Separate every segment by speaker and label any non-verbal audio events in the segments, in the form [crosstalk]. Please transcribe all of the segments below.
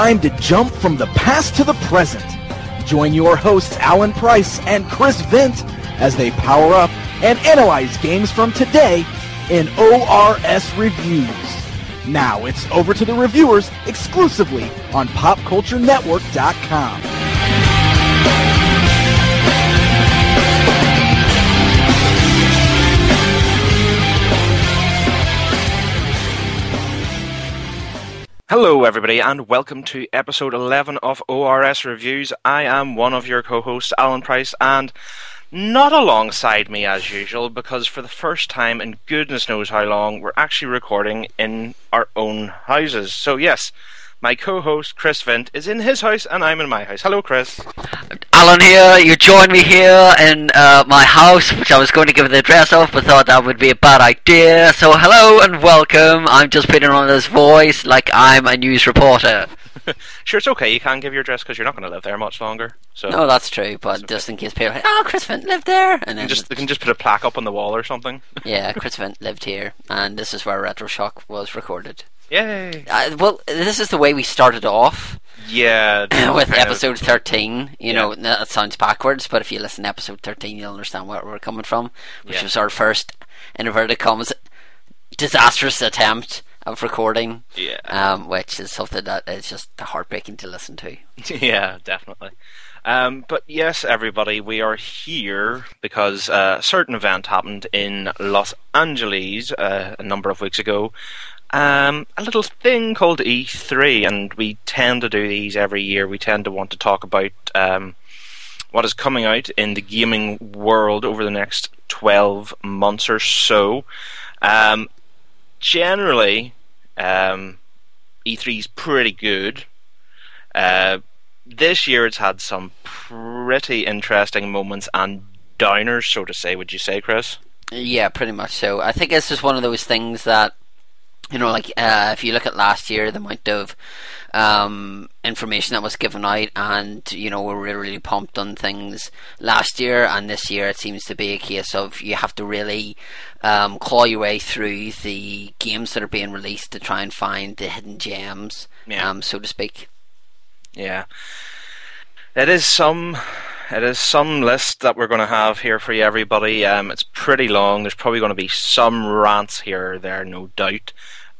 Speaker 1: Time to jump from the past to the present. Join your hosts Alan Price and Chris Vint as they power up and analyze games from today in ORS Reviews. Now it's over to the reviewers exclusively on PopCultureNetwork.com.
Speaker 2: Hello, everybody, and welcome to episode 11 of ORS Reviews. I am one of your co hosts, Alan Price, and not alongside me as usual, because for the first time in goodness knows how long, we're actually recording in our own houses. So, yes, my co-host Chris Vint is in his house and I'm in my house. Hello, Chris.
Speaker 3: Alan here. You joined me here in uh, my house, which I was going to give the address of, but thought that would be a bad idea. So hello and welcome. I'm just putting on this voice like I'm a news reporter. [laughs]
Speaker 2: sure, it's okay. You can give your address because you're not going to live there much longer. So
Speaker 3: no, that's true. But just in case people, are like, oh, Chris Vint lived there, and then
Speaker 2: just they can just put a plaque up on the wall or something.
Speaker 3: yeah, [laughs] Chris Vint lived here, and this is where RetroShock was recorded.
Speaker 2: Yay!
Speaker 3: Uh, well, this is the way we started off.
Speaker 2: Yeah, [clears throat]
Speaker 3: with episode thirteen. You yeah. know, that sounds backwards, but if you listen to episode thirteen, you'll understand where we're coming from. Which yeah. was our first in inverted commas disastrous attempt of recording.
Speaker 2: Yeah.
Speaker 3: Um, which is something that is just heartbreaking to listen to. [laughs]
Speaker 2: yeah, definitely. Um, but yes, everybody, we are here because uh, a certain event happened in Los Angeles uh, a number of weeks ago, um, a little thing called E3, and we tend to do these every year. We tend to want to talk about um, what is coming out in the gaming world over the next 12 months or so. Um, generally, um, E3 is pretty good. Uh, this year it's had some pretty interesting moments and downers, so to say. Would you say, Chris?
Speaker 3: Yeah, pretty much so. I think this is one of those things that you know, like uh, if you look at last year, the amount of um, information that was given out, and you know, we're really, really pumped on things last year, and this year it seems to be a case of you have to really um, claw your way through the games that are being released to try and find the hidden gems, yeah. um, so to speak.
Speaker 2: Yeah, it is some it is some list that we're going to have here for you, everybody. Um, it's pretty long. There's probably going to be some rants here or there, no doubt.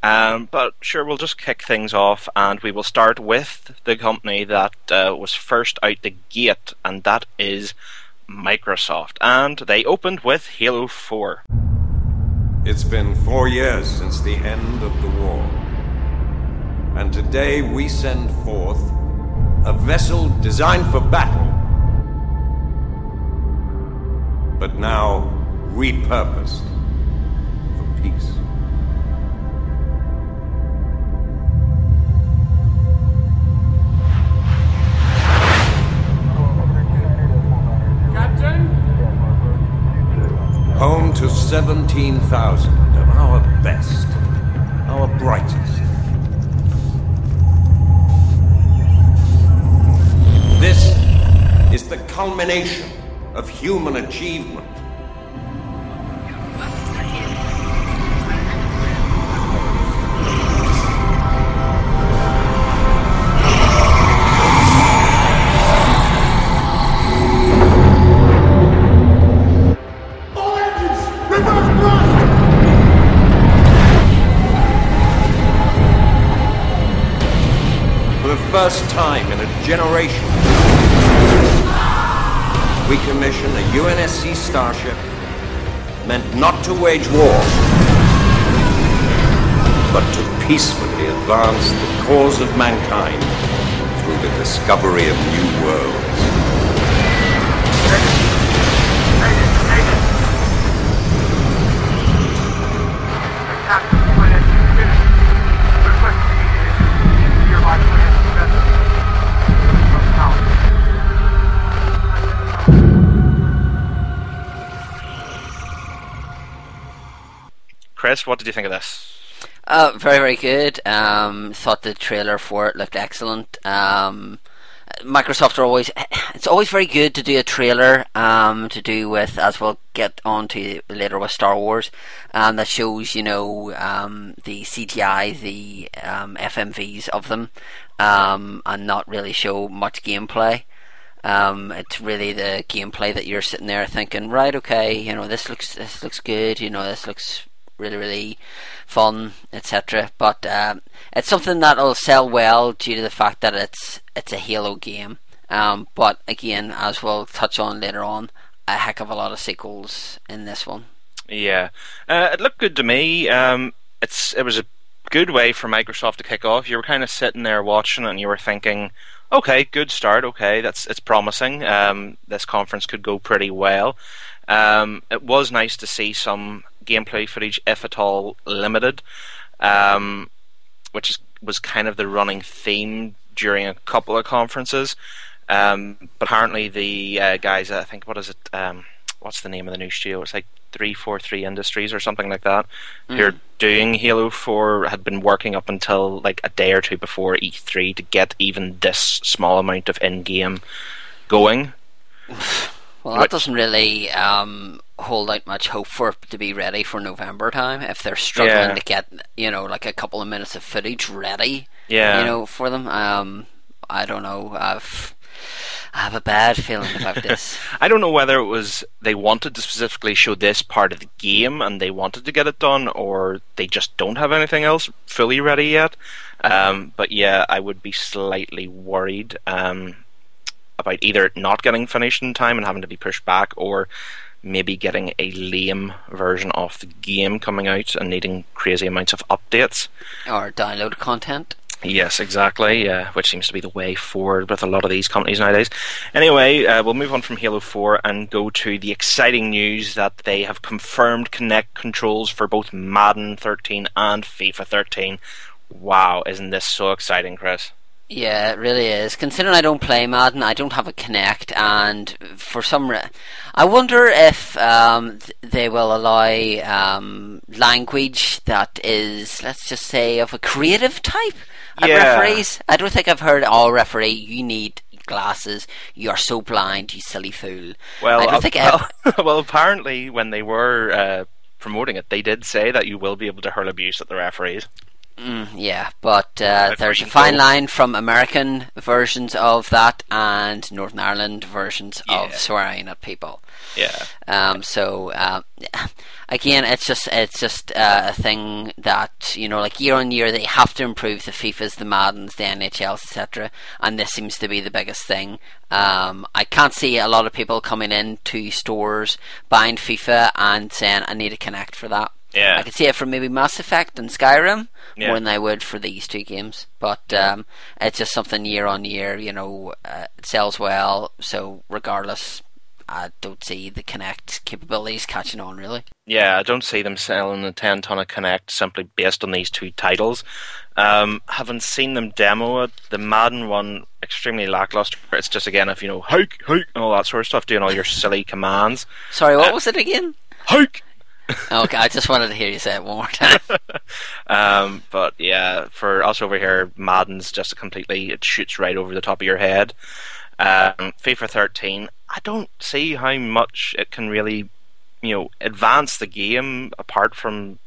Speaker 2: Um, but sure, we'll just kick things off, and we will start with the company that uh, was first out the gate, and that is Microsoft. And they opened with Halo 4.
Speaker 4: It's been four years since the end of the war. And today we send forth a vessel designed for battle, but now repurposed for peace. Home to 17,000 of our best, our brightest. This is the culmination of human achievement. First time in a generation, we commission a UNSC starship meant not to wage war, but to peacefully advance the cause of mankind through the discovery of new worlds.
Speaker 2: Chris, what did you think of this?
Speaker 3: Uh, very, very good. Um, thought the trailer for it looked excellent. Um, Microsoft are always [clears throat] it's always very good to do a trailer um, to do with as we'll get on to later with Star Wars um, that shows you know um, the CGI the um, FMVs of them um, and not really show much gameplay um, it's really the gameplay that you're sitting there thinking right okay you know this looks this looks good you know this looks really really fun etc but um, it's something that'll sell well due to the fact that it's it's a Halo game. Um, but again, as we'll touch on later on, a heck of a lot of sequels in this one.
Speaker 2: Yeah, uh, it looked good to me. Um, it's it was a good way for Microsoft to kick off. You were kind of sitting there watching, and you were thinking, "Okay, good start. Okay, that's it's promising. Um, this conference could go pretty well." Um, it was nice to see some gameplay footage, if at all limited, um, which is, was kind of the running theme during a couple of conferences. Um, but apparently, the uh, guys, I think, what is it? Um, what's the name of the new studio? It's like 343 Industries or something like that. Mm. Who are doing Halo 4 had been working up until like a day or two before E3 to get even this small amount of in game going. [laughs]
Speaker 3: Well, that doesn't really um, hold out much hope for it to be ready for November time if they're struggling yeah. to get you know like a couple of minutes of footage ready.
Speaker 2: Yeah,
Speaker 3: you know for them. Um, I don't know. I've I have a bad feeling about [laughs] this.
Speaker 2: I don't know whether it was they wanted to specifically show this part of the game and they wanted to get it done, or they just don't have anything else fully ready yet. Um, but yeah, I would be slightly worried um, about either not getting finished in time and having to be pushed back, or maybe getting a lame version of the game coming out and needing crazy amounts of updates
Speaker 3: or download content.
Speaker 2: Yes, exactly. Uh, which seems to be the way forward with a lot of these companies nowadays. Anyway, uh, we'll move on from Halo 4 and go to the exciting news that they have confirmed Kinect controls for both Madden 13 and FIFA 13. Wow, isn't this so exciting, Chris?
Speaker 3: Yeah, it really is. Considering I don't play Madden, I don't have a Kinect, and for some, re- I wonder if um, th- they will allow um, language that is, let's just say, of a creative type at yeah. referees. I don't think I've heard, "Oh, referee, you need glasses. You're so blind, you silly fool."
Speaker 2: Well, I don't uh, think well, [laughs] well, apparently, when they were uh, promoting it, they did say that you will be able to hurl abuse at the referees.
Speaker 3: Mm, yeah, but uh, there's a fine line from American versions of that and Northern Ireland versions yeah. of swearing at people.
Speaker 2: Yeah.
Speaker 3: Um. So, uh, again, it's just it's just uh, a thing that you know, like year on year, they have to improve the FIFA's, the Maddens, the NHLs, etc. And this seems to be the biggest thing. Um, I can't see a lot of people coming into stores buying FIFA and saying, "I need a Kinect for that."
Speaker 2: Yeah.
Speaker 3: I could see it from maybe Mass Effect and Skyrim yeah. more than I would for these two games. But um, it's just something year on year, you know, uh, it sells well. So regardless, I don't see the Kinect capabilities catching on really.
Speaker 2: Yeah, I don't see them selling a 10 ton of Kinect simply based on these two titles. Um, haven't seen them demo it. The Madden one, extremely lackluster. It's just, again, if you know, hike, hike, and all that sort of stuff, doing all your silly commands.
Speaker 3: Sorry, what uh, was it again?
Speaker 2: Hike!
Speaker 3: Okay, I just wanted to hear you say it one more time. [laughs]
Speaker 2: um, but yeah, for us over here, Madden's just completely it shoots right over the top of your head. Um, FIFA 13, I don't see how much it can really, you know, advance the game apart from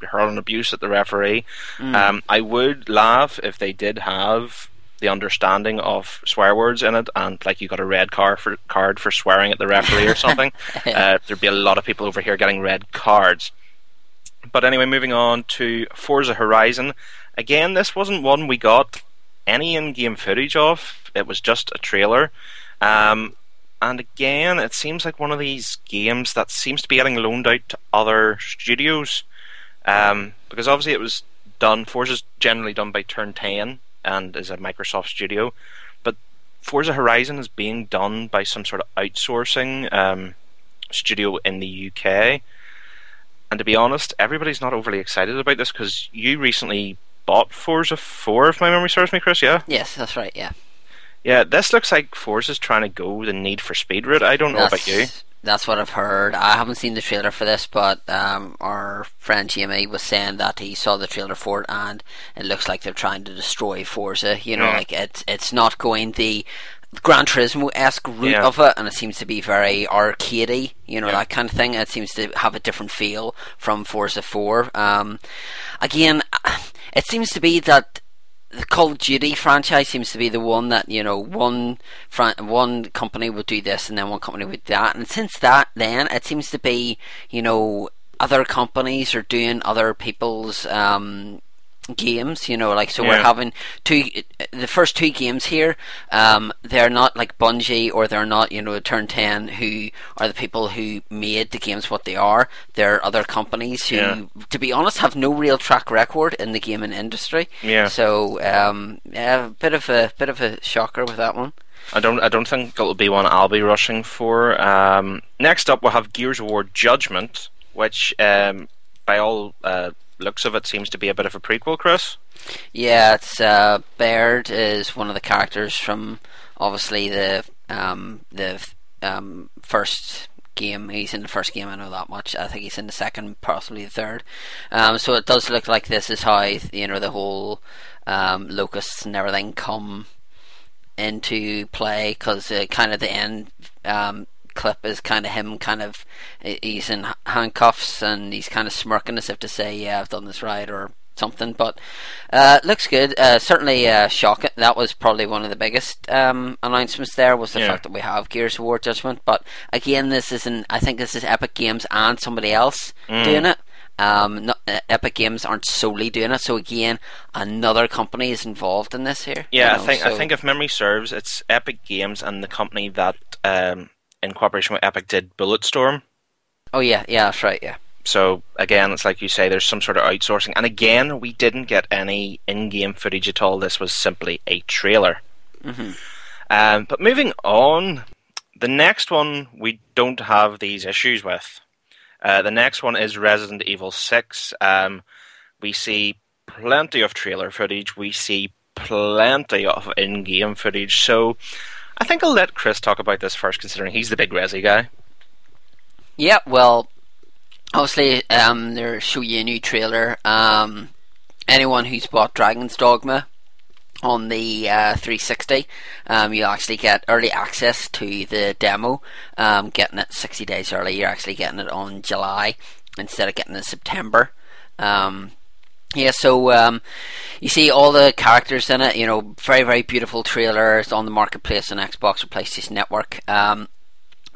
Speaker 2: hurling abuse at the referee. Mm. Um, I would laugh if they did have the understanding of swear words in it, and like you got a red card for card for swearing at the referee or something, [laughs] uh, there'd be a lot of people over here getting red cards. But anyway, moving on to Forza Horizon. Again, this wasn't one we got any in-game footage of. It was just a trailer. Um, and again, it seems like one of these games that seems to be getting loaned out to other studios. Um, because obviously it was done. Forza's generally done by Turn 10, and is a Microsoft studio. But Forza Horizon is being done by some sort of outsourcing um, studio in the UK. And to be honest, everybody's not overly excited about this because you recently bought Forza 4, if my memory serves me, Chris, yeah?
Speaker 3: Yes, that's right, yeah.
Speaker 2: Yeah, this looks like Forza's trying to go the Need for Speed route. I don't know
Speaker 3: that's,
Speaker 2: about you.
Speaker 3: That's what I've heard. I haven't seen the trailer for this, but um, our friend Jamie was saying that he saw the trailer for it, and it looks like they're trying to destroy Forza. You know,
Speaker 2: Yeah.
Speaker 3: like it's it's not going the Gran Turismo esque route
Speaker 2: Yeah.
Speaker 3: of it, and it seems to be very arcadey. You know,
Speaker 2: Yeah.
Speaker 3: that kind of thing. It seems to have a different feel from Forza Four. Um, again, it seems to be that the Call of Duty franchise seems to be the one that you know one fran- one company would do this and then one company would do that, and since that, then it seems to be you know other companies are doing other people's um, games. You know, like so we're having two the first two games here. Um, they're not like Bungie or they're not you know Turn Ten who are the people who made the games what they are. They're other companies who,
Speaker 2: Yeah.
Speaker 3: to be honest, have no real track record in the gaming industry.
Speaker 2: Yeah.
Speaker 3: So um, yeah, a bit of a bit of a shocker with that one.
Speaker 2: I don't. I don't think it'll be one I'll be rushing for. Um, next up, we'll have Gears of War Judgment, which, um, by all uh, looks of it, seems to be a bit of a prequel. Chris.
Speaker 3: Yeah, it's uh, Baird is one of the characters from obviously the um, the um, first game. He's in the first game. I know that much. I think he's in the second, possibly the third. Um, so it does look like this is how you know the whole um, locusts and everything come into play because uh, kind of the end um, clip is kind of him kind of he's in handcuffs and he's kind of smirking as if to say yeah I've done this right or something but uh, looks good uh, certainly uh, shocking that was probably one of the biggest um, announcements there was the
Speaker 2: Yeah.
Speaker 3: fact that we have Gears of War Judgment but again this isn't I think this is Epic Games and somebody else doing it um, no, uh, Epic Games aren't solely doing it, so again, another company is involved in this here.
Speaker 2: Yeah,
Speaker 3: you
Speaker 2: I
Speaker 3: know,
Speaker 2: think. I think if memory serves, it's Epic Games and the company that, um, in cooperation with Epic, did Bulletstorm.
Speaker 3: Oh yeah, yeah, that's right. Yeah.
Speaker 2: So again, it's like you say, there's some sort of outsourcing. And again, we didn't get any in-game footage at all. This was simply a trailer. Um, but moving on, the next one we don't have these issues with. Uh, the next one is Resident Evil Six. Um, we see plenty of trailer footage. We see plenty of in-game footage. So I think I'll let Chris talk about this first, considering he's the big Resi guy.
Speaker 3: Yeah, well, obviously, um, they're show you a new trailer. Um, anyone who's bought Dragon's Dogma on the uh, 360, um, you actually get early access to the demo. Um, getting it 60 days early, you're actually getting it on July instead of getting it in September. Um, yeah, so um, you see all the characters in it. You know, very very beautiful trailer. It's on the marketplace on Xbox or PlayStation Network. Um,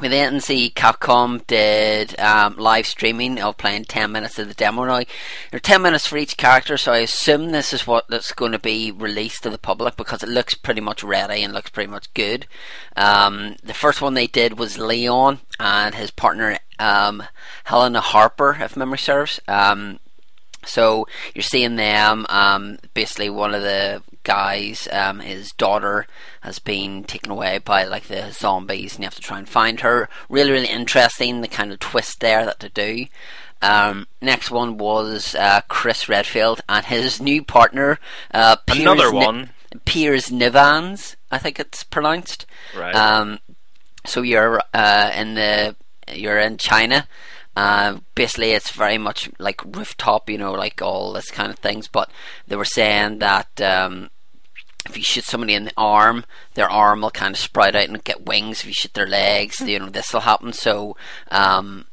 Speaker 3: we then see Capcom did um, live streaming of playing 10 minutes of the demo now. There are 10 minutes for each character, so I assume this is what that's going to be released to the public because it looks pretty much ready and looks pretty much good. Um, the first one they did was Leon and his partner um, Helena Harper, if memory serves. Um, so you're seeing them. Um, basically, one of the guys, um, his daughter, has been taken away by like the zombies, and you have to try and find her. Really, really interesting. The kind of twist there that they do. Um, next one was uh, Chris Redfield and his new partner, uh, Piers
Speaker 2: Another
Speaker 3: Ni-
Speaker 2: one.
Speaker 3: Piers Nivans, I think it's pronounced.
Speaker 2: Right.
Speaker 3: Um, so you're uh, in the you're in China. Uh, basically, it's very much like rooftop, you know, like all this kind of things. But they were saying that um, if you shoot somebody in the arm, their arm will kind of sprout out and get wings. If you shoot their legs, you know, this will happen. So um,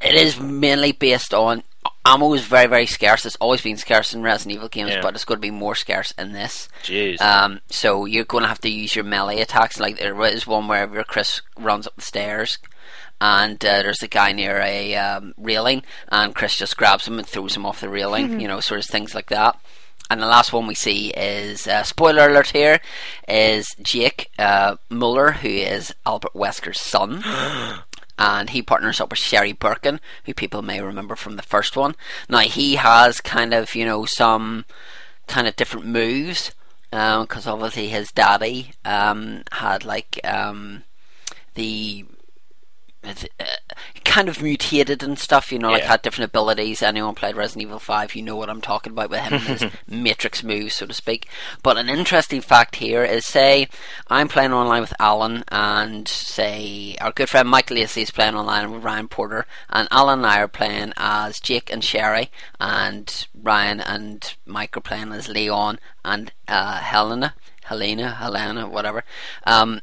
Speaker 3: it is mainly based on ammo is very very scarce. It's always been scarce in Resident Evil games,
Speaker 2: Yeah.
Speaker 3: but it's going to be more scarce in this.
Speaker 2: Jeez.
Speaker 3: Um, so you're going to have to use your melee attacks. Like there is one where Chris runs up the stairs, and uh, there's a guy near a um, railing, and Chris just grabs him and throws him off the railing. You know, sort of things like that. And the last one we see is uh, spoiler alert here is Jake uh, Muller, who is Albert Wesker's son. [gasps] and he partners up with Sherry Birkin, who people may remember from the first one. Now he has kind of you know some kind of different moves because obviously his daddy um, had like um, the uh, kind of mutated and stuff, you know, like
Speaker 2: Yeah.
Speaker 3: had different abilities. Anyone played Resident Evil 5, you know what I'm talking about with him and his [laughs] matrix moves, so to speak. But an interesting fact here is say, I'm playing online with Alan, and say, our good friend Mike Lacey is playing online with Ryan Porter, and Alan and I are playing as Jake and Sherry, and Ryan and Mike are playing as Leon and uh, Helena. Helena, Helena, whatever. Um,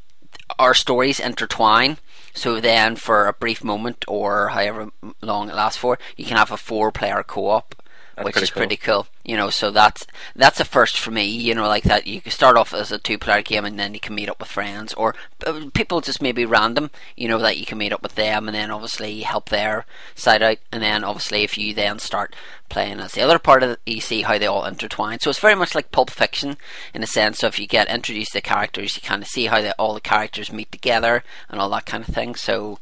Speaker 3: our stories intertwine. So then, for a brief moment or however long it lasts for, you can have a four-player co-op,
Speaker 2: That's
Speaker 3: which
Speaker 2: pretty
Speaker 3: is
Speaker 2: cool.
Speaker 3: pretty cool. You know, so that's that's a first for me. You know, like that you can start off as a two-player game and then you can meet up with friends or uh, people just maybe random. You know, that you can meet up with them and then obviously help their side out. And then obviously, if you then start playing as the other part of it, you see how they all intertwine. So it's very much like Pulp Fiction in a sense of if you get introduced to the characters, you kind of see how they, all the characters meet together and all that kind of thing. So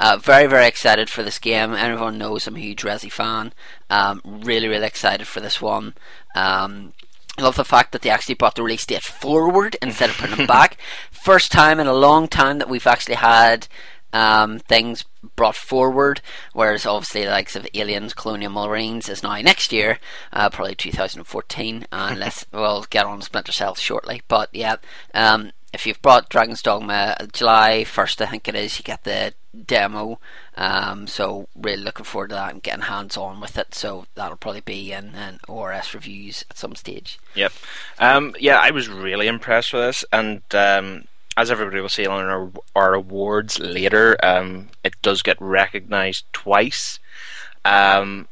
Speaker 3: uh, very very excited for this game. Everyone knows I'm a huge Resi fan. Um, really really excited for this one. Um, I love the fact that they actually brought the release date forward instead of putting it back. [laughs] First time in a long time that we've actually had um, things brought forward, whereas obviously the likes of Aliens, Colonial Marines is now next year, uh, probably 2014, unless [laughs] we'll get on Splinter Cell shortly. But yeah, um, if you've bought Dragon's Dogma, July 1st, I think it is, you get the demo. Um, so really looking forward to that and getting hands on with it. So that'll probably be in, in ORS reviews at some stage.
Speaker 2: Yep. Um, yeah, I was really impressed with this, and um, as everybody will see on our, our awards later, um, it does get recognised twice. Um,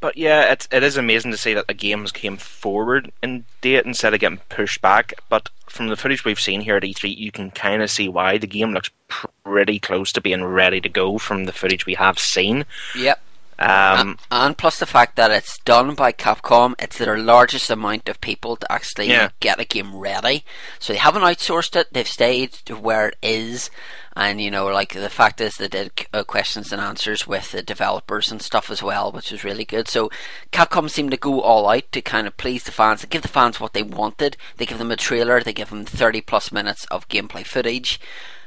Speaker 2: but yeah, it, it is amazing to see that the games came forward in date instead of getting pushed back. But from the footage we've seen here at E3, you can kind of see why the game looks pretty close to being ready to go from the footage we have seen.
Speaker 3: Yep.
Speaker 2: Um,
Speaker 3: and plus the fact that it's done by Capcom, it's their largest amount of people to actually
Speaker 2: Yeah.
Speaker 3: get a game ready. So they haven't outsourced it; they've stayed to where it is. And you know, like the fact is, they did uh, questions and answers with the developers and stuff as well, which was really good. So Capcom seemed to go all out to kind of please the fans, to give the fans what they wanted. They give them a trailer, they give them thirty plus minutes of gameplay footage.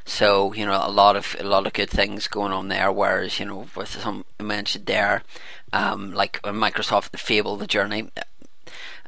Speaker 3: So you know a lot of a lot of good things going on there. Whereas you know with some mentioned there, um, like Microsoft the Fable the Journey,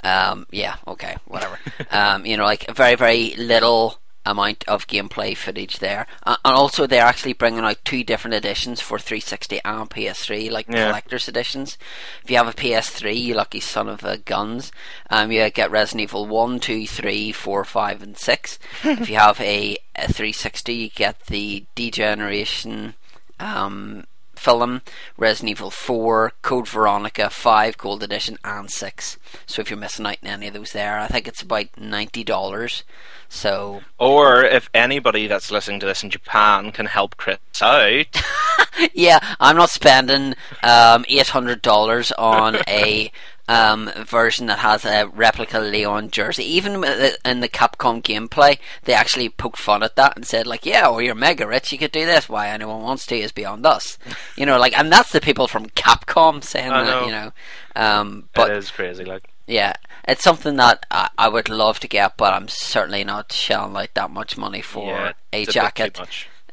Speaker 3: um, yeah, okay, whatever. [laughs] um, you know, like very very little amount of gameplay footage there, and also they're actually bringing out two different editions for 360 and PS3, like
Speaker 2: Yeah.
Speaker 3: collector's editions. If you have a PS3, you lucky son of a guns, um, you get Resident Evil 1, 2, 3, 4, 5, and 6. [laughs] if you have a, a 360, you get the Degeneration um, film, Resident Evil 4, Code Veronica 5 Gold Edition, and 6. So if you're missing out on any of those there, I think it's about $90. So,
Speaker 2: or if anybody that's listening to this in Japan can help Chris out, [laughs]
Speaker 3: yeah, I'm not spending um, $800 on a [laughs] um, version that has a replica Leon jersey. Even in the Capcom gameplay, they actually poked fun at that and said, like, yeah, well, you're mega rich, you could do this. Why anyone wants to is beyond us. You know, like, and that's the people from Capcom saying
Speaker 2: I
Speaker 3: that,
Speaker 2: know.
Speaker 3: you know. Um, but
Speaker 2: it is crazy. Like,
Speaker 3: yeah, it's something that I, I would love to get, but I'm certainly not shelling out that much money for
Speaker 2: yeah,
Speaker 3: a jacket.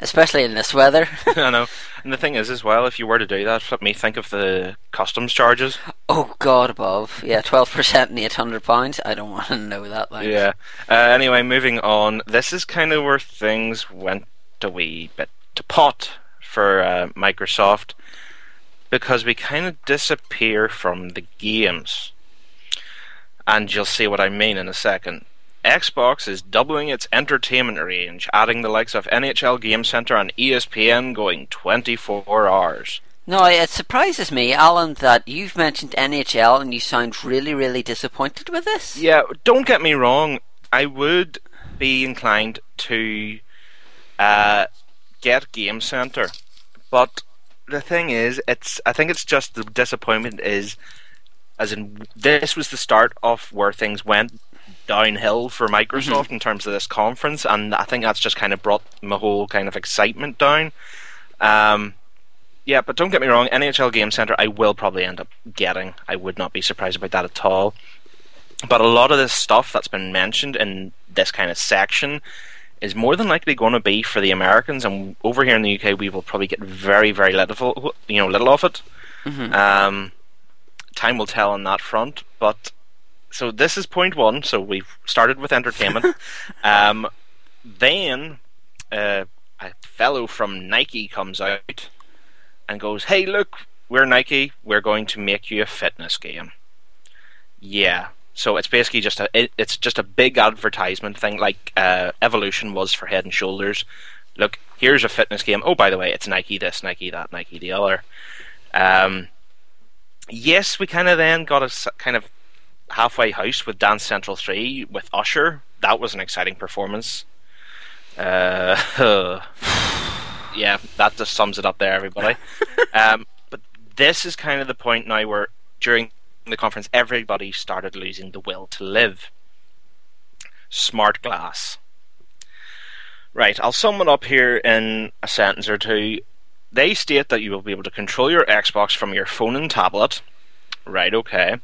Speaker 3: Especially in this weather. [laughs] [laughs]
Speaker 2: I know. And the thing is, as well, if you were to do that, let me think of the customs charges.
Speaker 3: oh God, above yeah, twelve percent and eight hundred pounds. I don't [laughs] want to know that. Thanks.
Speaker 2: Yeah. Uh, anyway, moving on. This is kind of where things went a wee bit to pot for uh, Microsoft because we kind of disappear from the games. And you'll see what I mean in a second. Xbox is doubling its entertainment range, adding the likes of NHL Game Center and ESPN going 24 hours.
Speaker 3: No, it surprises me, Alan, that you've mentioned NHL and you sound really, really disappointed with this.
Speaker 2: Yeah, don't get me wrong. I would be inclined to uh, get Game Center, but the thing is, it's. I think it's just the disappointment is, as in this was the start of where things went downhill for Microsoft in terms of this conference, and I think that's just kind of brought my whole kind of excitement down. Um, yeah, but don't get me wrong, NHL Game Center I will probably end up getting. I would not be surprised about that at all. But a lot of this stuff that's been mentioned in this kind of section is more than likely going to be for the Americans, and over here in the UK, we will probably get very, very little, you know, little of it. Um, time will tell on that front, but so this is point one. So we've started with entertainment. [laughs] um, then uh, a fellow from Nike comes out and goes, "Hey, look, we're Nike. We're going to make you a fitness game." Yeah. So it's basically just a it, it's just a big advertisement thing, like uh, Evolution was for Head and Shoulders. Look, here's a fitness game. Oh, by the way, it's Nike this, Nike that, Nike the other. Um, yes, we kind of then got a kind of halfway house with Dance Central Three with Usher. That was an exciting performance. Uh, [laughs] yeah, that just sums it up there, everybody. [laughs] um, but this is kind of the point now where during the conference, everybody started losing the will to live. Smart glass. Right, I'll sum it up here in a sentence or two. They state that you will be able to control your Xbox from your phone and tablet. Right, okay.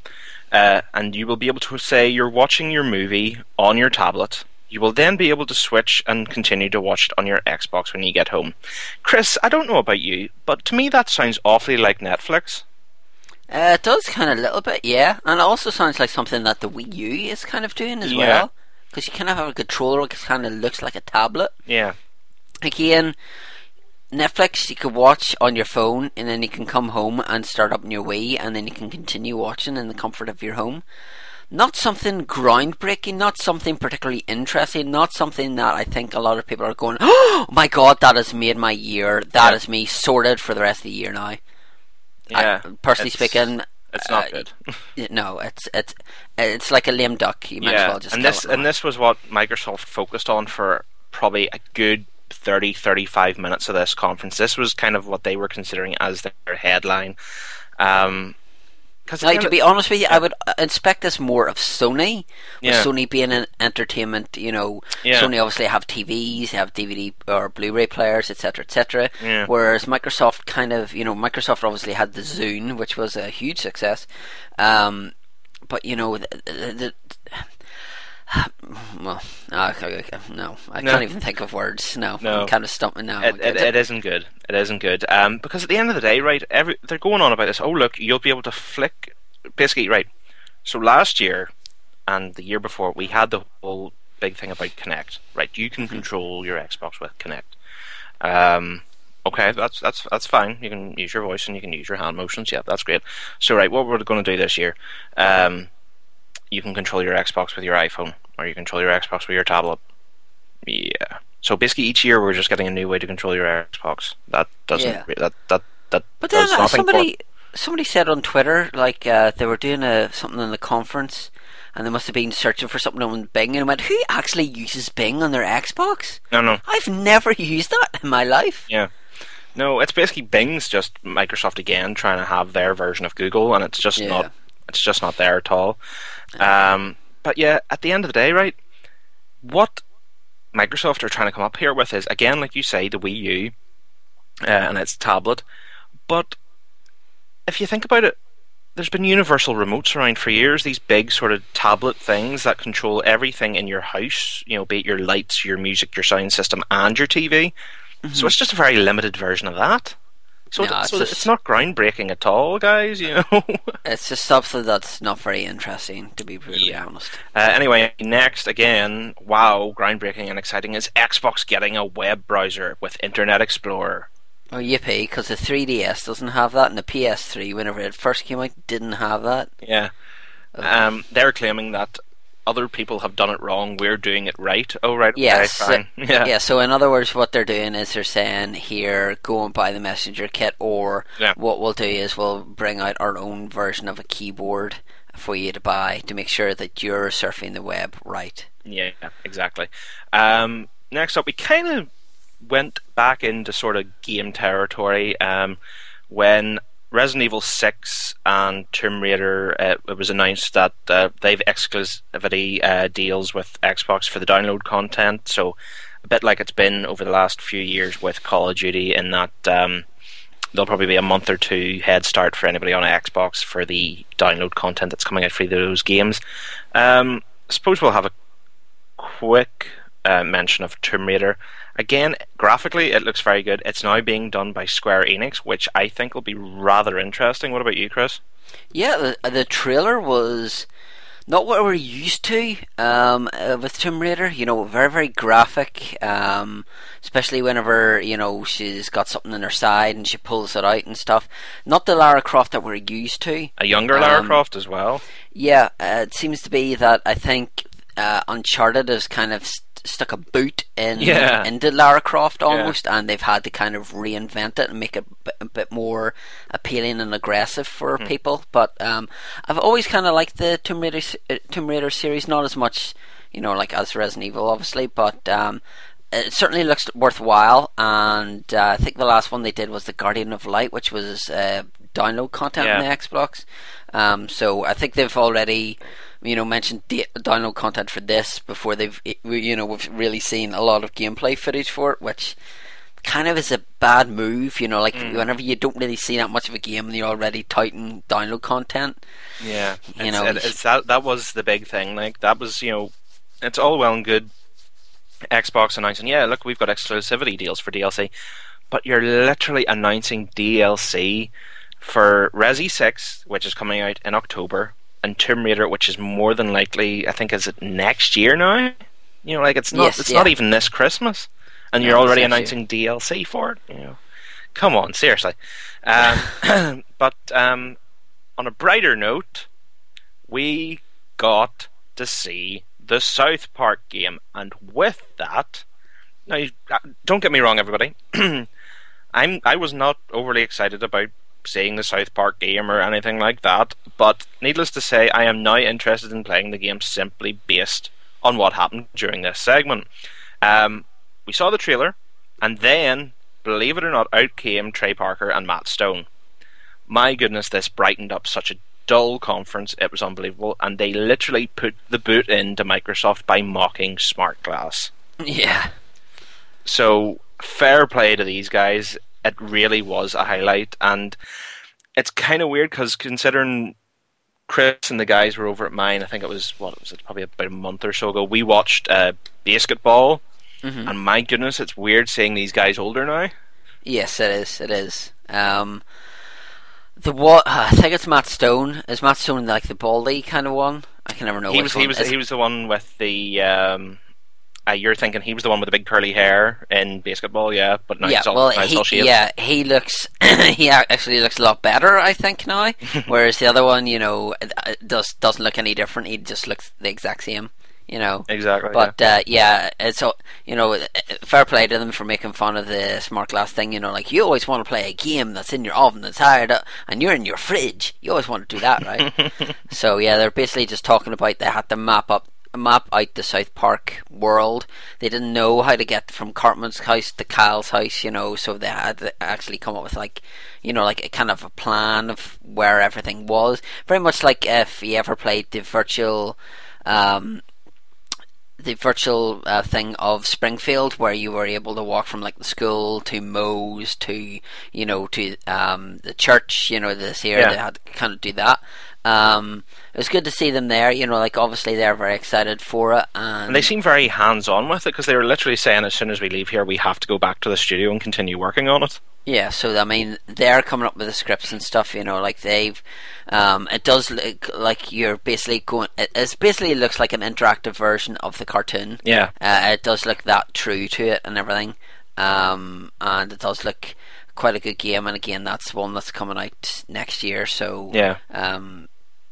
Speaker 2: Uh, and you will be able to say you're watching your movie on your tablet. You will then be able to switch and continue to watch it on your Xbox when you get home. Chris, I don't know about you, but to me that sounds awfully like Netflix.
Speaker 3: Uh, it does kind of a little bit, yeah. And it also sounds like something that the Wii U is kind of doing as
Speaker 2: Yeah.
Speaker 3: well. Because you kind of have a controller that kind of looks like a tablet.
Speaker 2: Yeah.
Speaker 3: Again, Netflix you could watch on your phone and then you can come home and start up on your Wii and then you can continue watching in the comfort of your home. Not something groundbreaking, not something particularly interesting, not something that I think a lot of people are going, [gasps] oh my god, that has made my year, That
Speaker 2: Yeah.
Speaker 3: is me sorted for the rest of the year now.
Speaker 2: Yeah.
Speaker 3: I, personally
Speaker 2: it's-
Speaker 3: speaking,
Speaker 2: it's not
Speaker 3: uh,
Speaker 2: good.
Speaker 3: no, it's it's it's like a lame duck. You might as
Speaker 2: yeah,
Speaker 3: well just
Speaker 2: and this and this was what Microsoft focused on for probably a good 30 35 minutes of this conference. This was kind of what they were considering as their headline. Um,
Speaker 3: Now, to be honest with you, I would uh, expect this more of Sony.
Speaker 2: Yeah.
Speaker 3: Sony being an entertainment, you know,
Speaker 2: Yeah.
Speaker 3: Sony obviously have TVs, have DVD or Blu-ray players, etc., etc.
Speaker 2: Yeah.
Speaker 3: Whereas Microsoft kind of, you know, Microsoft obviously had the Zune, which was a huge success. Um, but you know, the, the, the [sighs] well, okay, no, I
Speaker 2: No.
Speaker 3: can't even think of words. No,
Speaker 2: No.
Speaker 3: I'm kind of stumping now.
Speaker 2: it, it, it isn't good. It isn't good. Um, because at the end of the day, right, every they're going on about this. Oh, look, you'll be able to flick. Basically, right. So last year and the year before, we had the whole big thing about Kinect. Right, you can control your Xbox with Kinect. Um, okay, that's that's that's fine. You can use your voice and you can use your hand motions. Yeah, that's great. So right, what we're going to do this year, um, you can control your Xbox with your iPhone, or you control your Xbox with your tablet. Yeah. So basically, each year we're just getting a new way to control your Xbox. That doesn't.
Speaker 3: Yeah.
Speaker 2: That that that
Speaker 3: But then uh, somebody somebody said on Twitter like uh, they were doing a something in the conference and they must have been searching for something on Bing and went, "Who actually uses Bing on their Xbox?
Speaker 2: No, no.
Speaker 3: I've never [laughs] used that in my life."
Speaker 2: Yeah. No, it's basically Bing's just Microsoft again trying to have their version of Google, and it's just
Speaker 3: Yeah.
Speaker 2: not. It's just not there at all. Um, but yeah, at the end of the day, right? What Microsoft are trying to come up here with is again, like you say, the Wii U uh, and its tablet. But if you think about it, there's been universal remotes around for years. These big sort of tablet things that control everything in your house. You know, be it your lights, your music, your sound system, and your TV. So it's just a very limited version of that. So,
Speaker 3: No,
Speaker 2: it-
Speaker 3: it's
Speaker 2: so
Speaker 3: just-
Speaker 2: it's not groundbreaking at all, guys. You [laughs] know.
Speaker 3: It's just something that's not very interesting, to be brutally
Speaker 2: Yeah.
Speaker 3: honest.
Speaker 2: Uh, anyway, next again, wow, groundbreaking and exciting is Xbox getting a web browser with Internet Explorer.
Speaker 3: Oh, yippee! Because the 3DS doesn't have that, and the PS3, whenever it first came out, didn't have that.
Speaker 2: Yeah. Um, they're claiming that other people have done it wrong. We're doing it right. Oh, right. Okay,
Speaker 3: Yes.
Speaker 2: fine. [laughs] Yeah.
Speaker 3: yeah. So in other words, what they're doing is they're saying here, go and buy the messenger kit, or
Speaker 2: Yeah.
Speaker 3: what we'll do is we'll bring out our own version of a keyboard for you to buy to make sure that you're surfing the web right.
Speaker 2: Yeah, exactly. Um, next up, we kind of went back into sort of game territory um, when Resident Evil 6 and Tomb Raider, uh, it was announced that uh, they've exclusivity uh, deals with Xbox for the download content. So, a bit like it's been over the last few years with Call of Duty, in that um, there'll probably be a month or two head start for anybody on Xbox for the download content that's coming out for those games. Um, I suppose we'll have a quick uh, mention of Tomb Raider. Again, graphically, it looks very good. It's now being done by Square Enix, which I think will be rather interesting. What about you, Chris?
Speaker 3: Yeah, the, the trailer was not what we're used to um, uh, with Tomb Raider. You know, very very graphic, um, especially whenever you know she's got something in her side and she pulls it out and stuff. Not the Lara Croft that we're used to.
Speaker 2: A younger Lara um, Croft as well.
Speaker 3: Yeah, uh, it seems to be that I think uh, Uncharted is kind of st- stuck a boot in
Speaker 2: yeah.
Speaker 3: into Lara Croft almost, yeah. and they've had to kind of reinvent it and make it a bit more appealing and aggressive for mm. people. But um, I've always kind of liked the Tomb Raider, uh, Tomb Raider series, not as much, you know, like as Resident Evil, obviously, but. Um, it certainly looks worthwhile, and uh, I think the last one they did was the Guardian of Light, which was uh, download content yeah. on the Xbox. Um, so I think they've already you know mentioned download content for this before they've you know we've really seen a lot of gameplay footage for it, which kind of is a bad move. You know, like mm. whenever you don't really see that much of a game, and you're already touting download content.
Speaker 2: Yeah, you it's, know, it, it's that that was the big thing. Like that was you know, it's all well and good. Xbox announcing, yeah, look, we've got exclusivity deals for DLC, but you're literally announcing DLC for Resi Six, which is coming out in October, and Tomb Raider, which is more than likely, I think, is it next year now? You know, like it's not, yes, it's yeah. not even this Christmas, and you're already announcing DLC for it. You know, come on, seriously. Um, [laughs] but um, on a brighter note, we got to see the South Park game, and with that, now uh, don't get me wrong, everybody. [clears throat] I'm I was not overly excited about seeing the South Park game or anything like that, but needless to say, I am now interested in playing the game simply based on what happened during this segment. Um, we saw the trailer, and then, believe it or not, out came Trey Parker and Matt Stone. My goodness, this brightened up such a dull conference. It was unbelievable, and they literally put the boot into Microsoft by mocking Smart Glass. [laughs]
Speaker 3: Yeah.
Speaker 2: So fair play to these guys it really was a highlight, and it's kind of weird because considering Chris and the guys were over at mine, I think it was what was it probably about a month or so ago. We watched uh, BASEketball, mm-hmm. and my goodness, it's weird seeing these guys older now.
Speaker 3: Yes, it is. It is. Um, the what? I think it's Matt Stone. Is Matt Stone like the baldy kind of one? I can never know.
Speaker 2: He was. He was. He was the one with the. Um, uh, you're thinking he was the one with the big curly hair in basketball, yeah, but now
Speaker 3: yeah,
Speaker 2: he's all,
Speaker 3: well,
Speaker 2: now
Speaker 3: he,
Speaker 2: all shaved.
Speaker 3: Yeah, he looks [coughs] he actually looks a lot better, I think now. [laughs] whereas the other one, you know, does doesn't look any different. He just looks the exact same. You know
Speaker 2: exactly,
Speaker 3: but
Speaker 2: yeah.
Speaker 3: Uh, yeah, it's you know fair play to them for making fun of the smart glass thing. You know, like you always want to play a game that's in your oven that's hard up, and you're in your fridge. You always want to do that, right? [laughs] so yeah, they're basically just talking about they had to map up map out the South Park world. They didn't know how to get from Cartman's house to Kyle's house, you know, so they had to actually come up with like, you know, like a kind of a plan of where everything was. Very much like if you ever played the virtual, um, the virtual uh, thing of Springfield, where you were able to walk from like the school to Moe's to you know to um, the church, you know this here yeah. they had to kind of do that. Um, it was good to see them there. You know, like obviously they're very excited for it, and,
Speaker 2: and they seem very hands-on with it because they were literally saying, as soon as we leave here, we have to go back to the studio and continue working on it.
Speaker 3: Yeah, so I mean, they're coming up with the scripts and stuff. You know, like they've. Um, it does look like you're basically going. It it's basically looks like an interactive version of the cartoon.
Speaker 2: Yeah,
Speaker 3: uh, it does look that true to it and everything. Um, and it does look quite a good game. And again, that's one that's coming out next year. So
Speaker 2: yeah,
Speaker 3: um,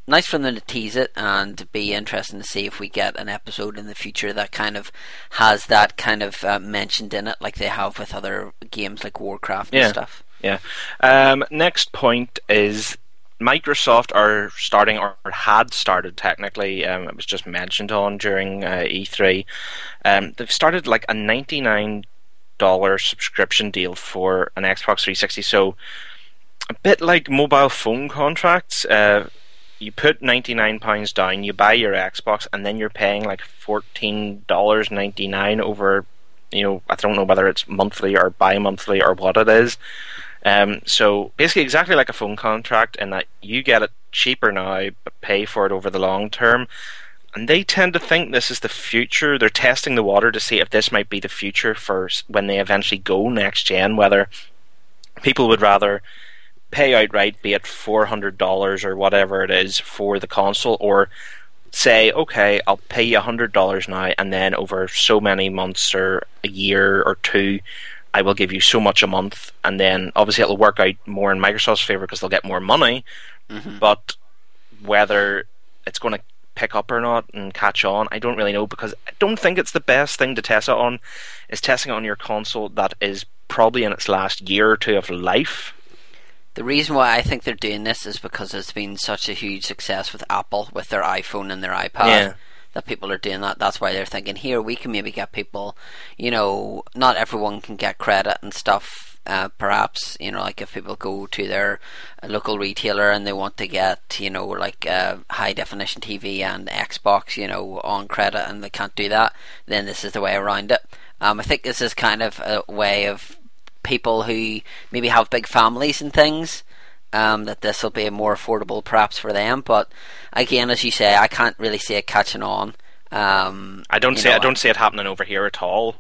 Speaker 3: nice for them to tease it and be interesting to see if we get an episode in the future that kind of has that kind of uh, mentioned in it, like they have with other games like Warcraft and stuff.
Speaker 2: Yeah. Um, next point is Microsoft are starting or had started technically. Um, it was just mentioned on during uh, E3. Um, they've started like a ninety nine dollar subscription deal for an Xbox 360. So a bit like mobile phone contracts. Uh, you put ninety nine pounds down, you buy your Xbox, and then you're paying like fourteen dollars ninety nine over. You know, I don't know whether it's monthly or bi-monthly or what it is. Um, so basically, exactly like a phone contract, in that you get it cheaper now, but pay for it over the long term. And they tend to think this is the future. They're testing the water to see if this might be the future for when they eventually go next gen. Whether people would rather pay outright, be it four hundred dollars or whatever it is for the console, or say, okay, I'll pay you hundred dollars now, and then over so many months or a year or two, I will give you so much a month, and then obviously it'll work out more in Microsoft's favor because they'll get more money.
Speaker 3: Mm-hmm.
Speaker 2: But whether it's going to pick up or not and catch on, I don't really know because I don't think it's the best thing to test it on. Is testing it on your console that is probably in its last year or two of life.
Speaker 3: The reason why I think they're doing this is because it's been such a huge success with Apple with their iPhone and their iPad.
Speaker 2: Yeah.
Speaker 3: That people are doing that. That's why they're thinking here we can maybe get people. You know, not everyone can get credit and stuff. Uh, perhaps you know, like if people go to their local retailer and they want to get you know like uh, high definition TV and Xbox, you know, on credit and they can't do that, then this is the way around it. Um, I think this is kind of a way of people who maybe have big families and things. Um, that this will be more affordable perhaps for them, but again, as you say, I can't really see it catching on. Um,
Speaker 2: I don't see
Speaker 3: know,
Speaker 2: I don't see it happening over here at all.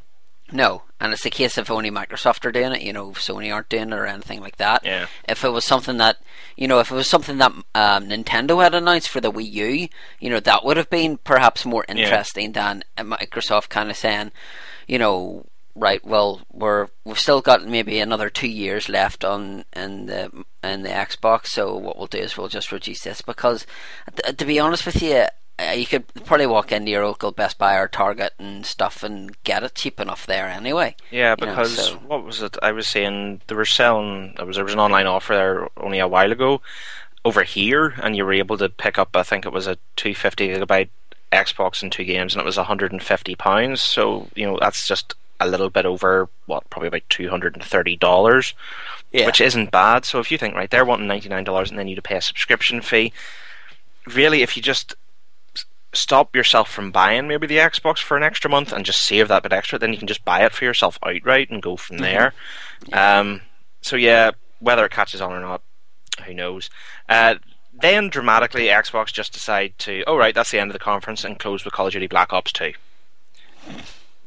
Speaker 3: No, and it's a case of only Microsoft are doing it. You know, Sony aren't doing it or anything like that.
Speaker 2: Yeah.
Speaker 3: If it was something that, you know, if it was something that um, Nintendo had announced for the Wii U, you know, that would have been perhaps more
Speaker 2: Yeah.
Speaker 3: interesting than uh, Microsoft kind of saying, you know, right, well, we're we've still got maybe another two years left on in the in the Xbox. So what we'll do is we'll just reduce this because, t- to be honest with you. Uh, you could probably walk into your local Best Buy or Target and stuff and get it cheap enough there anyway.
Speaker 2: Yeah,
Speaker 3: You know,
Speaker 2: because
Speaker 3: so-
Speaker 2: what was it? I was saying they were selling. There was there was an online offer there only a while ago over here, and you were able to pick up. I think it was a 250 gigabyte Xbox and two games, and it was 150 pounds. So you know that's just a little bit over what probably about 230 dollars,
Speaker 3: Yeah.
Speaker 2: which isn't bad. So if you think right, they're wanting 99 dollars, and then you to pay a subscription fee. Really, if you just stop yourself from buying maybe the Xbox for an extra month and just save that bit extra, then you can just buy it for yourself outright and go from there. Um, so yeah, whether it catches on or not, who knows? Uh, then dramatically, Xbox just decide to, oh right, that's the end of the conference, and close with Call of Duty Black Ops Two.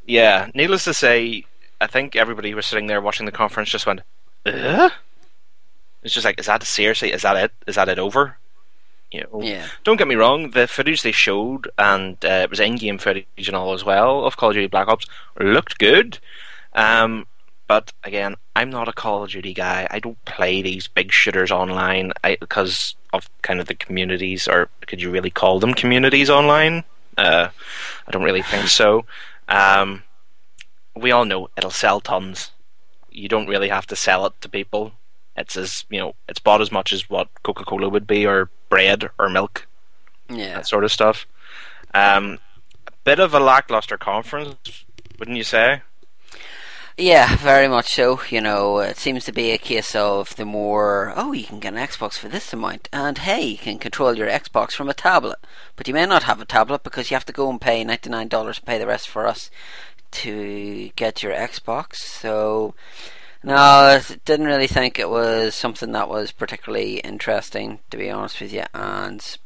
Speaker 2: Yeah, needless to say, I think everybody who was sitting there watching the conference just went, uh? It's just like, is that seriously? Is that it? Is that it over? You know,
Speaker 3: Yeah.
Speaker 2: don't get me wrong, the footage they showed, and uh, it was in-game footage and all as well of Call of Duty Black Ops, looked good. Um, but again, I'm not a Call of Duty guy. I don't play these big shooters online I, because of kind of the communities, or could you really call them communities online? Uh, I don't really think so. Um, we all know it'll sell tons. You don't really have to sell it to people. It's as you know, it's bought as much as what Coca Cola would be, or bread, or milk,
Speaker 3: Yeah.
Speaker 2: that sort of stuff. Um, a bit of a lackluster conference, wouldn't you say?
Speaker 3: Yeah, very much so. You know, it seems to be a case of the more, oh, you can get an Xbox for this amount, and hey, you can control your Xbox from a tablet. But you may not have a tablet because you have to go and pay $99 and pay the rest for us to get your Xbox. So, no, I didn't really think it was something that was particularly interesting, to be honest with you, and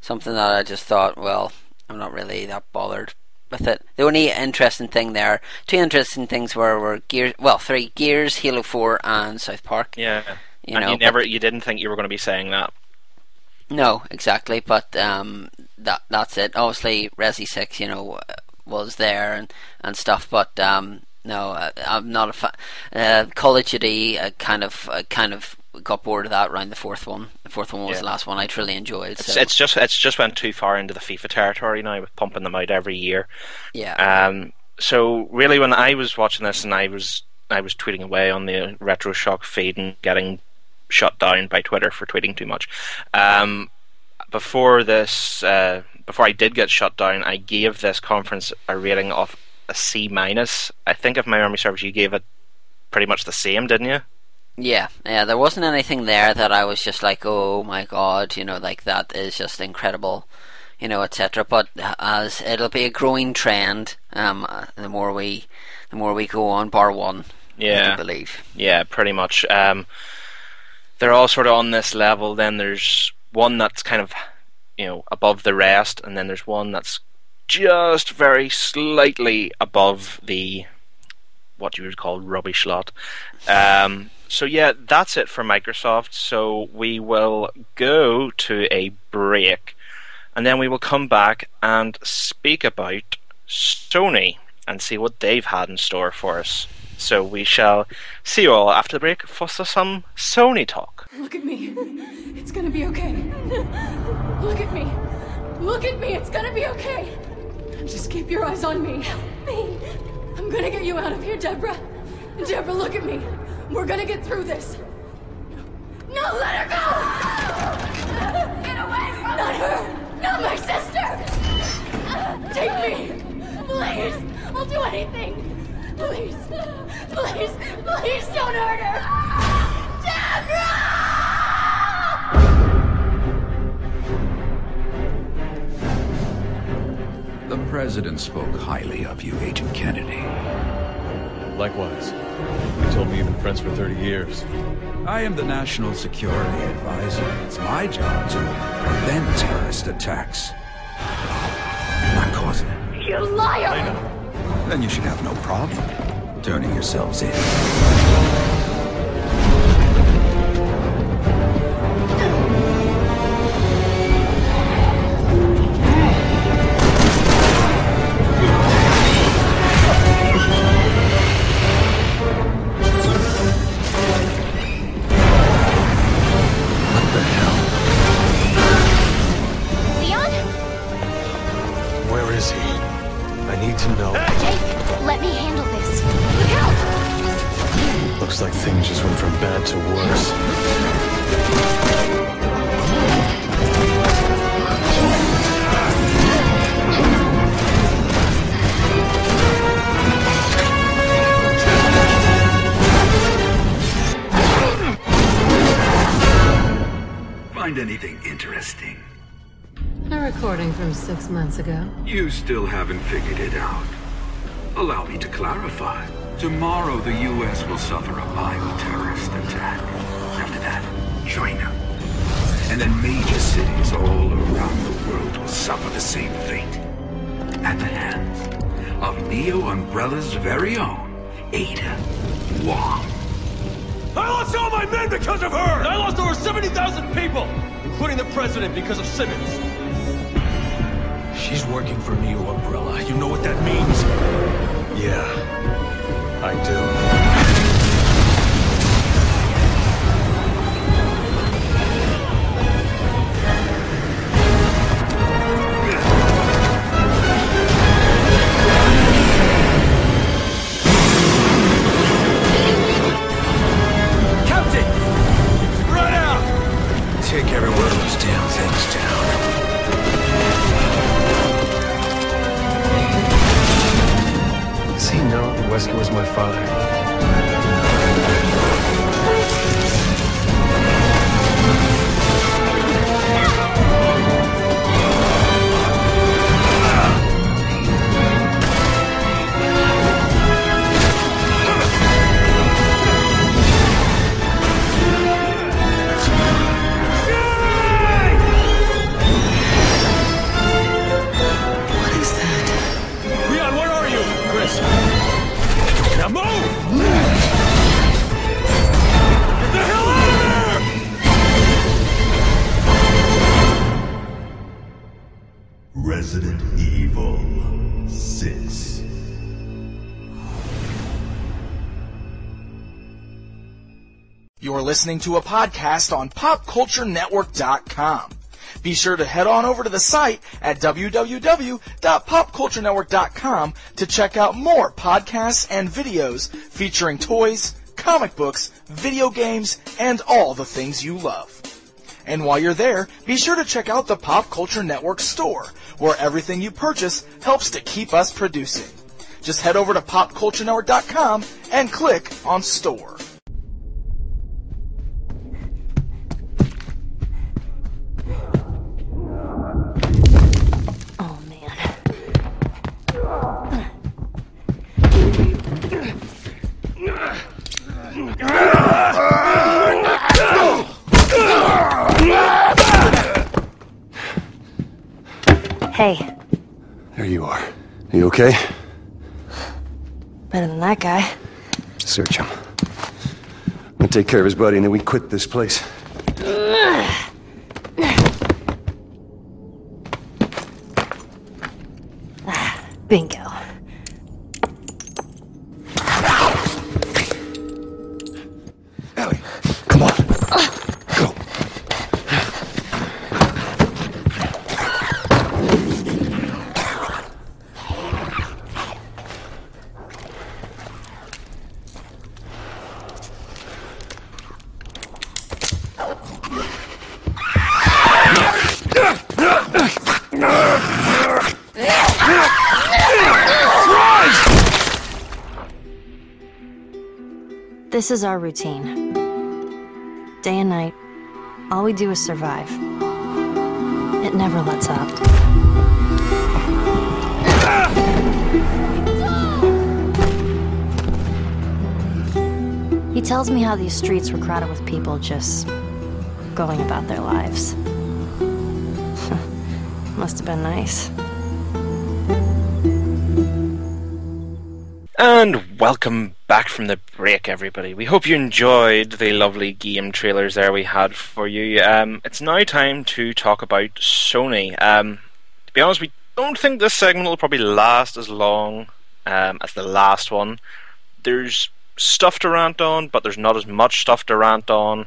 Speaker 3: something that I just thought, well, I'm not really that bothered with it. The only interesting thing there, two interesting things were were Gears, well, three Gears, Halo Four, and South Park.
Speaker 2: Yeah.
Speaker 3: You
Speaker 2: and
Speaker 3: know,
Speaker 2: you never, you didn't think you were going to be saying that.
Speaker 3: No, exactly, but um, that that's it. Obviously, Resi Six, you know, was there and and stuff, but um, no, uh, I'm not a fan. Uh, Call of Duty, uh, kind of, uh, kind of got bored of that around the fourth one. The fourth one was
Speaker 2: Yeah.
Speaker 3: the last one I truly enjoyed.
Speaker 2: It's,
Speaker 3: So
Speaker 2: it's just, it's just went too far into the FIFA territory now with pumping them out every year.
Speaker 3: yeah,
Speaker 2: Um, so really, when I was watching this and I was I was tweeting away on the Retro Shock feed and getting shut down by Twitter for tweeting too much. Um, before this, uh, before I did get shut down, I gave this conference a rating of a C minus. I think if my memory serves, you gave it pretty much the same, didn't you?
Speaker 3: Yeah, yeah, there wasn't anything there that I was just like, oh my god, you know, like that is just incredible, you know, etc. But as it'll be a growing trend, um, the more we, the more we go on, bar one,
Speaker 2: Yeah.
Speaker 3: do believe.
Speaker 2: Yeah, pretty much. Um, they're all sort of on this level. Then there's one that's kind of, you know above the rest, and then there's one that's just very slightly above the what you would call rubbish lot. Um, so yeah, that's it for Microsoft. So we will go to a break, and then we will come back and speak about Sony and see what they've had in store for us. So we shall see you all after the break for some Sony talk.
Speaker 5: Look at me. It's gonna be okay. Look at me. Look at me. It's gonna be okay. Just keep your eyes on me. Help me. I'm gonna get you out of here, Deborah. Deborah, look at me. We're gonna get through this. No, let her go! Get away from Not her! Not my sister! Take me! Please! I'll do anything! Please! Please! Please don't hurt her! Deborah!
Speaker 6: The President spoke highly of you, Agent Kennedy.
Speaker 7: Likewise. He told me you've been friends for 30 years.
Speaker 6: I am the National Security Advisor. It's my job to prevent terrorist attacks. Not causing it.
Speaker 5: You liar!
Speaker 6: Then you should have no problem turning yourselves in.
Speaker 7: To know.
Speaker 8: Jake, let me handle this. Look out!
Speaker 7: Looks like things just went from bad to worse.
Speaker 6: Find anything interesting?
Speaker 9: A recording from six months ago.
Speaker 6: You still haven't figured it out. Allow me to clarify. Tomorrow, the U.S. will suffer a mild terrorist attack. After that, China. And then major cities all around the world will suffer the same fate. At the hands of Neo Umbrella's very own, Ada Wong.
Speaker 10: I lost all my men because of her! And I lost over 70,000 people, including the president because of Simmons. She's working for Neo Umbrella. You know what that means?
Speaker 7: Yeah, I do.
Speaker 10: Captain! Run out!
Speaker 6: Take every
Speaker 7: know that Wesker was my father?
Speaker 11: Resident Evil 6.
Speaker 1: You're listening to a podcast on PopCultureNetwork.com. Be sure to head on over to the site at www.popculturenetwork.com to check out more podcasts and videos featuring toys, comic books, video games, and all the things you love. And while you're there, be sure to check out the Pop Culture Network store, where everything you purchase helps to keep us producing. Just head over to popculturenetwork.com and click on store.
Speaker 8: Oh man.
Speaker 12: Hey,
Speaker 13: There you are. Are you okay?
Speaker 12: better than that guy.
Speaker 13: Search him. I'm gonna take care of his buddy and then we quit this place.
Speaker 12: Ah, Bingo. This is our routine. Day and night, all we do is survive. It never lets up. He tells me how these streets were crowded with people just going about their lives. [laughs] Must have been nice.
Speaker 2: And welcome back from the break, everybody. We hope you enjoyed the lovely game trailers there we had for you. Um, it's now time to talk about Sony. Um, to be honest, we don't think this segment will probably last as long um, as the last one. There's stuff to rant on, but there's not as much stuff to rant on.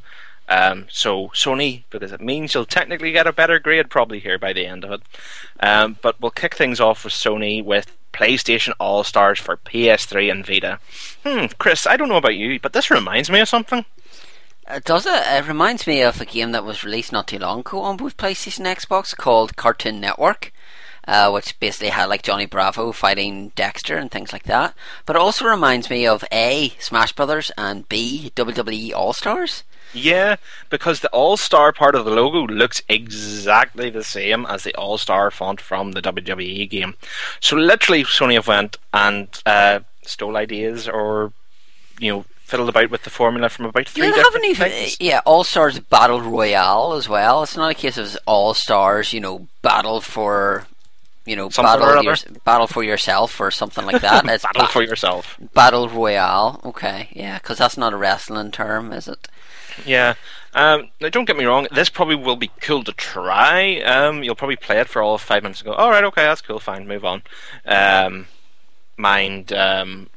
Speaker 2: Um, so Sony, because it means you'll technically get a better grade probably here by the end of it. Um, but we'll kick things off with Sony with PlayStation All Stars for PS3 and Vita. Hmm, Chris, I don't know about you, but this reminds me of something.
Speaker 3: Uh, does it? It reminds me of a game that was released not too long ago on both PlayStation and Xbox called Cartoon Network. Uh, which basically had like Johnny Bravo fighting Dexter and things like that. But it also reminds me of A, Smash Brothers, and B, WWE All Stars.
Speaker 2: Yeah, because the All Star part of the logo looks exactly the same as the All Star font from the WWE game. So literally, Sony have went and uh, stole ideas or you know fiddled about with the formula from about three
Speaker 3: You
Speaker 2: different
Speaker 3: haven't even,
Speaker 2: things.
Speaker 3: yeah, All Stars Battle Royale as well. It's not a case of All Stars, you know, battle for, you know,
Speaker 2: Something
Speaker 3: battle your, battle for yourself or something like that. [laughs] It's
Speaker 2: Battle
Speaker 3: ba-
Speaker 2: for yourself.
Speaker 3: Battle Royale. Okay, yeah, because that's not a wrestling term, is it?
Speaker 2: Yeah. Um, now, don't get me wrong. This probably will be cool to try. Um, you'll probably play it for all of five minutes and go, "All right, okay, that's cool. Fine, move on." Um, mind, um,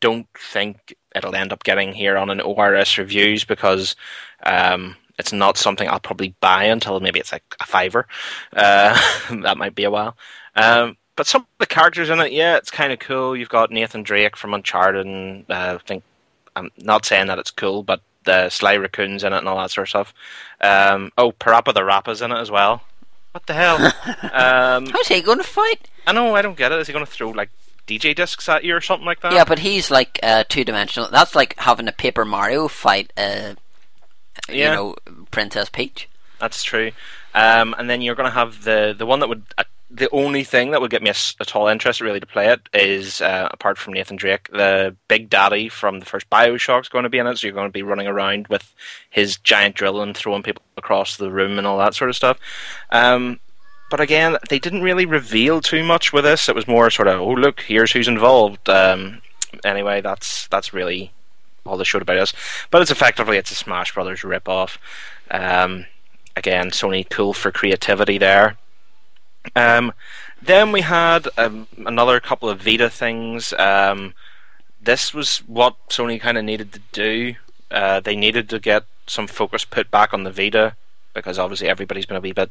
Speaker 2: don't think it'll end up getting here on an ORS reviews because um, it's not something I'll probably buy until maybe it's like a fiver. Uh, [laughs] that might be a while. Um, but some of the characters in it, yeah, it's kind of cool. You've got Nathan Drake from Uncharted, and uh, I think I'm not saying that it's cool, but the Sly Raccoons in it and all that sort of stuff. Um, oh, PaRappa the Rapper's in it as well. What the hell? [laughs] um,
Speaker 3: How's he going to fight?
Speaker 2: I know, I don't get it. Is he going to throw like DJ discs at you or something like that?
Speaker 3: Yeah, but he's like uh, two dimensional. That's like having a Paper Mario fight, uh, you know, Princess Peach.
Speaker 2: That's true. Um, and then you're going to have the the one that would uh, the only thing that would get me at all interested really to play it is uh, apart from Nathan Drake, the Big Daddy from the first Bioshock's going to be in it. So you're going to be running around with his giant drill and throwing people across the room and all that sort of stuff. Um, but again, they didn't really reveal too much with this. It was more sort of, oh look, here's who's involved. Um, anyway, that's that's really all they showed about us. But it's effectively it's a Smash Brothers rip off. Um, again, Sony cool for creativity there. Um, then we had um, another couple of Vita things. Um, this was what Sony kind of needed to do. Uh, they needed to get some focus put back on the Vita because obviously everybody's been a wee bit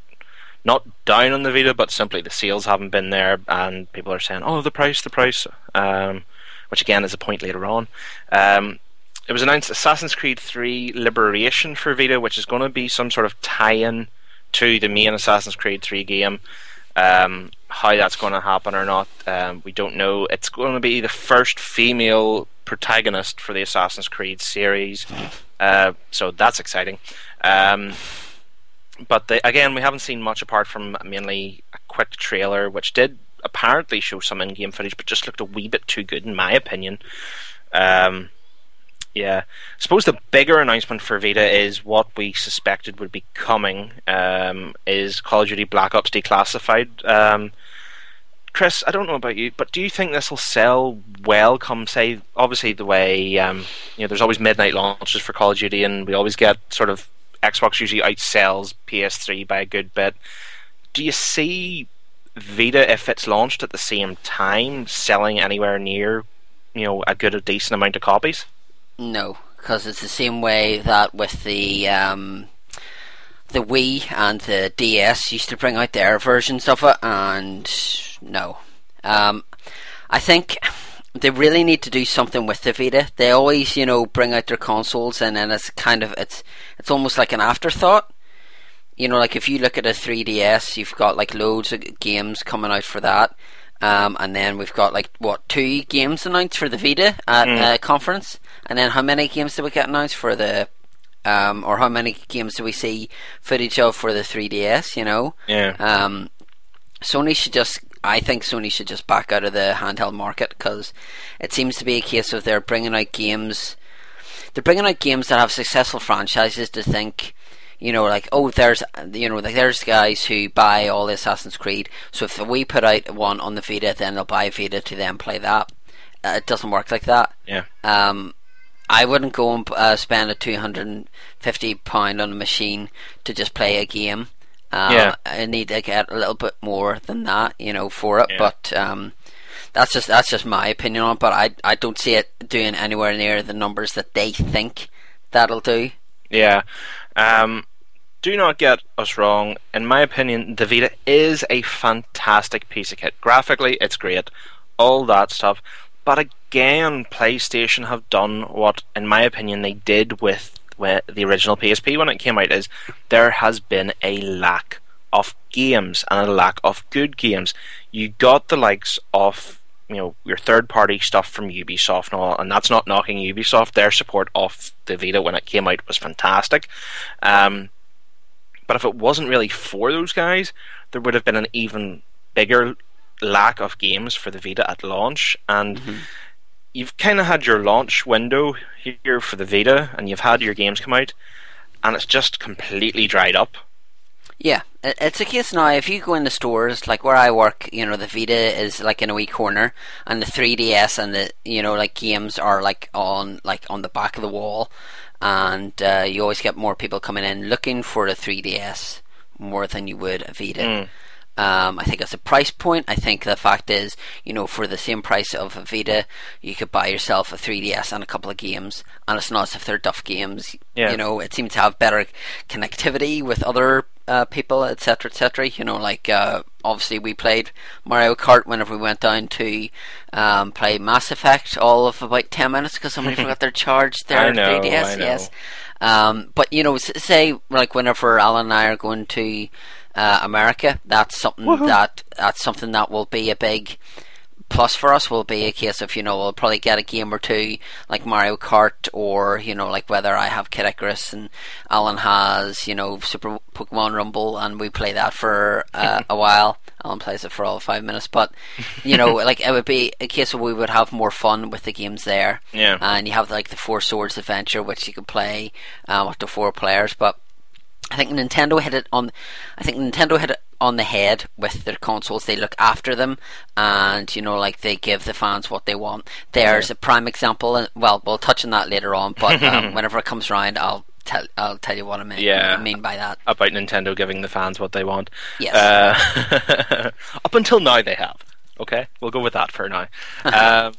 Speaker 2: not down on the Vita, but simply the sales haven't been there, and people are saying, "Oh, the price, the price," um, which again is a point later on. Um, it was announced Assassin's Creed 3 Liberation for Vita, which is going to be some sort of tie-in to the main Assassin's Creed 3 game. Um, how that's going to happen or not, um, we don't know. It's going to be the first female protagonist for the Assassin's Creed series, uh, so that's exciting. Um, but the, again, we haven't seen much apart from mainly a quick trailer, which did apparently show some in-game footage, but just looked a wee bit too good, in my opinion. Um, Yeah, I suppose the bigger announcement for Vita is what we suspected would be coming. Um, is Call of Duty Black Ops Declassified. Um, Chris, I don't know about you, but do you think this will sell well? Come say, obviously the way um, you know, there's always midnight launches for Call of Duty, and we always get sort of Xbox usually outsells PS3 by a good bit. Do you see Vita, if it's launched at the same time, selling anywhere near, you know, a good, a decent amount of copies?
Speaker 3: No, because it's the same way that with the um, the Wii and the DS used to bring out their versions of it, and no, um, I think they really need to do something with the Vita. They always, you know, bring out their consoles, and then it's kind of it's it's almost like an afterthought. You know, like if you look at a 3DS, you've got like loads of games coming out for that. Um, and then we've got like what two games announced for the Vita at
Speaker 2: Mm.
Speaker 3: uh, conference, and then how many games did we get announced for the, um, or how many games do we see footage of for the 3DS? You know,
Speaker 2: Yeah.
Speaker 3: um, Sony should just, I think Sony should just back out of the handheld market because it seems to be a case of they're bringing out games, they're bringing out games that have successful franchises to think you know, like oh, there's you know, like there's guys who buy all the Assassin's Creed. So if we put out one on the Vita, then they'll buy Vita to then play that. Uh, it doesn't work like that.
Speaker 2: Yeah.
Speaker 3: Um, I wouldn't go and uh, spend a two hundred and fifty pound on a machine to just play a game. Uh,
Speaker 2: Yeah.
Speaker 3: I need to get a little bit more than that, you know, for it.
Speaker 2: Yeah.
Speaker 3: But um, that's just that's just my opinion on. it. But I I don't see it doing anywhere near the numbers that they think that'll do.
Speaker 2: Yeah. Um, do not get us wrong. In my opinion, the Vita is a fantastic piece of kit. Graphically, it's great. All that stuff. But again, PlayStation have done what, in my opinion, they did with, the original PSP when it came out. Is there has been a lack of games and a lack of good games. You got the likes of you know your third party stuff from Ubisoft and all, and that's not knocking Ubisoft. Their support of the Vita when it came out was fantastic. Um, but if it wasn't really for those guys, there would have been an even bigger lack of games for the Vita at launch. And you've kind of had your launch window here for the Vita, and you've had your games come out, and it's just completely dried up.
Speaker 3: Yeah, it's a case now. If you go in the stores, like where I work, you know, the Vita is like in a wee corner, and the 3DS and the you know like games are like on like on the back of the wall, and uh, you always get more people coming in looking for a 3DS more than you would a Vita.
Speaker 2: Mm.
Speaker 3: Um, I think it's a price point. I think the fact is, you know, for the same price of a Vita, you could buy yourself a 3DS and a couple of games, and it's not as if they're duff games.
Speaker 2: Yeah.
Speaker 3: You know, it seems to have better connectivity with other uh, people, etc., etc. You know, like uh, obviously we played Mario Kart whenever we went down to um, play Mass Effect, all of about ten minutes because somebody [laughs] forgot their charge their
Speaker 2: I know,
Speaker 3: 3DS.
Speaker 2: I know.
Speaker 3: Yes. Um, but you know, say like whenever Alan and I are going to uh, America, that's something
Speaker 2: Woohoo.
Speaker 3: that that's something that will be a big plus for us. Will be a case of you know we'll probably get a game or two like Mario Kart or you know like whether I have Kid Icarus and Alan has you know Super Pokemon Rumble and we play that for uh, [laughs] a while. Alan plays it for all five minutes, but you know [laughs] like it would be a case of we would have more fun with the games there.
Speaker 2: Yeah.
Speaker 3: and you have like the Four Swords Adventure, which you can play um, up to four players. But I think Nintendo hit it on. I think Nintendo hit it on the head with their consoles. They look after them, and you know, like they give the fans what they want. There's a prime example. And, well, we'll touch on that later on. But um, [laughs] whenever it comes around, I'll tell. I'll tell you what I mean.
Speaker 2: Yeah.
Speaker 3: I mean by that.
Speaker 2: About Nintendo giving the fans what they want.
Speaker 3: Yes.
Speaker 2: Uh, [laughs] up until now, they have. Okay, we'll go with that for now. um,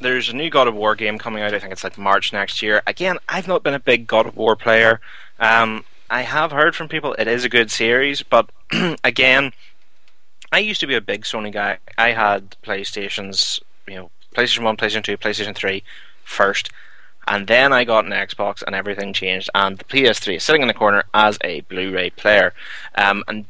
Speaker 2: there's a new God of War game coming out. I think it's like March next year. Again, I've not been a big God of War player. Um, I have heard from people it is a good series, but [clears throat] again, I used to be a big Sony guy. I had PlayStations, you know, PlayStation One, PlayStation Two, PlayStation Three first, and then I got an Xbox, and everything changed. And the PS3 is sitting in the corner as a Blu-ray player, um, and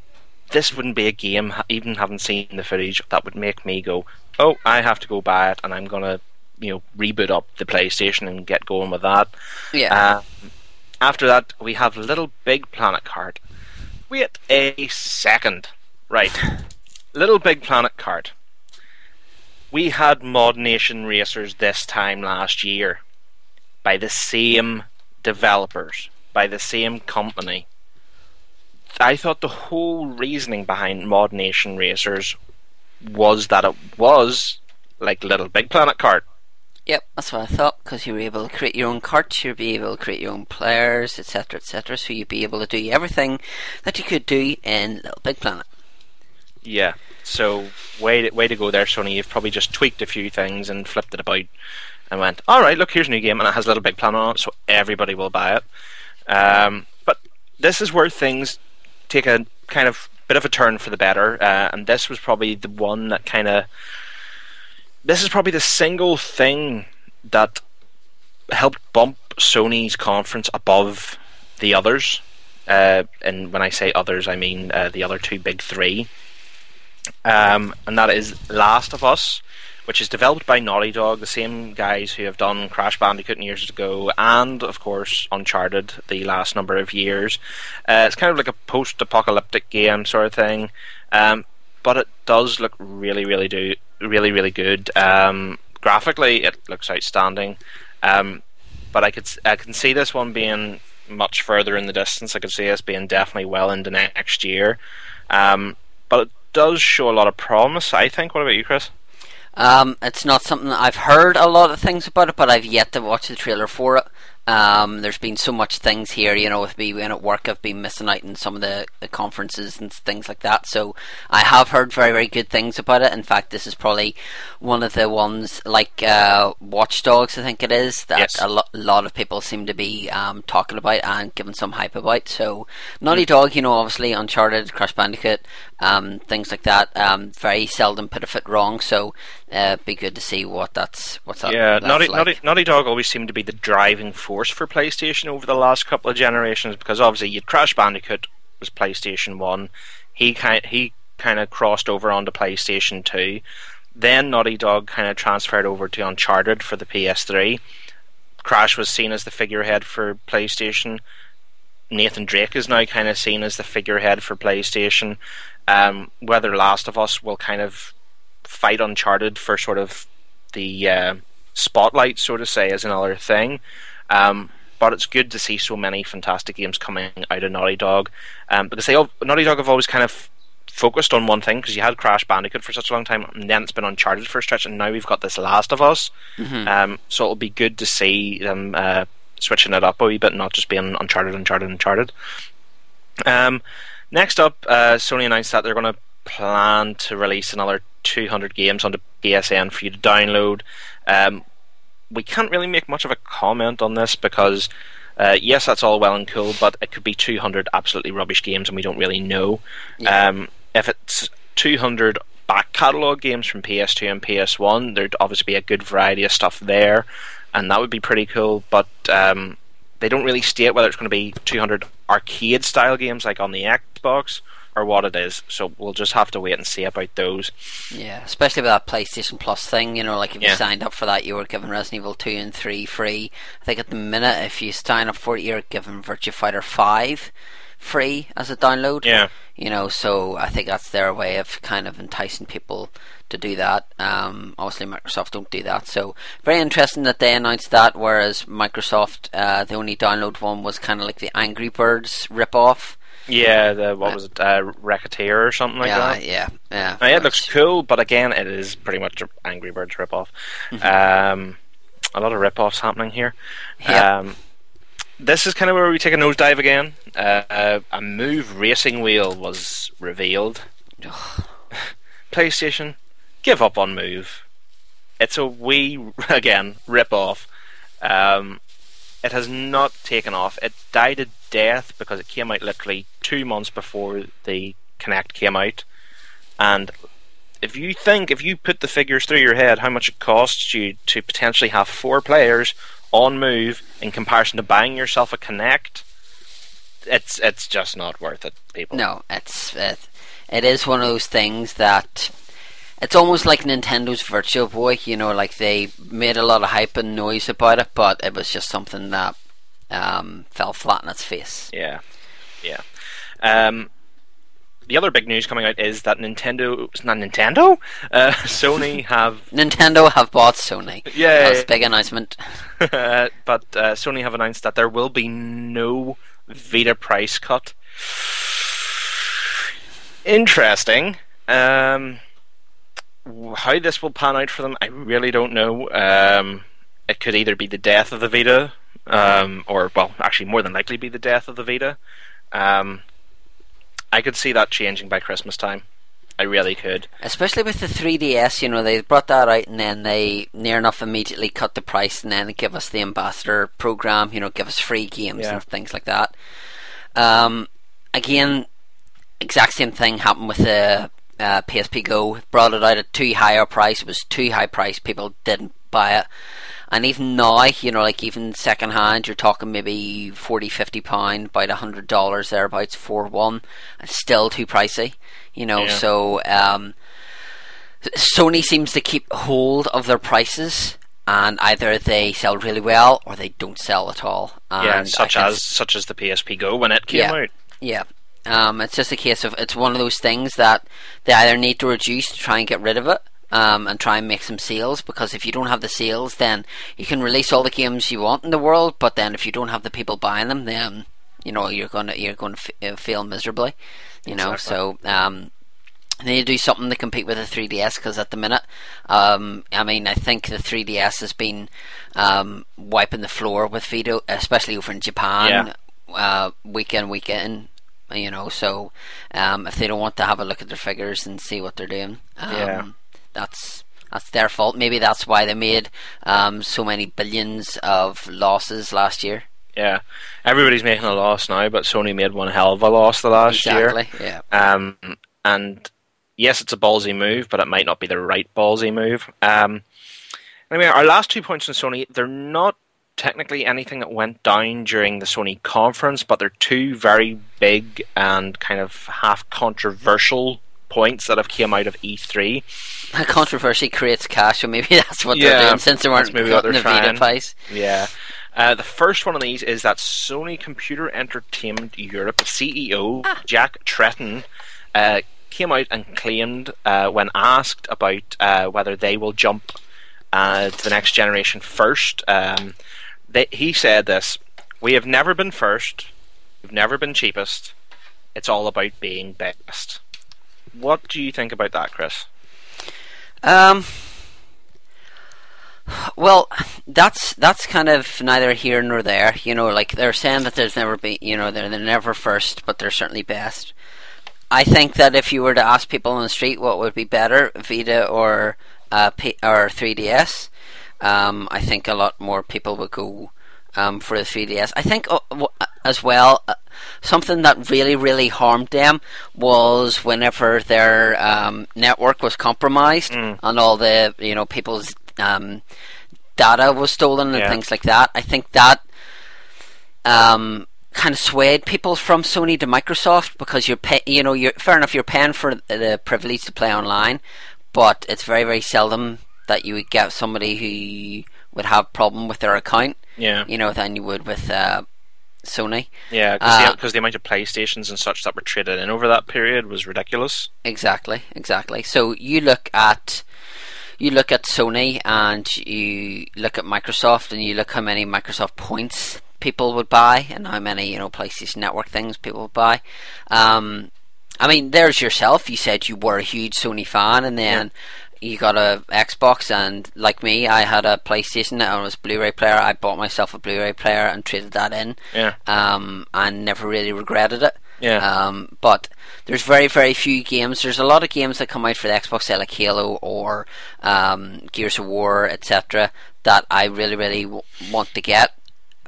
Speaker 2: this wouldn't be a game, even having seen the footage, that would make me go, "Oh, I have to go buy it," and I'm gonna, you know, reboot up the PlayStation and get going with that.
Speaker 3: Yeah.
Speaker 2: Um, after that, we have Little Big Planet Kart. Wait a second. Right. [laughs] Little Big Planet Kart. We had Mod Nation Racers this time last year. by the same developers, by the same company. I thought the whole reasoning behind Mod Nation Racers was that it was like Little Big Planet Kart.
Speaker 3: Yep, that's what I thought. Because you were able to create your own carts, you'd be able to create your own players, etc., etc. So you'd be able to do everything that you could do in Little Big Planet.
Speaker 2: Yeah. So way to, way to go there, Sony. You've probably just tweaked a few things and flipped it about and went, all right, look, here's a new game, and it has Little Big Planet on it, so everybody will buy it. Um, but this is where things take a kind of bit of a turn for the better, uh, and this was probably the one that kind of. This is probably the single thing that helped bump Sony's conference above the others. Uh, and when I say others, I mean uh, the other two big three. Um, and that is Last of Us, which is developed by Naughty Dog, the same guys who have done Crash Bandicoot years ago, and of course Uncharted the last number of years. Uh, it's kind of like a post-apocalyptic game sort of thing, um, but it does look really, really do really, really good. Um, graphically, it looks outstanding, um, but I could I can see this one being much further in the distance. I could see this being definitely well into next year, um, but it does show a lot of promise. I think. What about you, Chris?
Speaker 3: Um, it's not something I've heard a lot of things about it, but I've yet to watch the trailer for it. Um, there's been so much things here, you know, with me being at work, I've been missing out on some of the, the, conferences and things like that. So I have heard very, very good things about it. In fact, this is probably one of the ones like uh, Watch Dogs, I think it is, that yes. a, lo- lot of people seem to be um, talking about and giving some hype about. So Naughty mm. Dog, you know, obviously Uncharted, Crash Bandicoot, um, things like that. Um, very seldom put a foot wrong. So uh, be good to see what that's what's that.
Speaker 2: Yeah, Naughty, like. Naughty, Naughty Dog always seemed to be the driving force for PlayStation over the last couple of generations because obviously you Crash Bandicoot was PlayStation One. He kind he kind of crossed over onto PlayStation Two. Then Naughty Dog kind of transferred over to Uncharted for the PS3. Crash was seen as the figurehead for PlayStation. Nathan Drake is now kind of seen as the figurehead for PlayStation. Um, whether Last of Us will kind of fight Uncharted for sort of the uh, spotlight, so to say, is another thing. Um, but it's good to see so many fantastic games coming out of Naughty Dog um, because they all, Naughty Dog have always kind of focused on one thing because you had Crash Bandicoot for such a long time, and then it's been Uncharted for a stretch, and now we've got this Last of Us. Mm-hmm. Um, so it'll be good to see them uh, switching it up a wee bit, not just being Uncharted, Uncharted, Uncharted. Um, next up, uh, Sony announced that they're going to plan to release another 200 games onto PSN for you to download. Um, we can't really make much of a comment on this because, uh, yes, that's all well and cool, but it could be 200 absolutely rubbish games and we don't really know. Yeah. Um, if it's 200 back catalogue games from PS2 and PS1, there'd obviously be a good variety of stuff there, and that would be pretty cool, but um, they don't really state whether it's going to be 200 arcade style games like on the Xbox or what it is. So we'll just have to wait and see about those.
Speaker 3: Yeah, especially with that PlayStation Plus thing. You know, like if yeah. you signed up for that, you were given Resident Evil two and three free. I think at the minute, if you sign up for it, you're given Virtua Fighter five free as a download.
Speaker 2: Yeah.
Speaker 3: You know, so I think that's their way of kind of enticing people to do that. Um, obviously, Microsoft don't do that. So very interesting that they announced that. Whereas Microsoft, uh, the only download one was kind of like the Angry Birds rip off.
Speaker 2: Yeah, the what was it, uh, Wreckateer or something like
Speaker 3: yeah,
Speaker 2: that.
Speaker 3: Yeah, yeah,
Speaker 2: yeah. It looks cool, but again, it is pretty much an Angry Birds ripoff. Mm-hmm. Um, a lot of ripoffs happening here. Yep. Um, this is kind of where we take a nosedive again. Uh, a Move racing wheel was revealed. [laughs] PlayStation, give up on Move. It's a wee [laughs] again rip off. Um, it has not taken off. It died a death because it came out literally two months before the Kinect came out. And if you think, if you put the figures through your head, how much it costs you to potentially have four players on move in comparison to buying yourself a Kinect, it's it's just not worth it, people.
Speaker 3: No, it's it, it is one of those things that it's almost like Nintendo's Virtual Boy. You know, like they made a lot of hype and noise about it, but it was just something that um, fell flat on its face.
Speaker 2: Yeah, yeah. Um, the other big news coming out is that Nintendo, it's not Nintendo, uh, [laughs] Sony [laughs] have
Speaker 3: Nintendo have bought Sony.
Speaker 2: Yeah,
Speaker 3: That's a big announcement. [laughs]
Speaker 2: but uh, Sony have announced that there will be no Vita price cut. [sighs] Interesting. Um, how this will pan out for them, I really don't know. Um, it could either be the death of the Vita, um, or well, actually, more than likely be the death of the Vita. Um, I could see that changing by Christmas time. I really could.
Speaker 3: Especially with the 3DS, you know, they brought that out and then they near enough immediately cut the price and then give us the ambassador program, you know, give us free games
Speaker 2: Yeah.
Speaker 3: and things like that. Um, again, exact same thing happened with the uh, PSP Go. Brought it out at too high a price. It was too high price. People didn't buy it. And even now, you know, like even second hand, you're talking maybe 40, 50 pound, about a hundred dollars thereabouts for one. It's still too pricey, you know.
Speaker 2: Yeah.
Speaker 3: So um, Sony seems to keep hold of their prices, and either they sell really well or they don't sell at all.
Speaker 2: yeah, such as such as the PSP Go when it came
Speaker 3: yeah,
Speaker 2: out.
Speaker 3: Yeah. Um, it's just a case of it's one of those things that they either need to reduce to try and get rid of it, um, and try and make some sales. Because if you don't have the sales, then you can release all the games you want in the world, but then if you don't have the people buying them, then you know you're gonna you're gonna f- uh, fail miserably. You know, so um, they need to do something to compete with the 3DS because at the minute, um, I mean, I think the 3DS has been um, wiping the floor with Vita, especially over in Japan, uh, week in, week in. You know, so um, if they don't want to have a look at their figures and see what they're doing, um,
Speaker 2: Yeah.
Speaker 3: that's that's their fault. Maybe that's why they made um, so many billions of losses last year.
Speaker 2: Yeah, everybody's making a loss now, but Sony made one hell of a loss the last
Speaker 3: Exactly,
Speaker 2: year.
Speaker 3: yeah.
Speaker 2: Um, and yes, it's a ballsy move, but it might not be the right ballsy move. Um, anyway, our last two points on Sony, they're not technically anything that went down during the Sony conference, but they're two very big and kind of half controversial points that have came out of E E3.
Speaker 3: Controversy creates cash, so maybe [laughs] that's what
Speaker 2: Yeah,
Speaker 3: they're doing since they weren't
Speaker 2: maybe what they're
Speaker 3: the Vita
Speaker 2: trying.
Speaker 3: price.
Speaker 2: Yeah. Uh, the first one of these is that Sony Computer Entertainment Europe CEO Jack Tretton uh, came out and claimed uh, when asked about uh, whether they will jump uh, to the next generation first. Um, they, he said this: "We have never been first. We've never been cheapest. It's all about being best." What do you think about that, Chris?
Speaker 3: Um. Well, that's that's kind of neither here nor there. You know, like they're saying that there's never been, you know, they're they're never first, but they're certainly best. I think that if you were to ask people on the street what would be better, Vita or uh, P- or 3DS, um, I think a lot more people would go um, for the 3DS. I think uh, w- as well, uh, something that really, really harmed them was whenever their um, network was compromised and all the you know people's um, data was stolen and
Speaker 2: Yeah.
Speaker 3: things like that. I think that um, kind of swayed people from Sony to Microsoft because you're pay, you know you're fair enough you're paying for the privilege to play online, but it's very very seldom that you would get somebody who would have problem with their account.
Speaker 2: Yeah.
Speaker 3: you know than you would with uh, Sony.
Speaker 2: Yeah, because
Speaker 3: Uh,
Speaker 2: the, the amount of PlayStations and such that were traded in over that period was ridiculous.
Speaker 3: Exactly, exactly. So you look at you look at Sony and you look at Microsoft and you look how many Microsoft points people would buy and how many you know PlayStation Network things people would buy. Um, I mean, there's yourself. You said you were a huge Sony fan, and then you got a Xbox, and like me, I had a PlayStation and I was a Blu-ray player. I bought myself a Blu-ray player and traded that in.
Speaker 2: Yeah.
Speaker 3: Um, and never really regretted it.
Speaker 2: Yeah.
Speaker 3: Um, but there's very, very few games. There's a lot of games that come out for the Xbox, say like Halo or um, Gears of War, etc., that I really, really w- want to get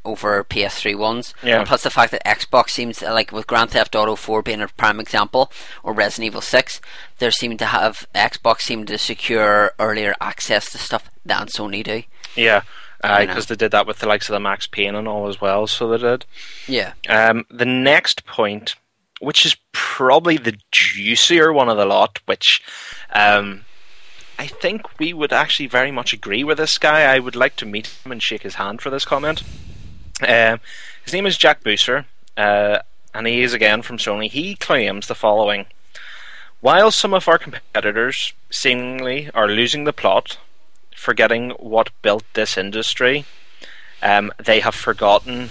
Speaker 3: over PS3 ones.
Speaker 2: Yeah.
Speaker 3: And plus the fact that Xbox seems like with Grand Theft Auto 4 being a prime example, or Resident Evil 6, they seem to have Xbox seem to secure earlier access to stuff than Sony do.
Speaker 2: Yeah, because they did that with the likes of the Max Payne and all as well. So they did.
Speaker 3: Yeah.
Speaker 2: Um, the next point, which is probably the juicier one of the lot, which um, I think we would actually very much agree with this guy. I would like to meet him and shake his hand for this comment. Um, his name is Jack Buser, uh, and he is again from Sony. He claims the following. While some of our competitors seemingly are losing the plot, forgetting what built this industry, um, they have forgotten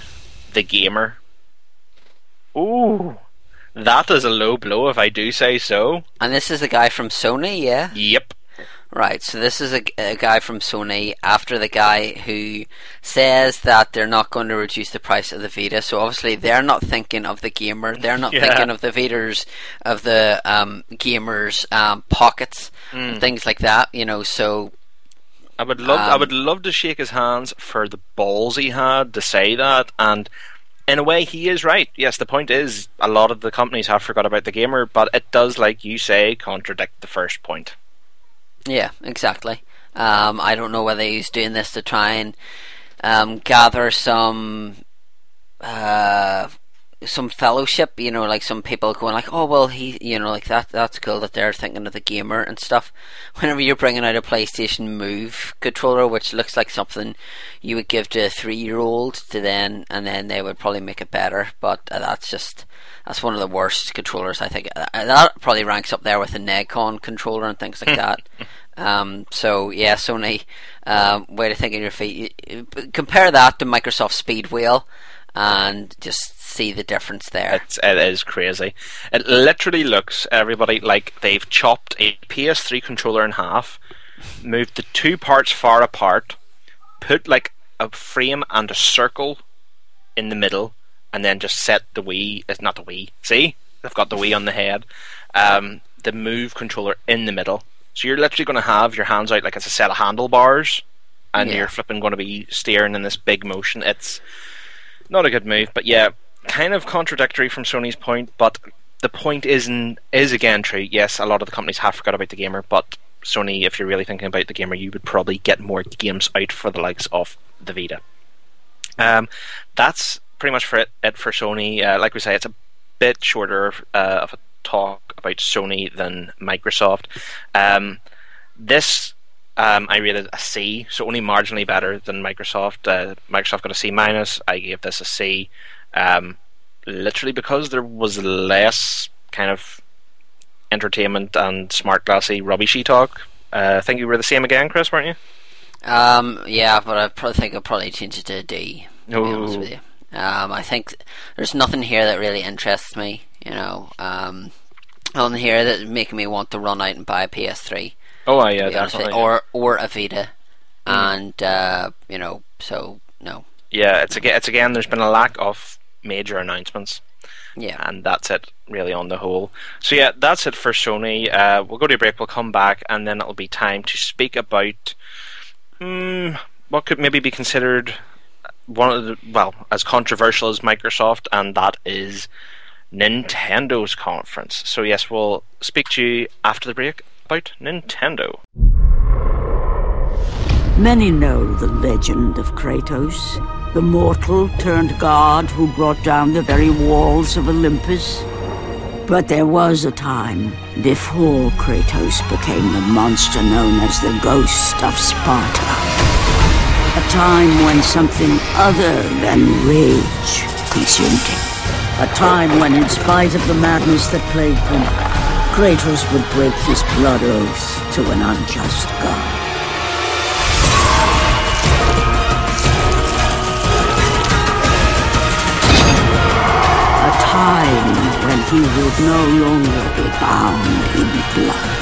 Speaker 2: the gamer. Ooh, that is a low blow if I do say so.
Speaker 3: And this is the guy from Sony, yeah?
Speaker 2: Yep.
Speaker 3: Right, so this is a, a, guy from Sony after the guy who says that they're not going to reduce the price of the Vita. So obviously they're not thinking of the gamer. They're not [laughs]
Speaker 2: Yeah.
Speaker 3: thinking of the Vitas, of the um, gamers' um, pockets,
Speaker 2: Mm.
Speaker 3: and things like that. You know, so
Speaker 2: I would love I
Speaker 3: Um,
Speaker 2: would love to shake his hands for the balls he had to say that and in a way he is right. Yes, the point is a lot of the companies have forgot about the gamer, but it does like you say contradict the first point.
Speaker 3: Yeah, exactly. Um, I don't know whether he's doing this to try and um, gather some uh, some fellowship. You know, like some people going like, "Oh, well, he," you know, like that. That's cool that they're thinking of the gamer and stuff. [laughs] Whenever you're bringing out a PlayStation Move controller, which looks like something you would give to a three-year-old, to then and then they would probably make it better. But uh, that's just that's one of the worst controllers. I think uh, that probably ranks up there with the Negcon controller and things like [laughs] that. Um, so yeah, Sony, um, way to think on your feet. Compare that to Microsoft Speedwheel, and just see the difference there.
Speaker 2: It's, it is crazy. It literally looks everybody like they've chopped a PS3 controller in half, moved the two parts far apart, put like a frame and a circle in the middle, and then just set the Wii. It's not the Wii. See, they've got the Wii on the head. Um, the Move controller in the middle. So you're literally going to have your hands out like it's a set of handlebars, and
Speaker 3: Yeah.
Speaker 2: you're flipping going to be steering in this big motion. It's not a good move, but yeah, kind of contradictory from Sony's point. But the point isn't is again true. Yes, a lot of the companies have forgot about the gamer, but Sony, if you're really thinking about the gamer, you would probably get more games out for the likes of the Vita. Um, that's pretty much for it, it for Sony. Uh, like we say, it's a bit shorter uh, of a talk about Sony than Microsoft. Um, this um, I rated a C, so only marginally better than Microsoft. Uh, Microsoft got a C minus. I gave this a C, um, literally because there was less kind of entertainment and smart glassy rubbishy talk. Uh, I think you were the same again, Chris, weren't you?
Speaker 3: Um, yeah, but I probably think I'll probably change it to a D. To be honest
Speaker 2: Ooh.
Speaker 3: with you. Um, I think there's nothing here that really interests me. You know, um, nothing here that making me want to run out and buy a PS3.
Speaker 2: Oh, uh, yeah, definitely,
Speaker 3: or or a Vita,
Speaker 2: Mm.
Speaker 3: and uh, you know, so no.
Speaker 2: Yeah, it's again, it's again. There's been a lack of major announcements.
Speaker 3: Yeah,
Speaker 2: and that's it really on the whole. So yeah, that's it for Sony. Uh, we'll go to a break. We'll come back, and then it'll be time to speak about um, what could maybe be considered one of the well as controversial as Microsoft, and that is Nintendo's conference. So yes, we'll speak to you after the break about Nintendo.
Speaker 14: Many know the legend of Kratos, the mortal turned god who brought down the very walls of Olympus. But there was a time before Kratos became the monster known as the Ghost of Sparta. A time when something other than rage consumed him. A time when, in spite of the madness that plagued him, Kratos would break his blood oath to an unjust god. A time when he would no longer be bound in blood.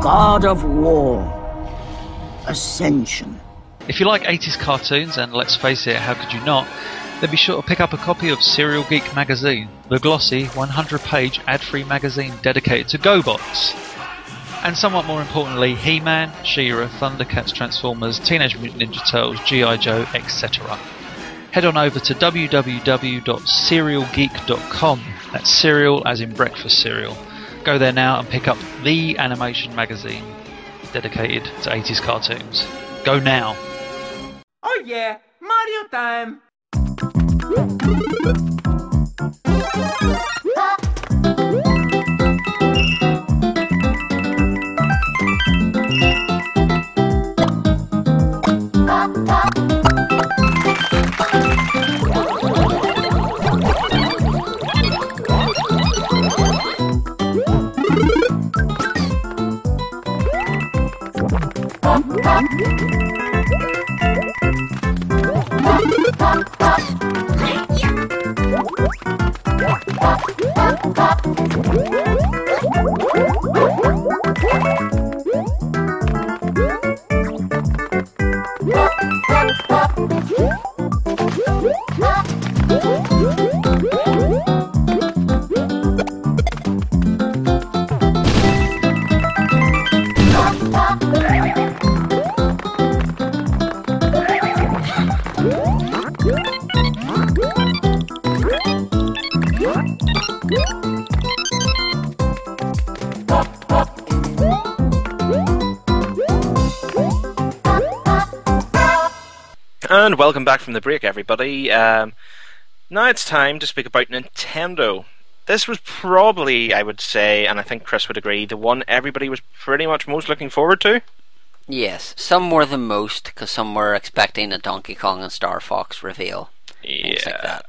Speaker 14: God of War. Ascension.
Speaker 15: If you like 80s cartoons, and let's face it, how could you not? Then be sure to pick up a copy of Cereal Geek magazine, the glossy 100 page ad free magazine dedicated to GoBots. And somewhat more importantly, He Man, She Ra, Thundercats, Transformers, Teenage Mutant Ninja Turtles, G.I. Joe, etc. Head on over to www.cerealgeek.com. That's cereal as in breakfast cereal. Go there now and pick up the animation magazine dedicated to 80s cartoons. Go now!
Speaker 16: Oh yeah, Mario time! Bop, bop, bop.
Speaker 2: And welcome back from the break, everybody. Um, now it's time to speak about Nintendo. This was probably, I would say, and I think Chris would agree, the one everybody was pretty much most looking forward to.
Speaker 3: Yes, some more than most, because some were expecting a Donkey Kong and Star Fox reveal. Things like that.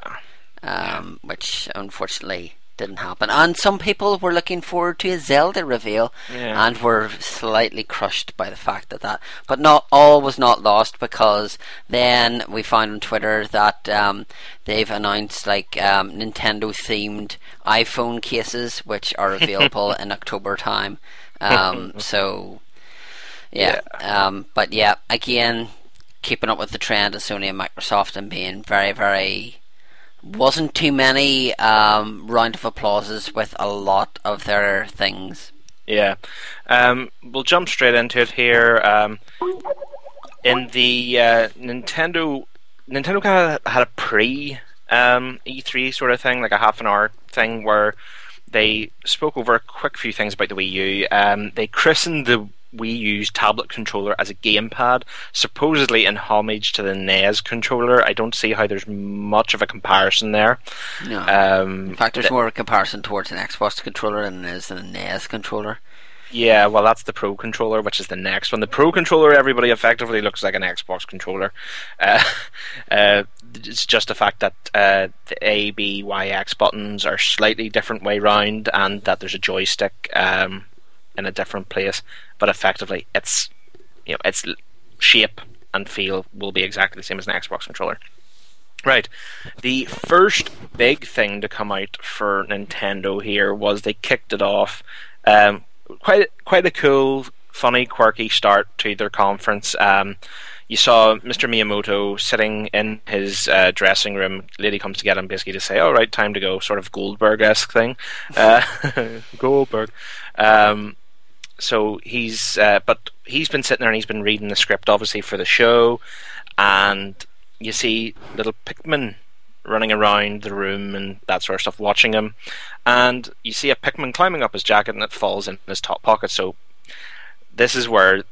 Speaker 3: Um, which unfortunately didn't happen. And some people were looking forward to a Zelda reveal
Speaker 2: Yeah.
Speaker 3: and were slightly crushed by the fact that that. But not all was not lost because then we found on Twitter that um, they've announced like um, Nintendo themed iPhone cases which are [laughs] available in October time. Um, [laughs] so yeah. Um, but yeah, again, keeping up with the trend of Sony and Microsoft and being very, very wasn't too many um, round of applauses with a lot of their things.
Speaker 2: Yeah. Um, we'll jump straight into it here. Um, in the uh, Nintendo, Nintendo kind of had a pre um, E3 sort of thing, like a half an hour thing, where they spoke over a quick few things about the Wii U. Um, they christened the Wii U's tablet controller as a gamepad, supposedly in homage to the NES controller. I don't see how there's much of a comparison there.
Speaker 3: No.
Speaker 2: Um,
Speaker 3: In fact, there's
Speaker 2: th-
Speaker 3: more of a comparison towards an Xbox controller than there is a NES controller.
Speaker 2: Yeah, well, that's the Pro controller, which is the next one. The Pro controller, everybody effectively looks like an Xbox controller. Uh, [laughs] uh, it's just the fact that uh, the A, B, Y, X buttons are slightly different way round, and that there's a joystick um, in a different place. But effectively, it's you know its shape and feel will be exactly the same as an Xbox controller. Right. The first big thing to come out for Nintendo here was they kicked it off. Um, quite quite a cool, funny, quirky start to their conference. Um, you saw Mr. Miyamoto sitting in his uh, dressing room. Lady comes to get him basically to say, "All right, time to go." Sort of Goldberg esque thing. Uh, [laughs] Goldberg. Um, so he's, uh, but he's been sitting there and he's been reading the script, obviously for the show, and you see little Pikmin running around the room and that sort of stuff, watching him, and you see a Pikmin climbing up his jacket and it falls in his top pocket. So this is where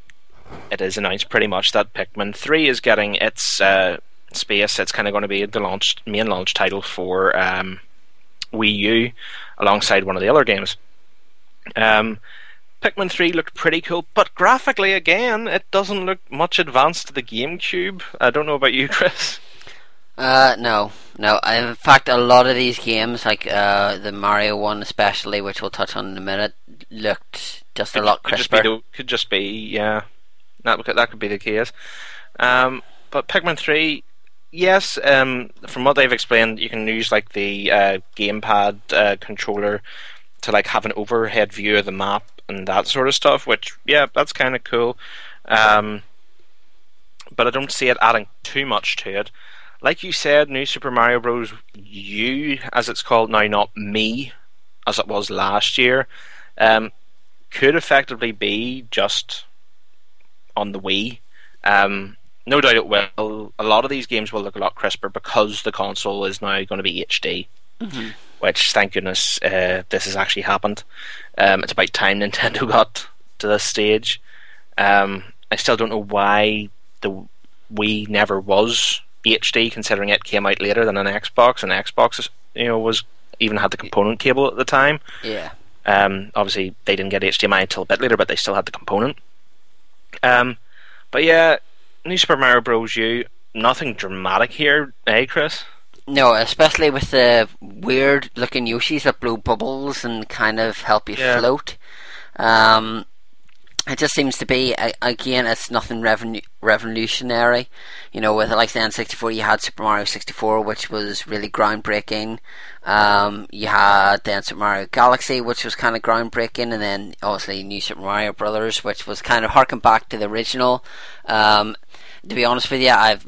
Speaker 2: it is announced pretty much that Pikmin Three is getting its uh, space. It's kind of going to be the launch main launch title for um, Wii U, alongside one of the other games. Um, Pikmin 3 looked pretty cool, but graphically, again, it doesn't look much advanced to the GameCube. I don't know about you, [laughs] Chris.
Speaker 3: Uh, no, no. In fact, a lot of these games, like uh, the Mario one especially, which we'll touch on in a minute, looked just a lot
Speaker 2: Could just be,
Speaker 3: crisper.
Speaker 2: could just be, yeah, that could, that could be the case. Um, but Pikmin 3, yes, um, from what they've explained, you can use like the uh, gamepad uh, controller to like have an overhead view of the map and that sort of stuff. Which, yeah, that's kind of cool. Um, but I don't see it adding too much to it. Like you said, New Super Mario Bros. U, as it's called now, not me, as it was last year, um, could effectively be just on the Wii. Um, no doubt it will. A lot of these games will look a lot crisper because the console is now going to be HD.
Speaker 3: Mhm.
Speaker 2: Which, thank goodness, uh, this has actually happened. Um, it's about time [laughs] Nintendo got to this stage. Um, I still don't know why the Wii never was HD, considering it came out later than an Xbox, and Xbox, you know, was even had the component cable at the time.
Speaker 3: Yeah.
Speaker 2: Um, obviously, they didn't get HDMI until a bit later, but they still had the component. Um, but yeah, New Super Mario Bros. U, nothing dramatic here, eh, Chris?
Speaker 3: No, especially with the weird looking Yoshis that blow bubbles and kind of help you
Speaker 2: Yeah.
Speaker 3: float. Um, it just seems to be again it's nothing revenu- revolutionary you know with like the N64 you had Super Mario 64 which was really groundbreaking um, you had then Super Mario Galaxy which was kind of groundbreaking and then obviously New Super Mario Brothers which was kind of harking back to the original um, to be honest with you I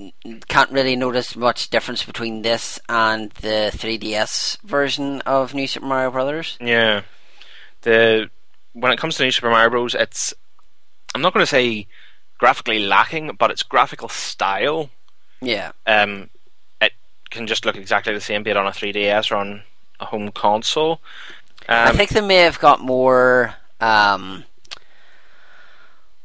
Speaker 3: can't really notice much difference between this and the 3DS version of New Super Mario Brothers
Speaker 2: yeah the when it comes to New Super Mario Bros, it's I'm not going to say graphically lacking, but its graphical style.
Speaker 3: Yeah.
Speaker 2: Um, it can just look exactly the same, be it on a 3DS or on a home console. Um,
Speaker 3: I think they may have got more. Um,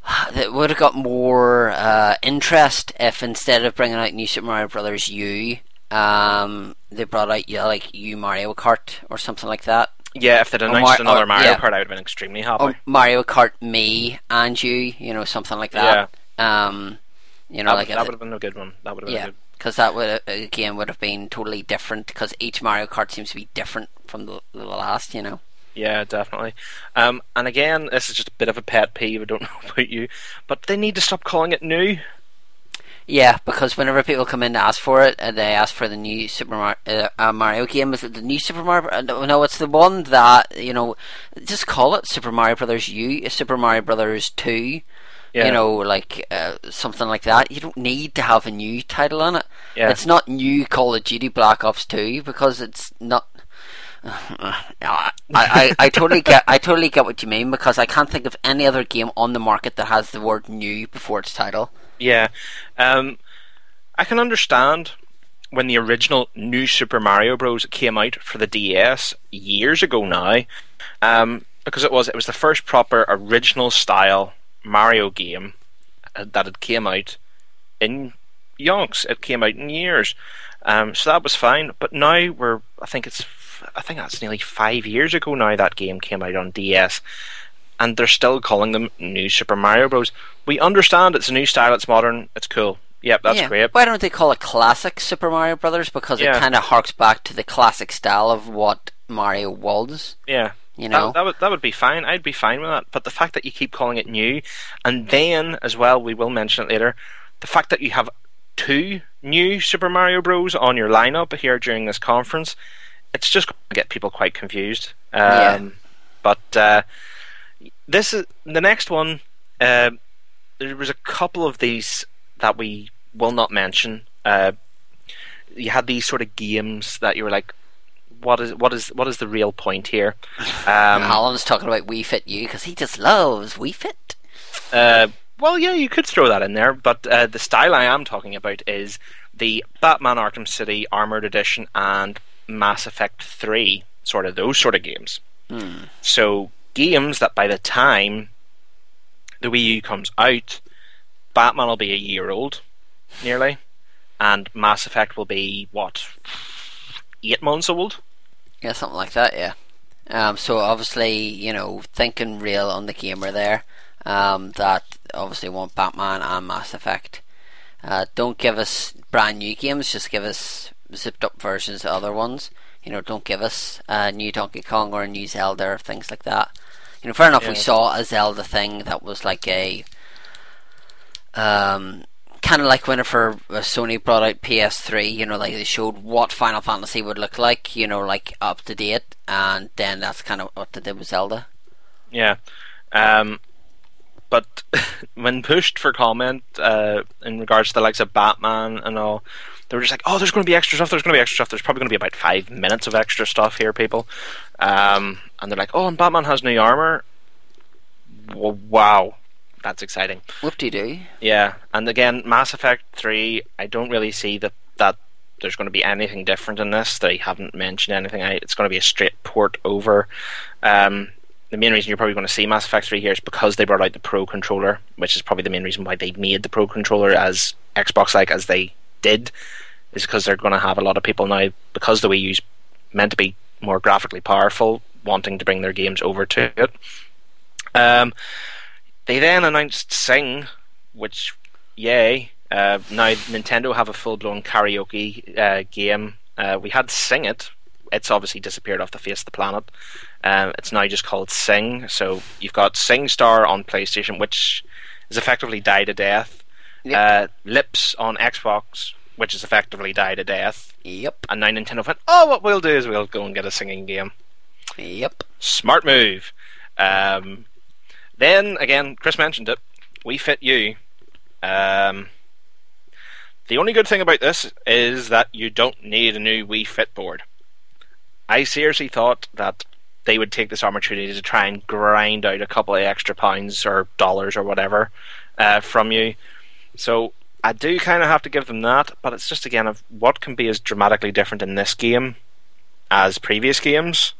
Speaker 3: [sighs] they would have got more uh, interest if instead of bringing out New Super Mario Brothers U, um, they brought out yeah, like U Mario Kart or something like that.
Speaker 2: Yeah, if they'd announced Mar- another Mario yeah. Kart, I would have been extremely happy. Or
Speaker 3: Mario Kart Me and you, you know, something like that. Yeah. Um, you know,
Speaker 2: that,
Speaker 3: like
Speaker 2: that would have been a good one. That would have
Speaker 3: yeah,
Speaker 2: been
Speaker 3: because that would again would have been totally different. Because each Mario Kart seems to be different from the, the last. You know.
Speaker 2: Yeah, definitely. Um, and again, this is just a bit of a pet peeve. I don't [laughs] know about you, but they need to stop calling it new.
Speaker 3: Yeah, because whenever people come in to ask for it, uh, they ask for the new Super Mario, uh, uh, Mario game. Is it the new Super Mario? Uh, no, it's the one that you know. Just call it Super Mario Brothers U, Super Mario Brothers Two. Yeah. You know, like uh, something like that. You don't need to have a new title on it.
Speaker 2: Yeah.
Speaker 3: It's not new Call of Duty Black Ops Two because it's not. I, I, I totally get I totally get what you mean because I can't think of any other game on the market that has the word new before its title.
Speaker 2: Yeah, um, I can understand when the original New Super Mario Bros. came out for the DS years ago now, um, because it was it was the first proper original style Mario game uh, that had came out in yonks. It came out in years, um, so that was fine. But now we're I think it's I think that's nearly five years ago now that game came out on DS, and they're still calling them New Super Mario Bros. We understand it's a new style, it's modern, it's cool. Yep, that's
Speaker 3: yeah.
Speaker 2: great.
Speaker 3: Why don't they call it classic Super Mario Brothers? Because yeah. it kind of harks back to the classic style of what Mario was.
Speaker 2: Yeah.
Speaker 3: You know,
Speaker 2: that, that, would that would be fine. I'd be fine with that. But the fact that you keep calling it new, and then as well, we will mention it later, the fact that you have two new Super Mario Bros on your lineup here during this conference, it's just going to get people quite confused. Um, yeah. But uh, this is the next one. Uh, there was a couple of these that we will not mention. Uh, you had these sort of games that you were like, what is what is what is the real point here? [laughs]
Speaker 3: Um, Alan's talking about Wii Fit U because he just loves Wii Fit.
Speaker 2: Uh, well, yeah, you could throw that in there, but uh, the style I am talking about is the Batman Arkham City Armored Edition and Mass Effect Three, sort of those sort of games.
Speaker 3: Hmm.
Speaker 2: So games that by the time the Wii U comes out, Batman will be a year old, nearly, and Mass Effect will be what eight months old.
Speaker 3: Yeah, something like that. Yeah. Um, so obviously, you know, thinking real on the gamer there. Um, that obviously want Batman and Mass Effect. Uh, don't give us brand new games. Just give us zipped up versions of other ones. You know, don't give us a new Donkey Kong or a new Zelda or things like that. You know, fair enough. Yeah. We saw a Zelda thing that was like a um, kind of like whenever Sony brought out PS3, you know, like they showed what Final Fantasy would look like, you know, like up to date, and then that's kind of what they did with Zelda.
Speaker 2: Yeah, um, but [laughs] when pushed for comment uh, in regards to the likes of Batman and all, they were just like, "Oh, there's going to be extra stuff. There's going to be extra stuff. There's probably going to be about five minutes of extra stuff here, people." Um, and they're like, "Oh, and Batman has new armor." wow, that's exciting.
Speaker 3: Whoop de doo.
Speaker 2: Yeah, and again, Mass Effect Three. I don't really see that that there's going to be anything different in this. They haven't mentioned anything. It's going to be a straight port over. Um, the main reason you're probably going to see Mass Effect 3 here is because they brought out the Pro controller, which is probably the main reason why they made the Pro controller as Xbox like as they did, is because they're going to have a lot of people now, because the Wii U's meant to be more graphically powerful, wanting to bring their games over to it. Um, they then announced Sing, which, yay. Uh, now Nintendo have a full blown karaoke uh, game. Uh, we had Sing It, it's obviously disappeared off the face of the planet. Um, it's now just called Sing. So you've got Sing Star on PlayStation, which is effectively died a death. Uh, Lips on Xbox, which is effectively died to death.
Speaker 3: Yep.
Speaker 2: And now Nintendo went, oh, what we'll do is we'll go and get a singing game.
Speaker 3: Yep.
Speaker 2: Smart move. Um, then again, Chris mentioned it. Wii Fit U. Um, the only good thing about this is that you don't need a new Wii Fit board. I seriously thought that they would take this opportunity to try and grind out a couple of extra pounds or dollars or whatever uh, from you. So I do kind of have to give them that, but it's just again of what can be as dramatically different in this game as previous games.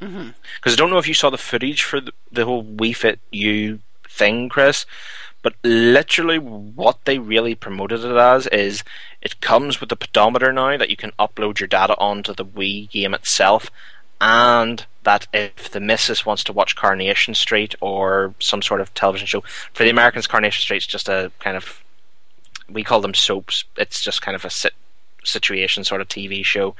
Speaker 3: Mm-hmm.
Speaker 2: Because I don't know if you saw the footage for the, the whole Wii Fit U thing, Chris, but literally what they really promoted it as is it comes with a pedometer now that you can upload your data onto the Wii game itself, and that if the missus wants to watch Coronation Street or some sort of television show, for the Americans, Coronation Street's just a kind of we call them soaps. It's just kind of a sit- situation sort of TV show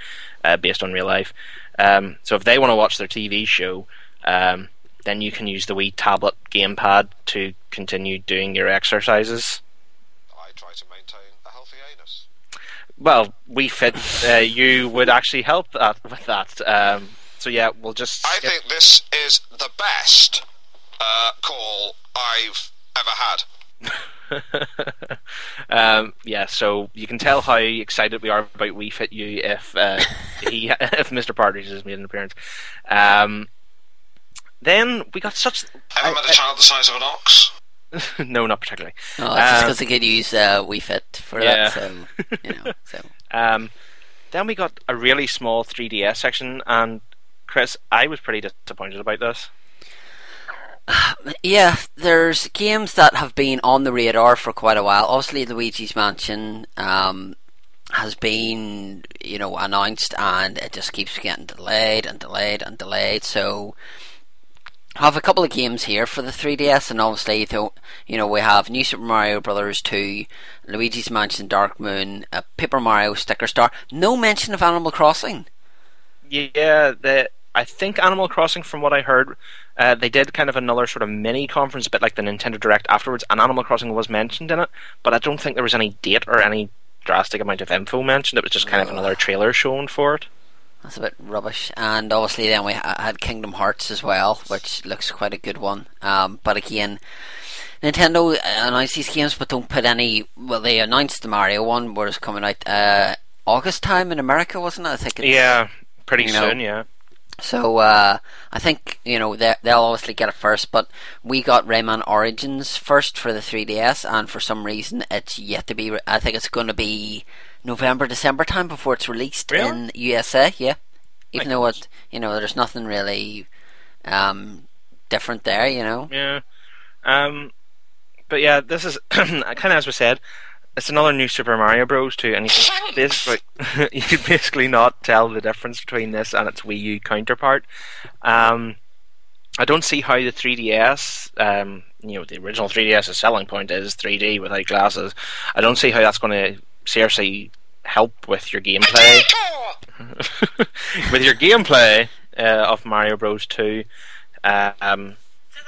Speaker 2: uh, based on real life. Um, so if they want to watch their TV show, um, then you can use the Wii tablet gamepad to continue doing your exercises.
Speaker 17: I try to maintain a healthy anus.
Speaker 2: Well, we Fit, uh, you would actually help that with that. Um, so yeah, we'll just.
Speaker 17: I think this is the best uh, call I've ever had. [laughs]
Speaker 2: um, yeah, so you can tell how excited we are about Wii Fit U if uh, he [laughs] if Mr. Partridge has made an appearance. Um, then we got such.
Speaker 17: Ever met a child the size of an ox? [laughs]
Speaker 2: no, not particularly.
Speaker 3: Oh, it's just
Speaker 2: Um,
Speaker 3: because they could use uh, Wii Fit for
Speaker 2: yeah.
Speaker 3: that. So you know. So
Speaker 2: Um, then we got a really small 3DS section, and Chris, I was pretty disappointed about this. [sighs]
Speaker 3: Yeah, there's games that have been on the radar for quite a while. Obviously, Luigi's Mansion um, has been, you know, announced, and it just keeps getting delayed and delayed and delayed. So, I have a couple of games here for the 3DS, and obviously, you know, we have New Super Mario Brothers 2, Luigi's Mansion Dark Moon, uh, Paper Mario Sticker Star. No mention of Animal Crossing.
Speaker 2: Yeah, the I think Animal Crossing, from what I heard, uh, they did kind of another sort of mini conference, a bit like the Nintendo Direct afterwards, and Animal Crossing was mentioned in it, but I don't think there was any date or any drastic amount of info mentioned. It was just kind of another trailer shown for it.
Speaker 3: That's a bit rubbish. And obviously, then we had Kingdom Hearts as well, which looks quite a good one. Um, but again, Nintendo announced these games, but don't put any. Well, they announced the Mario one, where it's coming out uh, August time in America, wasn't it? I think. It's,
Speaker 2: Yeah, pretty
Speaker 3: you know,
Speaker 2: soon, yeah.
Speaker 3: So uh, I think you know they- they'll obviously get it first, but we got Rayman Origins first for the 3DS, and for some reason it's yet to be. Re- I think it's going to be November, December time before it's released
Speaker 2: Really?
Speaker 3: in USA. Yeah, even though it you know there's nothing really um, different there. You know.
Speaker 2: Yeah. Um, but yeah, this is [clears throat] kind of as we said. It's another new Super Mario Bros. too, and you can basically [laughs] you can basically not tell the difference between this and its Wii U counterpart. Um, I don't see how the 3DS, um, you know, the original 3DS's selling point is 3D without glasses. I don't see how that's going to seriously help with your gameplay. [laughs] [laughs] with your gameplay uh, of Mario Bros. 2. Uh, um,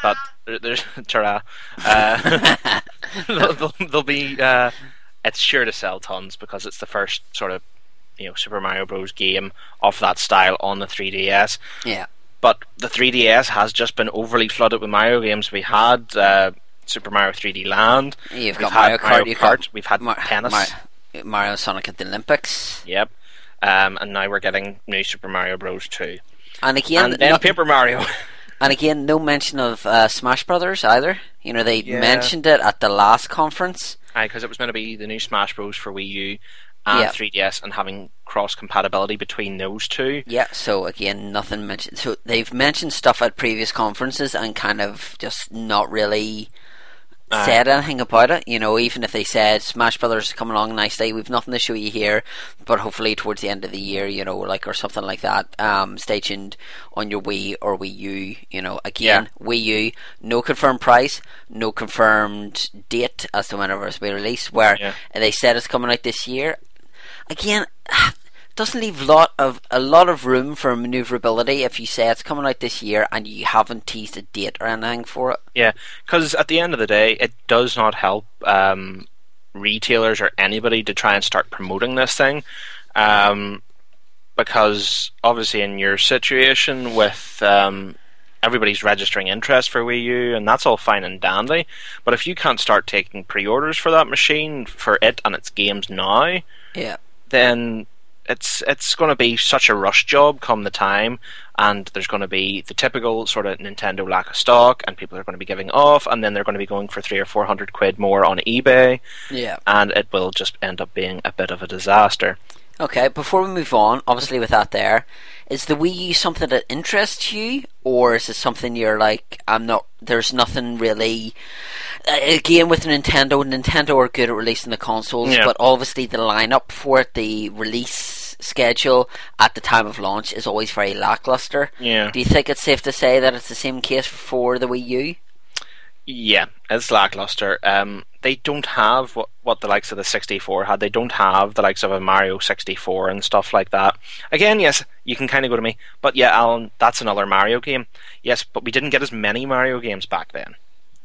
Speaker 2: but there's ta uh, there'll, there'll, there'll be uh, it's sure to sell tons because it's the first sort of you know Super Mario Bros. game of that style on the 3DS.
Speaker 3: Yeah.
Speaker 2: But the 3DS has just been overly flooded with Mario games. We had uh, Super Mario 3D Land.
Speaker 3: You've
Speaker 2: We've
Speaker 3: got
Speaker 2: had
Speaker 3: Mario Kart. You've got
Speaker 2: We've had tennis.
Speaker 3: Mar- Mario Sonic at the Olympics.
Speaker 2: Yep. Um, and now we're getting new Super Mario Bros. 2.
Speaker 3: And again,
Speaker 2: and then
Speaker 3: not-
Speaker 2: Paper Mario. [laughs]
Speaker 3: And again, no mention of uh, Smash Brothers either. You know, they
Speaker 2: Yeah.
Speaker 3: mentioned it at the last conference.
Speaker 2: Because it was meant to be the new Smash Bros. for Wii U and
Speaker 3: Yeah.
Speaker 2: 3DS and having cross compatibility between those two.
Speaker 3: Yeah, so again, nothing mentioned. So they've mentioned stuff at previous conferences and kind of just not really
Speaker 2: Aye.
Speaker 3: said anything about it. You know, even if they said Smash Brothers is coming along nicely, we've nothing to show you here, but hopefully towards the end of the year, you know, like or something like that. Um, stay tuned on your Wii or Wii U. You know, again, Wii U, no confirmed price, no confirmed date as to whenever it's be released. Where
Speaker 2: Yeah.
Speaker 3: they said it's coming out this year. Again. Doesn't leave lot of a lot of room for maneuverability if you say it's coming out this year and you haven't teased a date or anything for it.
Speaker 2: Yeah, because at the end of the day, it does not help um, retailers or anybody to try and start promoting this thing. Um, because obviously, in your situation with um, everybody's registering interest for Wii U, and that's all fine and dandy. But if you can't start taking pre-orders for that machine for it and its games now,
Speaker 3: Yeah.
Speaker 2: then it's it's going to be such a rush job come the time, and there's going to be the typical sort of Nintendo lack of stock, and people are going to be giving off, and then they're going to be going for three or four hundred quid more on eBay,
Speaker 3: Yeah.
Speaker 2: and it will just end up being a bit of a disaster.
Speaker 3: Okay, before we move on, obviously with that there, is the Wii U something that interests you, or is it something you're like, I'm not, there's nothing really, uh, again with Nintendo, Nintendo are good at releasing the consoles,
Speaker 2: Yeah.
Speaker 3: but obviously the lineup for it, the release schedule at the time of launch is always very lackluster.
Speaker 2: Yeah.
Speaker 3: Do you think it's safe to say that it's the same case for the Wii U?
Speaker 2: Yeah, it's lackluster. Um, they don't have what, what the likes of the 64 had. They don't have the likes of a Mario 64 and stuff like that. Again, yes, you can kind of go to me, but yeah, Alan, that's another Mario game. Yes, but we didn't get as many Mario games back then.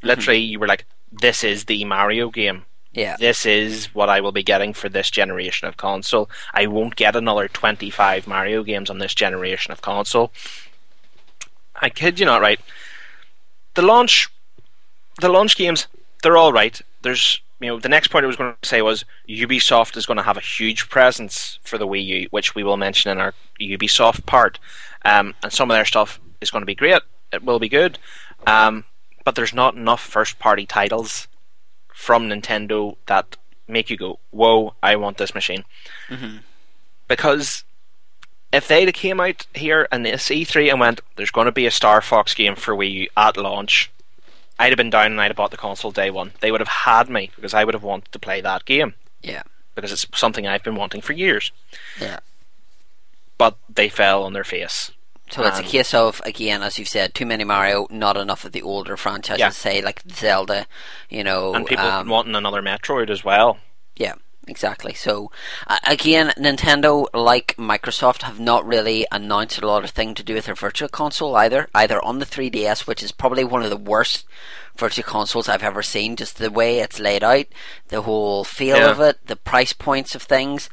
Speaker 2: Literally, you were like, this is the Mario game.
Speaker 3: Yeah.
Speaker 2: This is what I will be getting for this generation of console. I won't get another 25 Mario games on this generation of console. I kid you not, right? The launch the launch games, they're all right. There's, you know, the next point I was going to say was Ubisoft is going to have a huge presence for the Wii U, which we will mention in our Ubisoft part. Um, and some of their stuff is going to be great. It will be good. Um, but there's not enough first party titles from Nintendo that make you go, whoa, I want this machine.
Speaker 3: Mm-hmm.
Speaker 2: Because if they'd have came out here and this E3 and went, there's going to be a Star Fox game for Wii U at launch, I'd have been down and I'd have bought the console day one. They would have had me because I would have wanted to play that game.
Speaker 3: Yeah.
Speaker 2: Because it's something I've been wanting for years.
Speaker 3: Yeah.
Speaker 2: But they fell on their face.
Speaker 3: So it's a case of again, as you've said, too many Mario, not enough of the older franchises.
Speaker 2: Yeah.
Speaker 3: Say like Zelda, you know,
Speaker 2: and people
Speaker 3: um,
Speaker 2: wanting another Metroid as well.
Speaker 3: Yeah, exactly. So uh, again, Nintendo, like Microsoft, have not really announced a lot of thing to do with their Virtual Console either. Either on the 3DS, which is probably one of the worst Virtual Consoles I've ever seen. Just the way it's laid out, the whole feel
Speaker 2: Yeah.
Speaker 3: of it, the price points of things.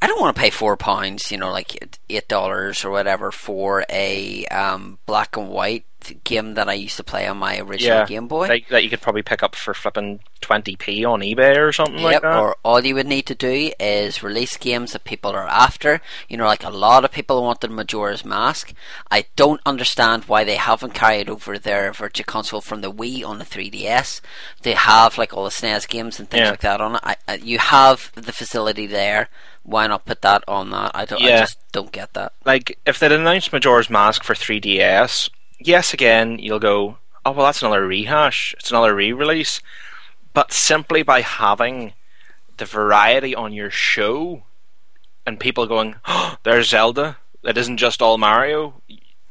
Speaker 3: I don't want to pay four pounds, you know, like eight dollars or whatever for a um, black and white game that I used to play on my original
Speaker 2: Yeah,
Speaker 3: Game Boy.
Speaker 2: Like, that you could probably pick up for flipping 20p on eBay or something like that.
Speaker 3: or all you would need to do is release games that people are after. You know, like a lot of people wanted Majora's Mask. I don't understand why they haven't carried over their Virtual Console from the Wii on the 3DS. They have like all the SNES games and things
Speaker 2: Yeah.
Speaker 3: like that on it. I, I, you have the facility there. Why not put that on that? I don't. I
Speaker 2: Yeah.
Speaker 3: just don't get that.
Speaker 2: like if they'd announced Majora's Mask for 3DS, yes, again you'll go, oh well, that's another rehash, it's another re-release. But simply by having the variety on your show, and people going, oh, there's Zelda. that isn't just all Mario.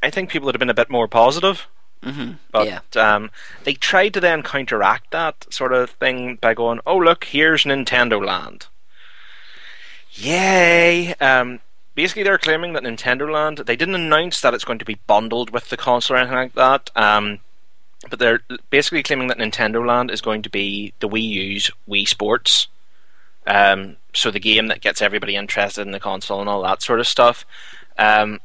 Speaker 2: I think people would have been a bit more positive.
Speaker 3: Mm-hmm.
Speaker 2: But
Speaker 3: yeah.
Speaker 2: um, they tried to then counteract that sort of thing by going, "Oh look, here's Nintendo Land." Yay! Um, basically, they're claiming that Nintendo Land. They didn't announce that it's going to be bundled with the console or anything like that. Um, but they're basically claiming that Nintendo Land is going to be the Wii U's Wii Sports. Um, so the game that gets everybody interested in the console and all that sort of stuff. Um,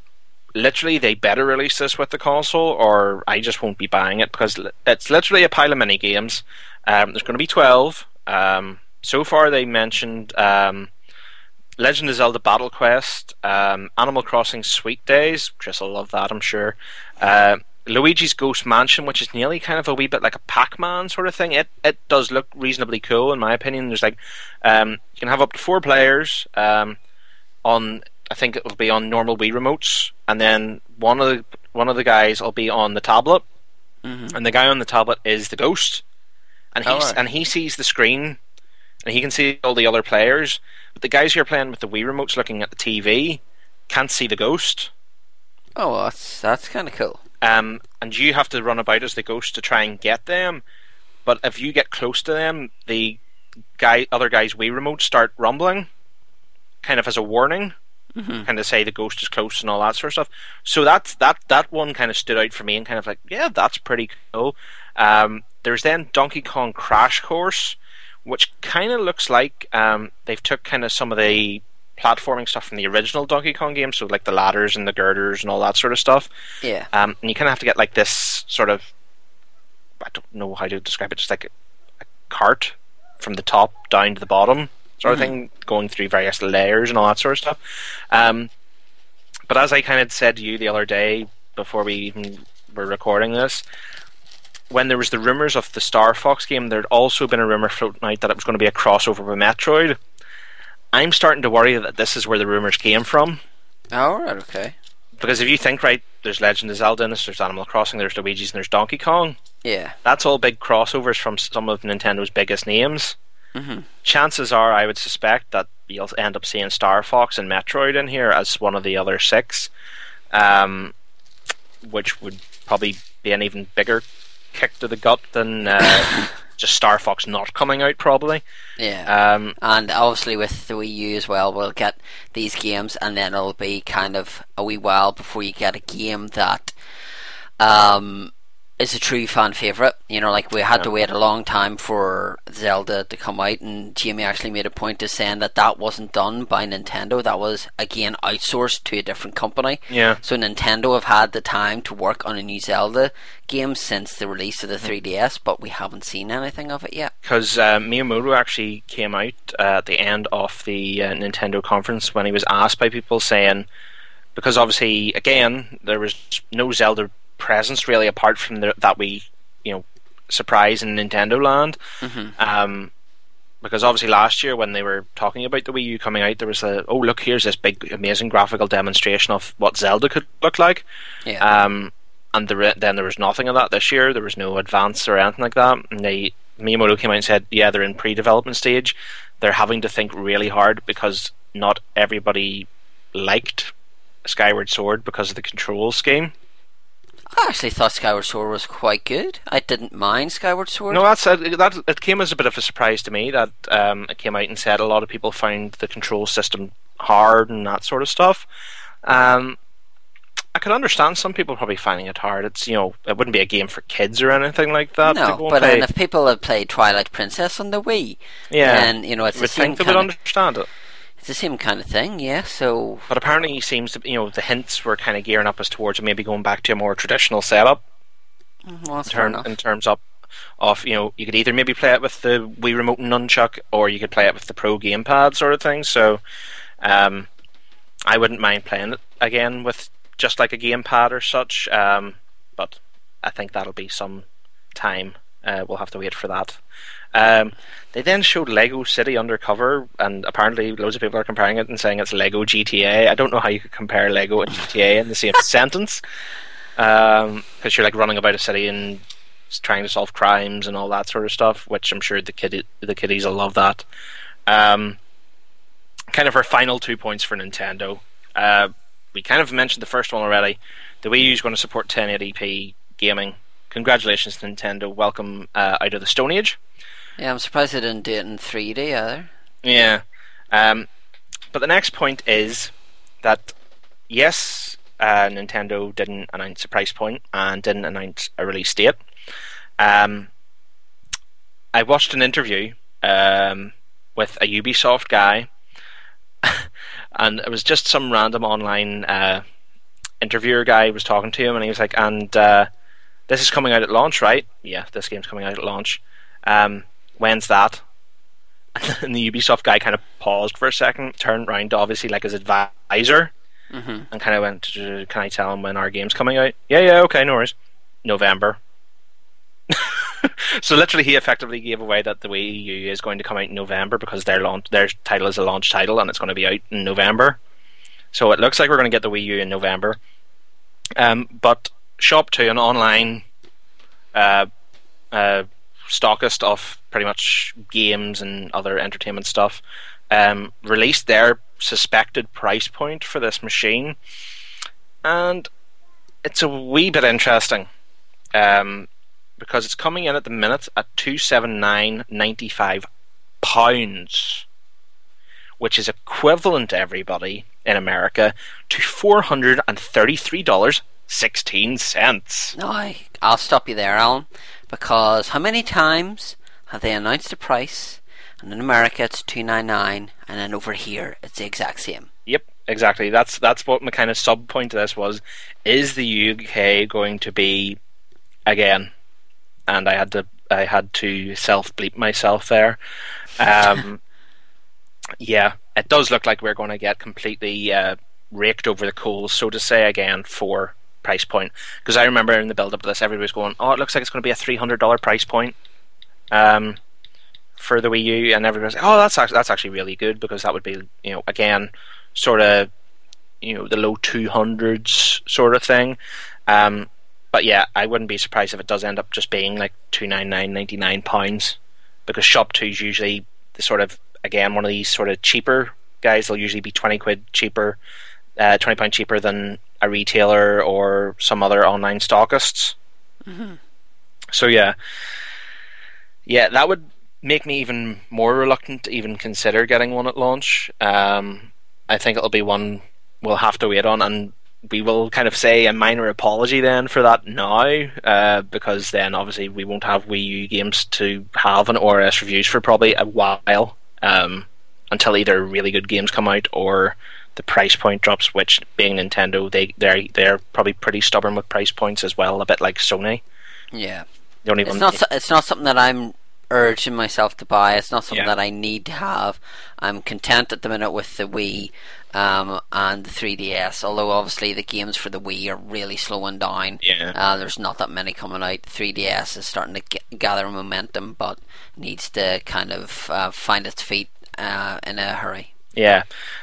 Speaker 2: literally, they better release this with the console, or I just won't be buying it because it's literally a pile of mini games. Um, there's going to be twelve. Um, so far, they mentioned um, Legend of Zelda Battle Quest, um, Animal Crossing Sweet Days. Chris will love that, I'm sure. Uh, Luigi's Ghost Mansion, which is nearly kind of a wee bit like a Pac-Man sort of thing. It it does look reasonably cool, in my opinion. There's like um, you can have up to four players um, on. I think it will be on normal Wii remotes, and then one of the one of the guys will be on the tablet,
Speaker 3: Mhm.
Speaker 2: and the guy on the tablet is the ghost, and he
Speaker 3: Oh, right.
Speaker 2: and he sees the screen, and he can see all the other players. But the guys who are playing with the Wii remotes, looking at the TV, can't see the ghost.
Speaker 3: Oh, well, that's that's kind of cool.
Speaker 2: Um, and you have to run about as the ghost to try and get them. But if you get close to them, the guy, other guys' Wii remotes start rumbling, kind of as a warning.
Speaker 3: Mhm.
Speaker 2: kind of say the ghost is close and all that sort of stuff. So that's that that one kind of stood out for me and kind of like, yeah, that's pretty cool. Um, there's then Donkey Kong Crash Course, which kind of looks like um, they've took kind of some of the platforming stuff from the original Donkey Kong game, so like the ladders and the girders and all that sort of stuff.
Speaker 3: Yeah.
Speaker 2: Um, and you kind of have to get like this sort of, I don't know how to describe it, just like a, a cart from the top down to the bottom sort of
Speaker 3: Mhm.
Speaker 2: thing, going through various layers and all that sort of stuff. Um, but as I kind of said to you the other day before we even were recording this, when there was the rumors of the Star Fox game, there'd also been a rumor floating out that it was going to be a crossover with Metroid. I'm starting to worry that this is where the rumors came from.
Speaker 3: Oh, right, okay.
Speaker 2: Because if you think right, there's Legend of Zelda there's Animal Crossing, there's Luigi's, and there's Donkey Kong.
Speaker 3: Yeah.
Speaker 2: That's all big crossovers from some of Nintendo's biggest names.
Speaker 3: Mhm.
Speaker 2: Chances are, I would suspect that you'll end up seeing Star Fox and Metroid in here as one of the other six, um, which would probably be an even bigger kick to the gut than uh, [coughs] just Star Fox not coming out, probably.
Speaker 3: Yeah.
Speaker 2: Um,
Speaker 3: and obviously with the Wii U as well, we'll get these games, and then it'll be kind of a wee while before you get a game that um, is a true fan favorite. You know, like we had to wait a long time for Zelda to come out, and Jamie actually made a point of saying that that wasn't done by Nintendo. That was again outsourced to a different company.
Speaker 2: Yeah.
Speaker 3: So Nintendo have had the time to work on a new Zelda game since the release of the 3DS, but we haven't seen anything of it yet.
Speaker 2: because uh, Miyamoto actually came out uh, at the end of the uh, Nintendo conference when he was asked by people saying, because obviously again there was no Zelda presence really apart from the, that we you know surprise in Nintendo Land.
Speaker 3: Mhm.
Speaker 2: Um, because obviously last year when they were talking about the Wii U coming out, there was a oh look here's this big amazing graphical demonstration of what Zelda could look like.
Speaker 3: Yeah.
Speaker 2: Um, and the, then there was nothing of that this year. There was no advance or anything like that. And they Miyamoto came out and said, yeah, they're in pre-development stage. They're having to think really hard because not everybody liked Skyward Sword because of the control scheme.
Speaker 3: I actually thought Skyward Sword was quite good. I didn't mind Skyward Sword.
Speaker 2: No, that's uh, that. It came as a bit of a surprise to me that um, it came out and said a lot of people found the control system hard and that sort of stuff. Um, I could understand some people probably finding it hard. It's you know it wouldn't be a game for kids or anything like that.
Speaker 3: no, but
Speaker 2: play.
Speaker 3: then if people have played Twilight Princess on the Wii,
Speaker 2: yeah,
Speaker 3: then you know it's
Speaker 2: you
Speaker 3: the
Speaker 2: would
Speaker 3: same
Speaker 2: think they would understand it.
Speaker 3: It's the same kind of thing. Yeah. So
Speaker 2: But apparently, he seems to you know the hints were kind of gearing up us towards maybe going back to a more traditional setup.
Speaker 3: mm, well,
Speaker 2: in, term, in terms of of you know you could either maybe play it with the Wii remote and nunchuck or you could play it with the Pro gamepad sort of thing. So, um, I wouldn't mind playing it again with just like a gamepad or such. Um, but I think that'll be some time. Uh, we'll have to wait for that. Um, they then showed Lego City Undercover, and apparently loads of people are comparing it and saying it's Lego GTA. I don't know how you could compare Lego and GTA in the same [laughs] sentence, because you're like running about a city and trying to solve crimes and all that sort of stuff. Which I'm sure the kid the kiddies will love that. Um, kind of our final two points for Nintendo. Uh, we kind of mentioned the first one already. The Wii U is going to support 1080p gaming. Congratulations, Nintendo! Welcome uh, out of the Stone Age.
Speaker 3: Yeah, I'm surprised they didn't do it in 3D either.
Speaker 2: Yeah. Um, but the next point is that yes, uh, Nintendo didn't announce a price point and didn't announce a release date. Um, I watched an interview um, with a Ubisoft guy, [laughs] and it was just some random online uh, interviewer guy was talking to him, and he was like, "And uh, this is coming out at launch, right? Yeah, this game's coming out at launch. Um, when's that?" [laughs] And the Ubisoft guy kind of paused for a second, turned around to obviously like his advisor,
Speaker 3: Mhm.
Speaker 2: and kind of went, "Can I tell him when our game's coming out?" Yeah, yeah, okay, no worries. November. [laughs] so literally, he effectively gave away that the Wii U is going to come out in November because their launch, their title is a launch title, and it's going to be out in November. So it looks like we're going to get the Wii U in November. Um, but Shopto, an online uh, uh, stockist of pretty much games and other entertainment stuff, um, released their suspected price point for this machine, and it's a wee bit interesting. Um, because it's coming in at the minute at two seven nine ninety five pounds, which is equivalent, to everybody, in America to four hundred and thirty-three dollars sixteen cents.
Speaker 3: No, I'll stop you there, Alan, because how many times have they announced a price, and in America it's two nine nine, and then over here it's the exact same.
Speaker 2: Yep, exactly. That's that's what my kind of sub point to this was. Is the UK going to be again? And I had to I had to self bleep myself there. Um, [laughs] yeah, it does look like we're going to get completely uh, raked over the coals, so to say, again for price point. Because I remember in the build up to this, everybody was going, "Oh, it looks like it's going to be a three hundred dollar price point." Um, for the Wii U, and everybody's like, "Oh, that's actually, that's actually really good because that would be, you know, again, sort of, you know, the low two hundreds sort of thing." Um, but yeah, I wouldn't be surprised if it does end up just being like two nine nine ninety nine pounds, because Shopto is usually the sort of again one of these sort of cheaper guys. They'll usually be twenty quid cheaper, uh, twenty pound cheaper than a retailer or some other online stockists.
Speaker 3: Mm-hmm.
Speaker 2: So yeah, yeah, that would make me even more reluctant to even consider getting one at launch. Um, I think it'll be one we'll have to wait on, and we will kind of say a minor apology then for that now, uh, because then obviously we won't have Wii U games to have an ORS reviews for probably a while, um, until either really good games come out or the price point drops. Which, being Nintendo, they they're they're probably pretty stubborn with price points as well, a bit like Sony.
Speaker 3: Yeah,
Speaker 2: The only
Speaker 3: it's
Speaker 2: one-
Speaker 3: not so- it's not something that I'm urging myself to buy. It's not something
Speaker 2: Yeah.
Speaker 3: that I need to have. I'm content at the minute with the Wii um, and the 3DS. Although obviously the games for the Wii are really slowing down.
Speaker 2: Yeah.
Speaker 3: Uh, there's not that many coming out. 3DS is starting to g- gather momentum, but needs to kind of uh, find its feet uh, in a hurry.
Speaker 2: Yeah.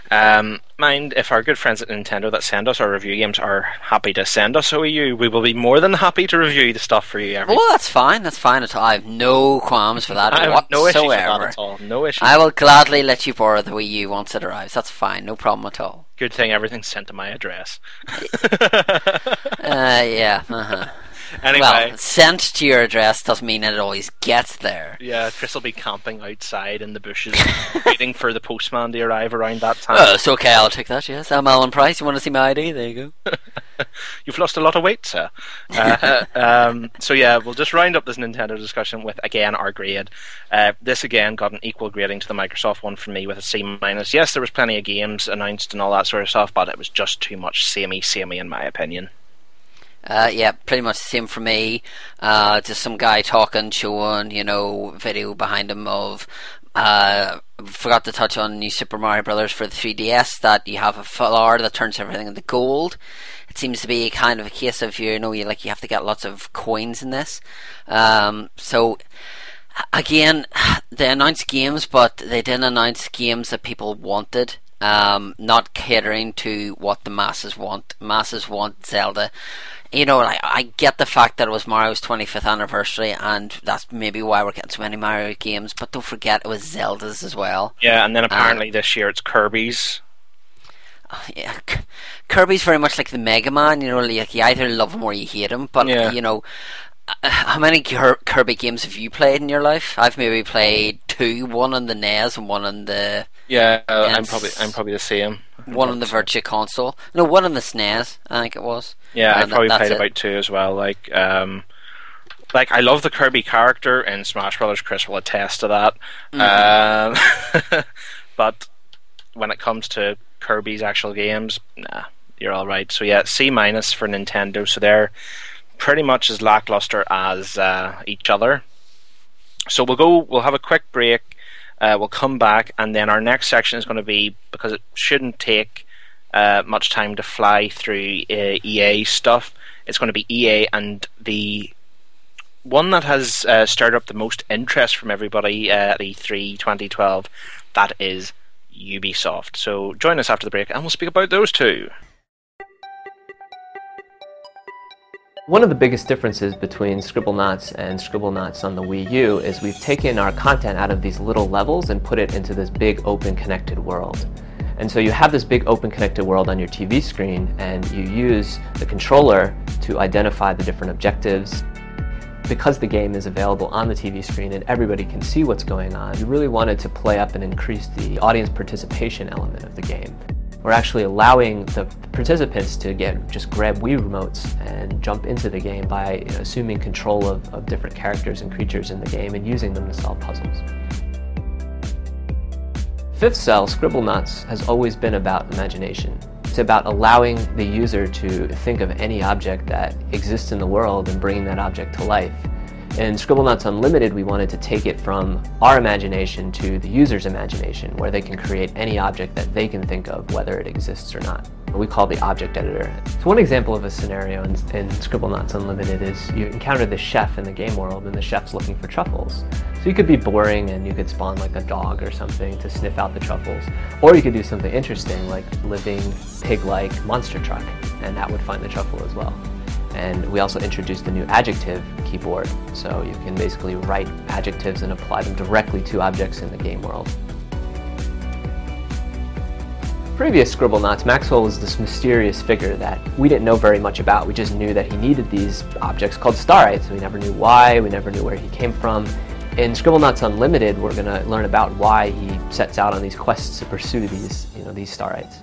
Speaker 2: Um, mind if our good friends at Nintendo that send us our review games are happy to send us a Wii U, we will be more than happy to review the stuff for you. Every
Speaker 3: Well, that's fine. That's fine at all. I have no qualms for that [laughs]
Speaker 2: I
Speaker 3: whatsoever.
Speaker 2: no issues with that at all. No issues.
Speaker 3: I will gladly let you borrow the Wii U once it arrives. That's fine. No problem at all.
Speaker 2: Good thing everything's sent to my address. [laughs]
Speaker 3: Uh, yeah. Uh-huh.
Speaker 2: Anyway.
Speaker 3: well, sent to your address doesn't mean it always gets there.
Speaker 2: Yeah, Chris will be camping outside in the bushes, [laughs] waiting for the postman to arrive around that time.
Speaker 3: Oh, it's okay. I'll take that. Yes, I'm Alan Price. You want to see my ID? There you go. [laughs]
Speaker 2: You've lost a lot of weight, sir. Uh, um, so yeah, we'll just round up this Nintendo discussion with again our grade. Uh, this again got an equal grading to the Microsoft one for me with a C minus. Yes, there was plenty of games announced and all that sort of stuff, but it was just too much samey, samey in my opinion.
Speaker 3: Uh, yeah, pretty much the same for me. Uh, just some guy talking, showing, you know, video behind him of. Uh, forgot to touch on New Super Mario Brothers for the 3DS that you have a flower that turns everything into gold. It seems to be kind of a case of you know you like you have to get lots of coins in this. Um, so again, [sighs] they announced games, but they didn't announce games that people wanted. Um, not catering to what the masses want. Masses want Zelda. You know, like I get the fact that it was Mario's 25th anniversary, and that's maybe why we're getting so many Mario games. But don't forget, it was Zelda's as well.
Speaker 2: Yeah, and then apparently this year it's Kirby's.
Speaker 3: yeah, Kirby's very much like the Mega Man. You know, like you either love him or you hate him. But
Speaker 2: Yeah.
Speaker 3: you know, uh, how many Kirby games have you played in your life? I've maybe played two. One on the NES and one on the
Speaker 2: Yeah, uh, I'm probably I'm probably the same.
Speaker 3: one on the Virtual Console. No, one on the SNES. I think it was.
Speaker 2: Yeah, I
Speaker 3: And
Speaker 2: probably played
Speaker 3: it.
Speaker 2: about two as well. Like, um, like I love the Kirby character in Smash Brothers. Chris will attest to that. Um, [laughs] but when it comes to Kirby's actual games, nah, you're all right. So yeah, C minus for Nintendo. So they're pretty much as lackluster as uh, each other. So we'll go. We'll have a quick break. Uh, we'll come back, and then our next section is going to be because it shouldn't take uh, much time to fly through uh, EA stuff. It's going to be EA and the one that has uh, stirred up the most interest from everybody uh, at E3 2012. That is Ubisoft. So join us after the break, and we'll speak about those two.
Speaker 18: One of the biggest differences between Scribblenauts and Scribblenauts on the Wii U is we've taken our content out of these little levels and put it into this big open connected world. And so you have this big open connected world on your TV screen and you use the controller to identify the different objectives. Because the game is available on the TV screen and everybody can see what's going on, we really wanted to play up and increase the audience participation element of the game. We're actually allowing the participants to get just grab Wii remotes and jump into the game by you know, assuming control of, of different characters and creatures in the game and using them to solve puzzles. 5th Cell, Scribble Scribblenauts, has always been about imagination. It's about allowing the user to think of any object that exists in the world and bringing that object to life. In Scribblenauts Unlimited, we wanted to take it from our imagination to the user's imagination, where they can create any object that they can think of, whether it exists or not. We call the object editor. So one example of a scenario in, in Scribblenauts Unlimited is you encounter the chef in the game world, and the chef's looking for truffles. So you could be boring and you could spawn like a dog or something to sniff out the truffles. Or you could do something interesting like living pig-like monster truck, and that would find the truffle as well. And we also introduced the new adjective keyboard, so you can basically write adjectives and apply them directly to objects in the game world. Previous Scribblenauts, Maxwell was this mysterious figure that we didn't know very much about. We just knew that he needed these objects called starites. We never knew why, we never knew where he came from. In Scribblenauts Unlimited, we're going to learn about why he sets out on these quests to pursue these, you know, these starites.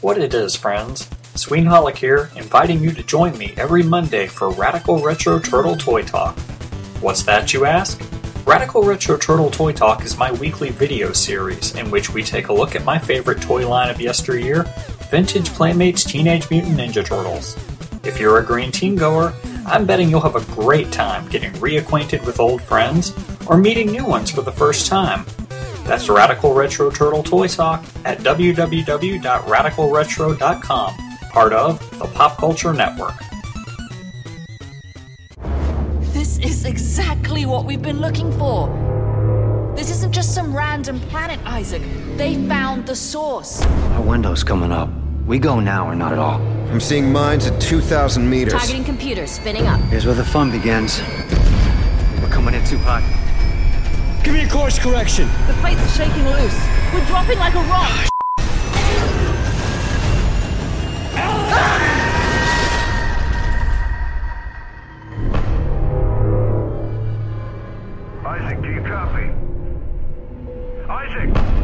Speaker 19: What it is, friends. Sweenholic here, inviting you to join me every Monday for Radical Retro Turtle Toy Talk. What's that, you ask? Radical Retro Turtle Toy Talk is my weekly video series in which we take a look at my favorite toy line of yesteryear, Vintage Playmates Teenage Mutant Ninja Turtles. If you're a green teen goer, I'm betting you'll have a great time getting reacquainted with old friends or meeting new ones for the first time. That's Radical Retro Turtle Toy Talk at www.radicalretro.com part of the Pop Culture Network.
Speaker 20: This is exactly what we've been looking for. This isn't just some random planet, Isaac. They found the source.
Speaker 21: Our window's coming up. We go now or not at all.
Speaker 22: I'm seeing mines at 2,000 meters.
Speaker 23: Targeting computers, spinning up.
Speaker 21: Here's where the fun begins. We're coming in too hot.
Speaker 24: Give me a course correction.
Speaker 20: The plates are shaking loose. We're dropping like a rock.
Speaker 24: Isaac, do you copy? Isaac!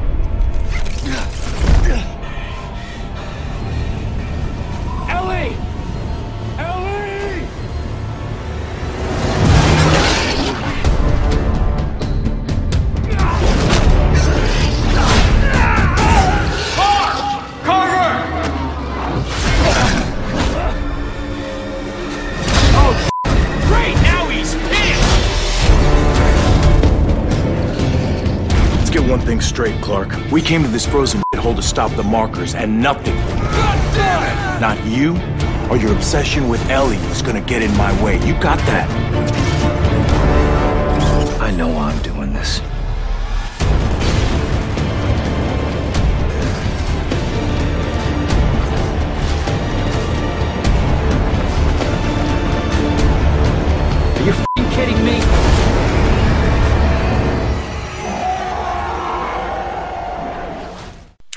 Speaker 6: Straight, Clark. We came to this frozen [laughs] hole to stop the markers, and nothing.
Speaker 24: God damn it!
Speaker 6: Not you or your obsession with Ellie is gonna get in my way. You got that?
Speaker 21: I know why I'm doing this.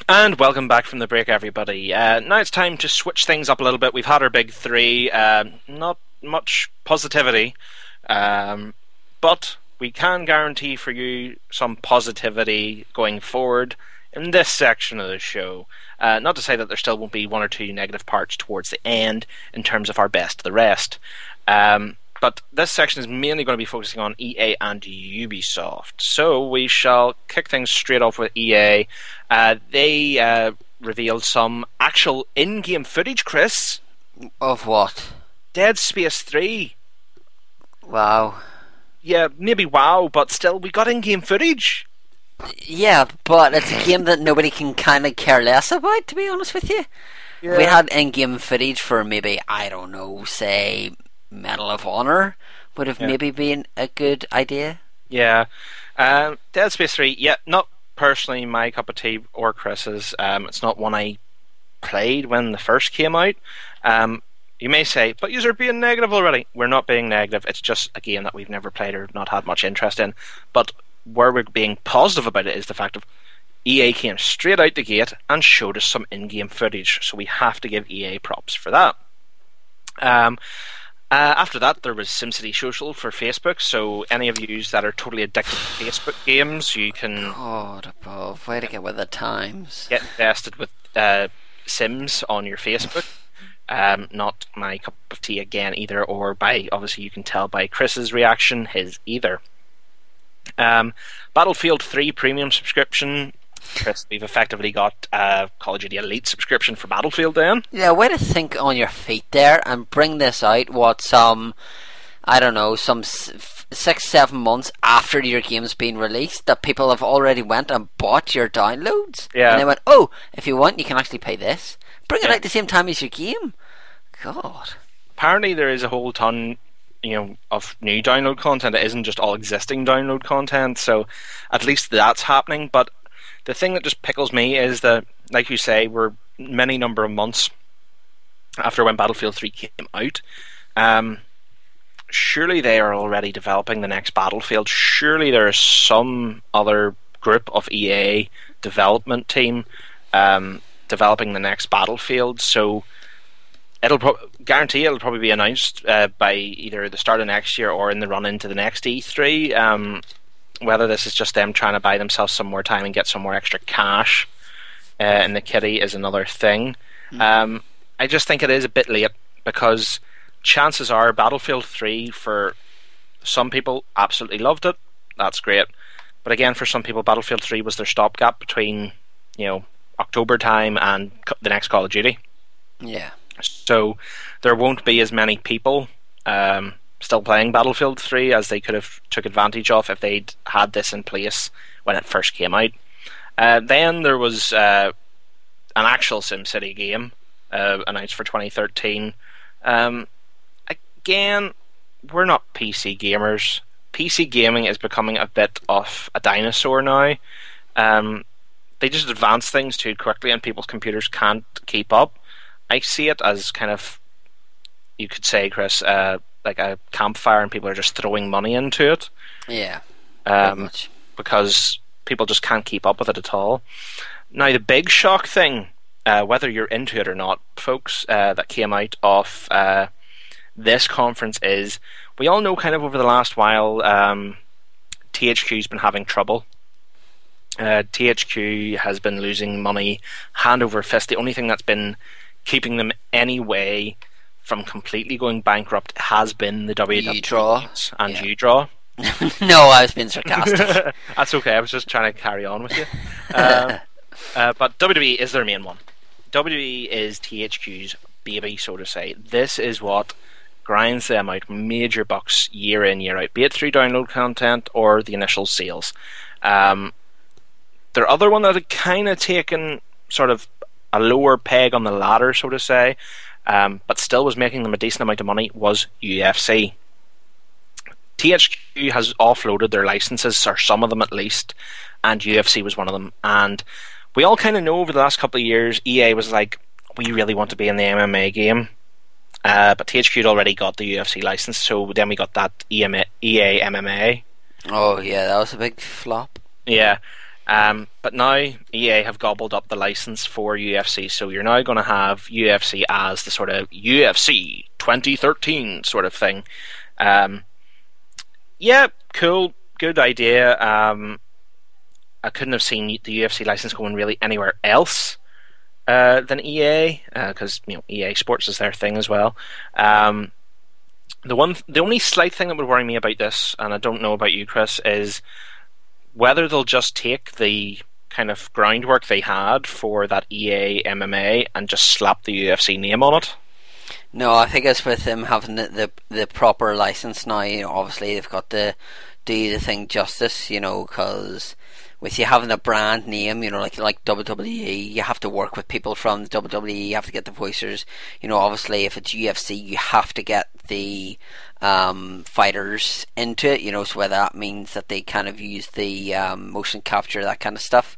Speaker 2: And welcome back from the break, everybody. Uh, now it's time to switch things up a little bit. We've had our big three. Uh, not much positivity, um, but we can guarantee for you some positivity going forward in this section of the show. Uh, not to say that there still won't be one or two negative parts towards the end in terms of our best the rest. Um, but this section is mainly going to be focusing on EA and Ubisoft. So we shall kick things straight off with EA. Uh, they uh, revealed some actual in-game footage, Chris.
Speaker 3: Of what?
Speaker 2: Dead Space 3.
Speaker 3: Wow.
Speaker 2: Yeah, maybe wow, but still, we got in-game footage.
Speaker 3: Yeah, but it's a game that nobody can kind of care less about, to be honest with you.
Speaker 2: Yeah.
Speaker 3: We had in-game footage for maybe I don't know, say Medal of Honor would have
Speaker 2: Yeah.
Speaker 3: maybe been a good idea.
Speaker 2: Yeah. Um, Dead Space 3, yeah, not personally my cup of tea or Chris's. Um, it's not one I played when the first came out. Um, you may say, but you're being negative already. We're not being negative. It's just a game that we've never played or not had much interest in. But where we're being positive about it is the fact of EA came straight out the gate and showed us some in-game footage. So we have to give EA props for that. Um, Uh, after that, there was SimCity Social for Facebook. So any of you that are totally addicted to Facebook games, you can
Speaker 3: God above, way to get with the times.
Speaker 2: get invested with uh, Sims on your Facebook. Um, not my cup of tea again either, or by obviously you can tell by Chris's reaction, his either. Um, Battlefield 3 premium subscription. Chris, we've effectively got a Call of Duty Elite subscription for Battlefield then.
Speaker 3: Yeah, way to think on your feet there and bring this out. What some, I don't know, some six, seven months after your game's been released, that people have already went and bought your downloads.
Speaker 2: Yeah.
Speaker 3: and they went, oh, if you want, you can actually pay this. Bring it
Speaker 2: Yeah.
Speaker 3: out the same time as your game. God.
Speaker 2: Apparently, there is a whole ton, you know, of new download content. It isn't just all existing download content. So, at least that's happening. But the thing that just pickles me is that, like you say, we're many number of months after when Battlefield 3 came out. Um, surely they are already developing the next Battlefield. Surely there is some other group of EA development team um, developing the next Battlefield. So it'll pro- guarantee it'll probably be announced uh, by either the start of next year or in the run into the next E3. Um, whether this is just them trying to buy themselves some more time and get some more extra cash uh, in the kitty is another thing. Um, I just think it is a bit late because chances are Battlefield 3 for some people absolutely loved it. That's great. But again, for some people, Battlefield 3 was their stopgap between, you know, October time and the next Call of Duty.
Speaker 3: Yeah.
Speaker 2: So there won't be as many people um, still playing Battlefield 3 as they could have took advantage of if they'd had this in place when it first came out. Uh, then there was uh, an actual SimCity game uh, announced for 2013. Um, again, we're not PC gamers. PC gaming is becoming a bit of a dinosaur now. Um, they just advance things too quickly, and people's computers can't keep up. I see it as kind of, you could say, Chris, uh, like a campfire, and people are just throwing money into it
Speaker 3: Yeah.
Speaker 2: um, because people just can't keep up with it at all. Now, the big shock thing, uh, whether you're into it or not, folks, uh, that came out of uh, this conference is we all know kind of over the last while um, THQ's been having trouble. Uh, THQ has been losing money hand over fist. The only thing that's been keeping them anyway from completely going bankrupt has been the WWE
Speaker 3: draw.
Speaker 2: and you draw. [laughs]
Speaker 3: no, I was being sarcastic. [laughs]
Speaker 2: That's okay. I was just trying to carry on with you. Um, [laughs] uh, but WWE is their main one. WWE is THQ's baby, so to say. This is what grinds them out major bucks year in, year out, be it through download content or the initial sales. Um, their other one that had kind of taken sort of a lower peg on the ladder, so to say, um, but still was making them a decent amount of money was UFC. THQ has offloaded their licenses, or some of them at least, and UFC was one of them. And we all kind of know over the last couple of years, EA was like, we really want to be in the MMA game. Uh, but THQ had already got the UFC license, so then we got that EMA, EA MMA.
Speaker 3: oh, yeah, that was a big flop.
Speaker 2: Yeah. Um, but now EA have gobbled up the license for UFC, so you're now going to have UFC as the sort of UFC 2013 sort of thing. Um, yeah, cool, good idea. Um, I couldn't have seen the UFC license going really anywhere else uh, than EA because you know EA Sports is their thing as well. Um, the one, the only slight thing that would worry me about this, and I don't know about you, Chris, is whether they'll just take the kind of groundwork they had for that EA MMA and just slap the UFC name on it.
Speaker 3: No, I think it's with them having the, the the proper license now. You know, obviously they've got to do the thing justice. You know, because with you having a brand name, you know, like like WWE, you have to work with people from WWE. You have to get the voicers. You know, obviously if it's UFC, you have to get the um, fighters into it. You know, so whether that means that they kind of use the um, motion capture, that kind of stuff.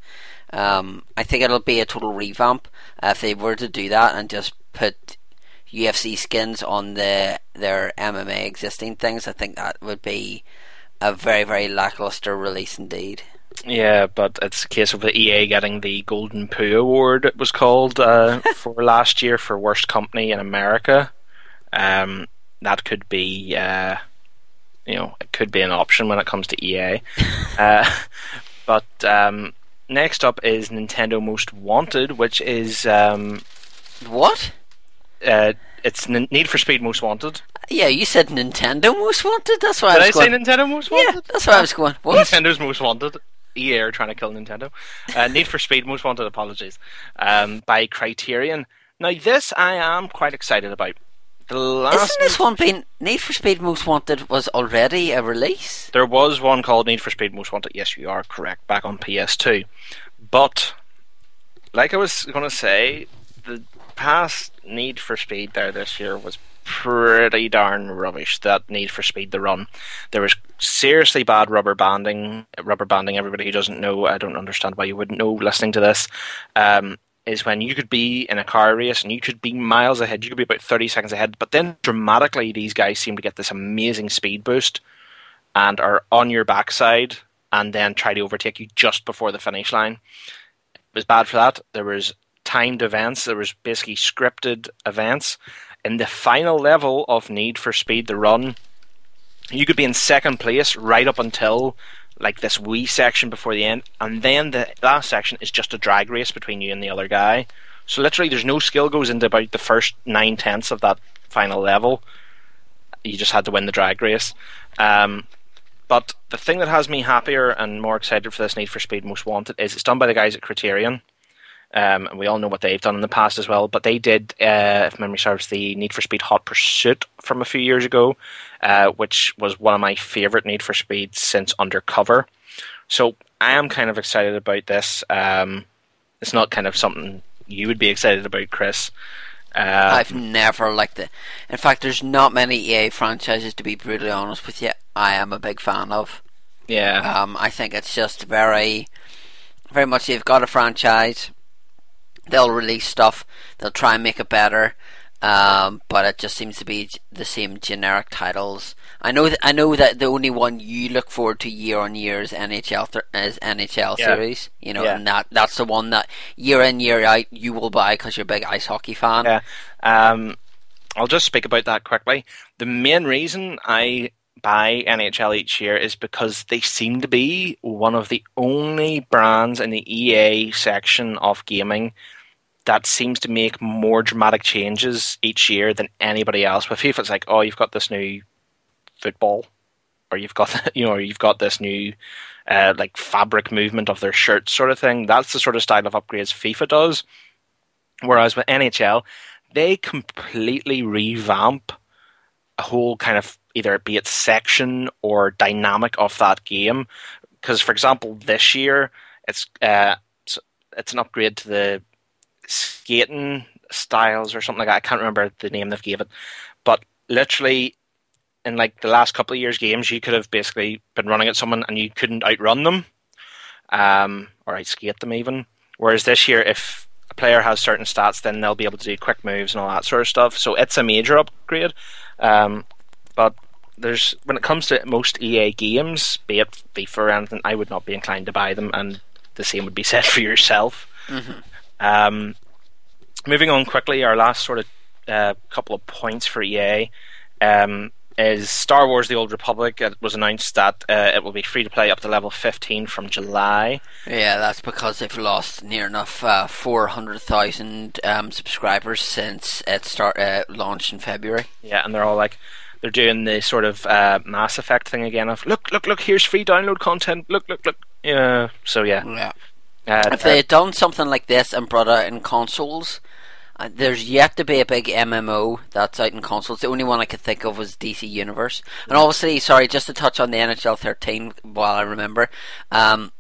Speaker 3: Um, I think it'll be a total revamp uh, if they were to do that and just put UFC skins on the their MMA existing things. I think that would be a very very lackluster release indeed.
Speaker 2: Yeah, but it's a case of the EA getting the Golden Poo Award. It was called uh, [laughs] for last year for worst company in America. Um, that could be, uh, you know, it could be an option when it comes to EA. [laughs] uh, but um, next up is Nintendo Most Wanted, which is um,
Speaker 3: what?
Speaker 2: Uh, it's N- Need for Speed Most Wanted.
Speaker 3: Yeah, you said Nintendo Most Wanted. That's why
Speaker 2: Did
Speaker 3: I
Speaker 2: I,
Speaker 3: was
Speaker 2: say. Nintendo Most Wanted?
Speaker 3: Yeah, that's why I was going. What?
Speaker 2: Nintendo's Most Wanted. EA are trying to kill Nintendo. Uh, Need for Speed Most Wanted. Apologies. Um, by Criterion. Now this I am quite excited about. The last
Speaker 3: Isn't this one been Need for Speed Most Wanted was already a release?
Speaker 2: There was one called Need for Speed Most Wanted. Yes, you are correct. Back on PS2, but like I was going to say, the past Need for Speed there this year was pretty darn rubbish. That Need for Speed the Run, there was seriously bad rubber banding. Rubber banding. Everybody who doesn't know, I don't understand why you wouldn't know. Listening to this. Um, is when you could be in a car race and you could be miles ahead, you could be about 30 seconds ahead, but then dramatically these guys seem to get this amazing speed boost and are on your backside and then try to overtake you just before the finish line. It was bad for that. There was timed events, there was basically scripted events. In the final level of Need for Speed the Run, you could be in second place right up until like this wee section before the end, and then the last section is just a drag race between you and the other guy. So literally, there's no skill goes into about the first nine tenths of that final level. You just had to win the drag race. Um, but the thing that has me happier and more excited for this Need for Speed Most Wanted is it's done by the guys at Criterion. Um, and we all know what they've done in the past as well. But they did, uh, if memory serves, the Need for Speed Hot Pursuit from a few years ago, uh, which was one of my favorite Need for Speed since Undercover. So I am kind of excited about this. Um, it's not kind of something you would be excited about, Chris. Uh,
Speaker 3: I've never liked it. In fact, there's not many EA franchises, to be brutally honest with you, I am a big fan of.
Speaker 2: Yeah.
Speaker 3: Um, I think it's just very, very much you've got a franchise. They'll release stuff. They'll try and make it better. Um, but it just seems to be the same generic titles. I know that I know that the only one you look forward to year on year is NHL th- is NHL
Speaker 2: Yeah.
Speaker 3: series. You know,
Speaker 2: Yeah.
Speaker 3: and that that's the one that year in year out you will buy because you're a big ice hockey fan.
Speaker 2: Yeah. Um, I'll just speak about that quickly. The main reason I buy NHL each year is because they seem to be one of the only brands in the EA section of gaming that seems to make more dramatic changes each year than anybody else. With FIFA, it's like, oh, you've got this new football, or you've got [laughs] you know, you've got this new uh, like fabric movement of their shirts, sort of thing. That's the sort of style of upgrades FIFA does. Whereas with NHL, they completely revamp a whole kind of either be it section or dynamic of that game. Because, for example, this year it's uh, it's, it's an upgrade to the skating styles or something like that. I can't remember the name they've gave it, but literally in like the last couple of years games, you could have basically been running at someone and you couldn't outrun them, um, or outskate them even. Whereas this year, if a player has certain stats, then they'll be able to do quick moves and all that sort of stuff. So it's a major upgrade. Um, but there's when it comes to most EA games, be it FIFA or anything, I would not be inclined to buy them, and the same would be [laughs] said for yourself.
Speaker 3: Mhm.
Speaker 2: Um, moving on quickly, our last sort of uh, couple of points for EA um, is Star Wars: The Old Republic. It was announced that uh, it will be free to play up to level 15 from July.
Speaker 3: Yeah, that's because they've lost near enough uh, 400,000 um, subscribers since it start uh, launched in February.
Speaker 2: Yeah, and they're all like, they're doing the sort of uh, Mass Effect thing again of look, look, look, here's free download content. Look, look, look. Yeah. So yeah.
Speaker 3: Yeah.
Speaker 2: Uh,
Speaker 3: if they had done something like this and brought it in consoles, uh, there's yet to be a big MMO that's out in consoles. The only one I could think of was DC Universe. And obviously, sorry, just to touch on the NHL 13 while I remember. Um,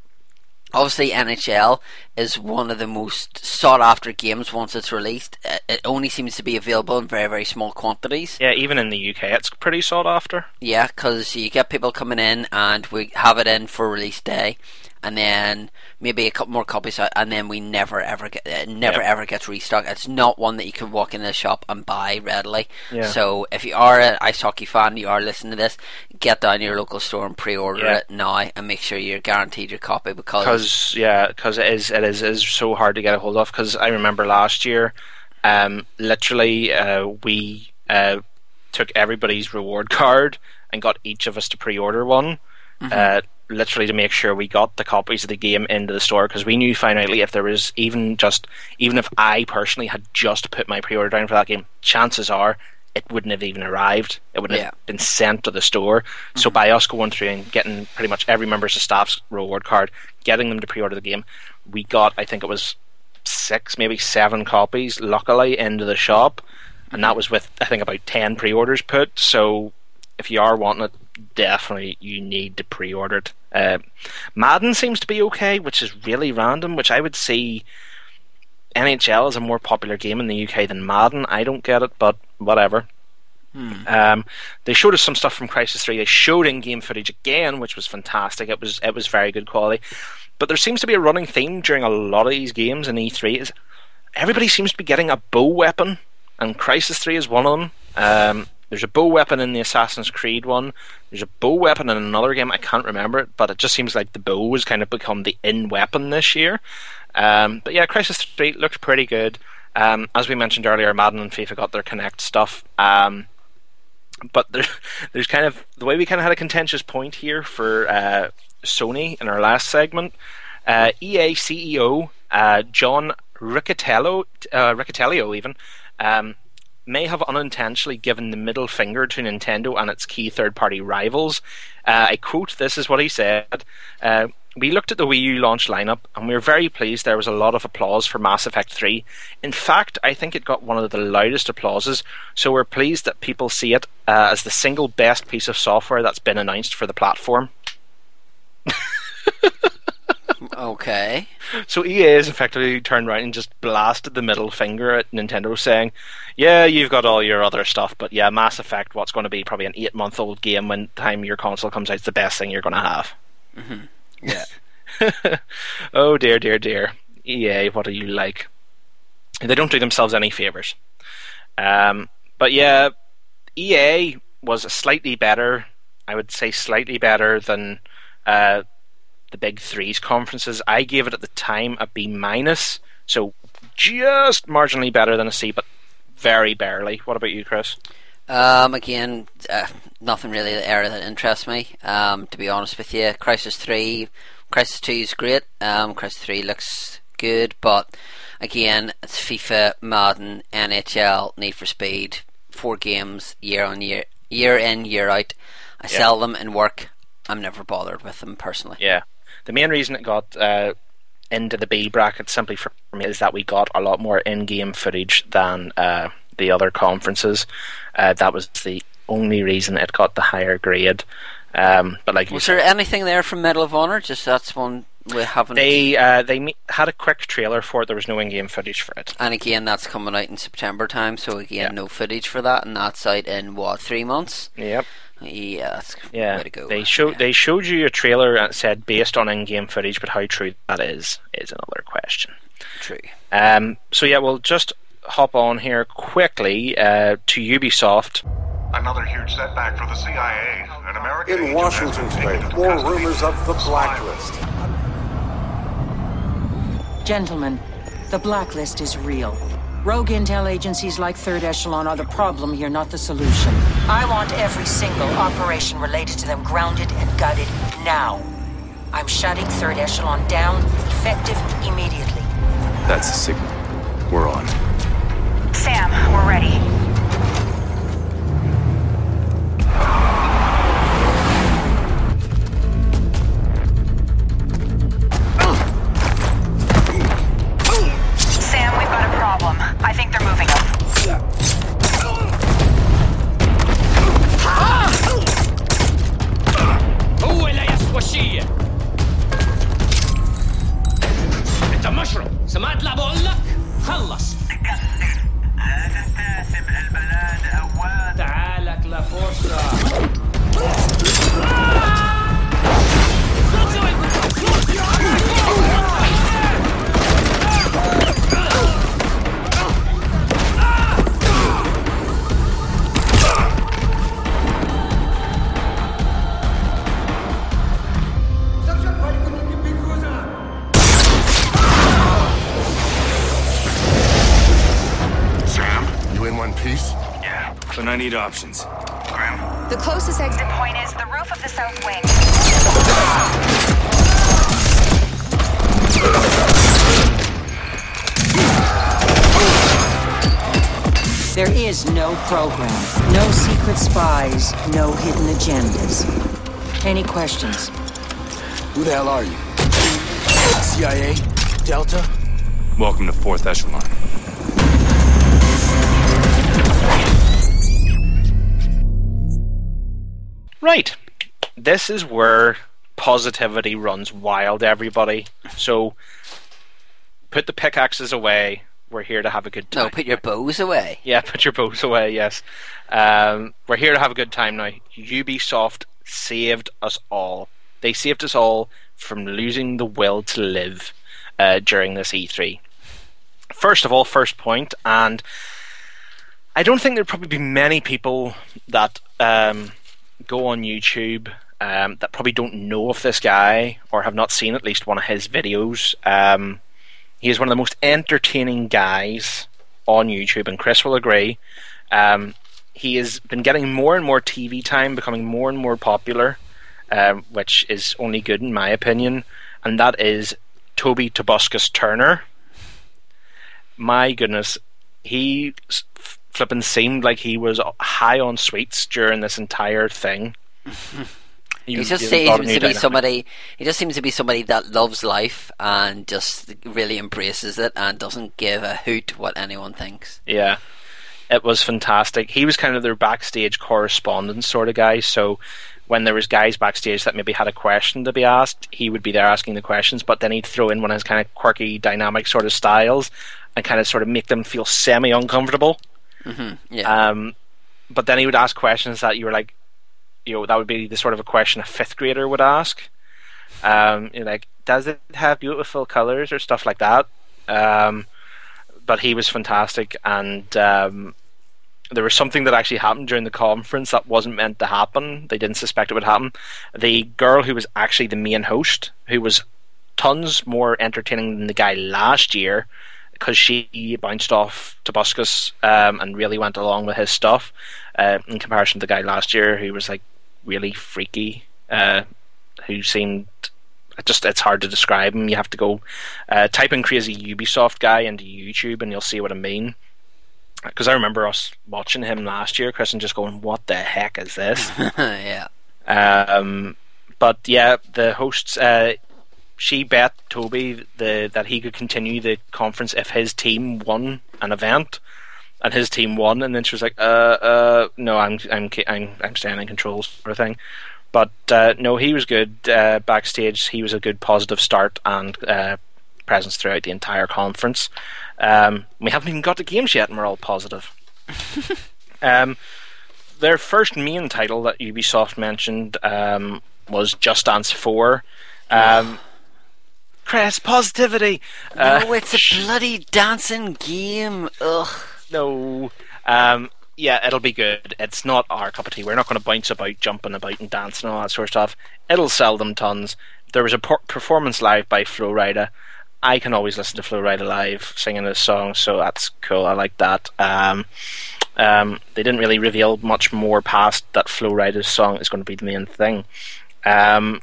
Speaker 3: obviously, NHL is one of the most sought after games once it's released. It, it only seems to be available in very, very small quantities.
Speaker 2: yeah, even in the UK, it's pretty sought after.
Speaker 3: Yeah, because you get people coming in and we have it in for release day, and then maybe a couple more copies out, and then we never ever get it never
Speaker 2: Yep.
Speaker 3: ever gets restocked. It's not one that you can walk into the shop and buy readily.
Speaker 2: Yeah.
Speaker 3: So if you are an ice hockey fan, you are listening to this, get down to your local store and pre-order
Speaker 2: Yeah.
Speaker 3: it now, and make sure you're guaranteed your copy because
Speaker 2: because yeah, because it is it is it is so hard to get a hold of. Because I remember last year, um, literally uh, we uh, took everybody's reward [laughs] card and got each of us to pre-order one.
Speaker 3: Mhm.
Speaker 2: Uh, literally to make sure we got the copies of the game into the store because we knew finally if there was even just even if I personally had just put my pre-order down for that game, chances are it wouldn't have even arrived. It wouldn't
Speaker 3: Yeah.
Speaker 2: have been sent to the store. So by us going through and getting pretty much every member's of staff's reward card, getting them to pre-order the game, we got I think it was six, maybe seven copies luckily into the shop, and that was with I think about ten pre-orders put. So if you are wanting it, definitely you need to pre-order it. Uh, Madden seems to be okay, which is really random. Which I would see NHL is a more popular game in the UK than Madden. I don't get it, but whatever. Um, they showed us some stuff from Crysis Three. They showed in-game footage again, which was fantastic. It was it was very good quality. But there seems to be a running theme during a lot of these games in E3 is everybody seems to be getting a bow weapon, and Crysis Three is one of them. Um, there's a bow weapon in the Assassin's Creed one. There's a bow weapon in another game. I can't remember it, but it just seems like the bow has kind of become the in weapon this year. Um, but yeah, Crysis Three looked pretty good. Um, as we mentioned earlier, Madden and FIFA got their Kinect stuff. Um, but there, [laughs] there's kind of the way we kind of had a contentious point here for uh, Sony in our last segment. Uh, EA CEO uh, John Riccitiello, uh, Riccitiello even, um, may have unintentionally given the middle finger to Nintendo and its key third-party rivals. Uh, I quote: "This is what he said." Uh, we looked at the Wii U launch lineup and we were very pleased there was a lot of applause for Mass Effect 3. In fact, I think it got one of the loudest applauses, so we're pleased that people see it uh, as the single best piece of software that's been announced for the platform. [laughs]
Speaker 3: Okay.
Speaker 2: So EA has effectively turned around and just blasted the middle finger at Nintendo, saying, "Yeah, you've got all your other stuff, but yeah, Mass Effect, what's going to be probably an eight-month-old game when the time your console comes out, is the best thing you're going to have."
Speaker 3: hmm Yeah. [laughs]
Speaker 2: oh dear, dear, dear. EA, what are you like? They don't do themselves any favors. Um, but yeah, EA was slightly better. I would say slightly better than uh, the big threes conferences. I gave it at the time a B minus, so just marginally better than a C, but very barely. What about you, Chris?
Speaker 3: Um, again, uh, nothing really the area that interests me. Um, to be honest with you, Crysis Three, Crysis Two is great. Um, Crysis Three looks good, but again, it's FIFA, Madden, NHL, Need for Speed, four games year on year, year in, year out. I
Speaker 2: Yeah.
Speaker 3: sell them and work. I'm never bothered with them personally.
Speaker 2: Yeah. The main reason it got uh, into the B bracket simply for me is that we got a lot more in-game footage than uh, the other conferences. Uh, that was the only reason it got the higher grade. Um, but like
Speaker 3: Was
Speaker 2: said,
Speaker 3: there anything there from Medal of Honor? Just that's one we haven't.
Speaker 2: they uh, they me- had a quick trailer for it. There was no in-game footage for it.
Speaker 3: And again, that's coming out in September time, so again, no footage for that, and that's out in what three months?
Speaker 2: Yep.
Speaker 3: Yeah, that's
Speaker 2: Yeah,
Speaker 3: way to go.
Speaker 2: they showed they showed you a trailer that said based on in-game footage, but how true that is is another question.
Speaker 3: True.
Speaker 2: Um, so yeah, we'll just hop on here quickly uh, to Ubisoft.
Speaker 25: Another huge setback for the CIA. An American
Speaker 26: In Washington
Speaker 25: has been taken
Speaker 26: state,
Speaker 25: into
Speaker 26: more
Speaker 25: custody
Speaker 26: rumors of the blacklist.
Speaker 27: Gentlemen, the blacklist is real. Rogue intel agencies like Third Echelon are the problem here, not the solution. I want every single operation related to them grounded and gutted now. I'm shutting Third Echelon down, effective immediately.
Speaker 28: That's a signal. We're on.
Speaker 8: Sam, we're ready. I think they're moving up.
Speaker 24: هو لا يسوى شيء انت مشروم سمعت لا بقول لك خلص هذا تاسم البلاد اواب تعالك لفرصة
Speaker 26: Sam, you
Speaker 6: But I need options.
Speaker 8: The closest exit point is the roof of the south wing.
Speaker 27: There is no program, no secret spies, no hidden agendas. Any questions?
Speaker 6: Who the hell are you? CIA? Delta? Welcome to Fourth Echelon.
Speaker 2: Right. This is where positivity runs wild, everybody. So put the pickaxes away. We're here to have a good time.
Speaker 3: No, put your bows away.
Speaker 2: Yeah, put your bows away, yes. Um, we're here to have a good time now. Ubisoft saved us all. They saved us all from losing the will to live uh, during this E3. First of all, first point, and I don't think there'd probably be many people that um, go on YouTube um, that probably don't know of this guy or have not seen at least one of his videos. Um, he is one of the most entertaining guys on YouTube, and Chris will agree. Um, he has been getting more and more TV time, becoming more and more popular, um, which is only good in my opinion, and that is Toby Tobuscus Turner. My goodness, he flipping seemed like he was high on sweets during this entire thing. [laughs]
Speaker 3: He just seems
Speaker 2: brought a new
Speaker 3: to be somebody. He just seems to be somebody that loves life and just really embraces it and doesn't give a hoot what anyone thinks.
Speaker 2: Yeah, it was fantastic. He was kind of their backstage correspondent sort of guy. So when there was guys backstage that maybe had a question to be asked, he would be there asking the questions. But then he'd throw in one of his kind of quirky, dynamic sort of styles and kind of sort of make them feel semi uncomfortable.
Speaker 3: Hmm Yeah.
Speaker 2: Um, but then he would ask questions that you were like, you know, that would be the sort of a question a fifth grader would ask. Um, you're like, does it have beautiful colors or stuff like that? Um, but he was fantastic, and um, there was something that actually happened during the conference that wasn't meant to happen. They didn't suspect it would happen. The girl who was actually the main host, who was tons more entertaining than the guy last year, because she bounced off Tobuscus um, and really went along with his stuff, uh, in comparison to the guy last year who was like really freaky, uh, who seemed just it's hard to describe him. You have to go uh, type in crazy Ubisoft guy into YouTube and you'll see what I mean. Because I remember us watching him last year, Chris, and just going, "What the heck is this?" [laughs]
Speaker 3: yeah.
Speaker 2: Um, but yeah, the hosts, uh, she bet Toby the that he could continue the conference if his team won an event, and his team won, and then she was like, "Uh, uh, no, I'm I'm I'm I'm staying in control," sort of thing. But uh, no, he was good uh, backstage. He was a good positive start and uh, presence throughout the entire conference. Um, we haven't even got to games yet, and we're all positive. [laughs] um, their first main title that Ubisoft mentioned um, was Just Dance 4. Um, Chris, positivity! Uh,
Speaker 3: no, it's a bloody dancing game. Ugh.
Speaker 2: no. Um, yeah, it'll be good. It's not our cup of tea. We're not going to bounce about, jumping about, and dancing and all that sort of stuff. It'll sell them tons. There was a per- performance live by Flo Rida. I can always listen to Flo Rida live singing this song, so that's cool. I like that. Um, um, they didn't really reveal much more past that Flo Rida's song is going to be the main thing. Um,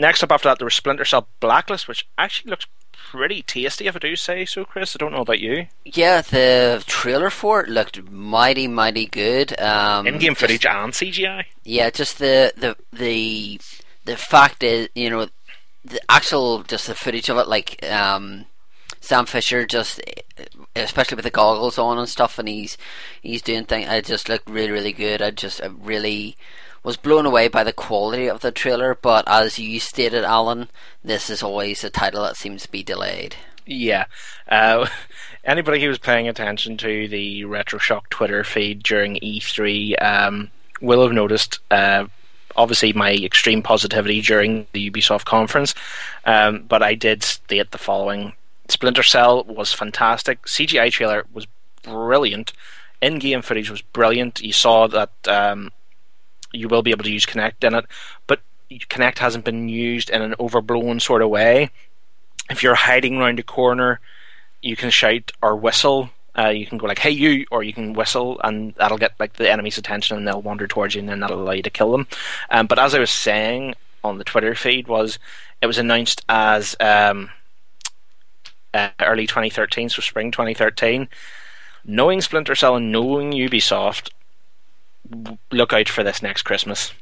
Speaker 2: next up after that, there was Splinter Cell Blacklist, which actually looks pretty tasty, if I do say so, Chris. I don't know about you.
Speaker 3: Yeah, the trailer for it looked mighty, mighty good. Um,
Speaker 2: In-game
Speaker 3: just-
Speaker 2: footage and CGI.
Speaker 3: Yeah, just the the the the fact is, you know, the actual just the footage of it, like um, Sam Fisher, just especially with the goggles on and stuff, and he's he's doing things. It just looked really, really good. I just I really was blown away by the quality of the trailer. But as you stated, Alan, this is always a title that seems to be delayed.
Speaker 2: Yeah. Uh, [laughs] anybody who was paying attention to the RetroShock Twitter feed during E3 um, will have noticed, uh, obviously, my extreme positivity during the Ubisoft conference. Um, but I did state the following Splinter Cell was fantastic. CGI trailer was brilliant. In game footage was brilliant. You saw that um, you will be able to use Kinect in it, but Kinect hasn't been used in an overblown sort of way if you're hiding around a corner, you can shout or whistle Uh, you can go like "Hey you," or you can whistle, and that'll get like the enemy's attention, and they'll wander towards you, and then that'll allow you to kill them. Um, but as I was saying on the Twitter feed, was it was announced as um, uh, early 2013, so spring 2013. Knowing Splinter Cell and knowing Ubisoft, look out for this next Christmas.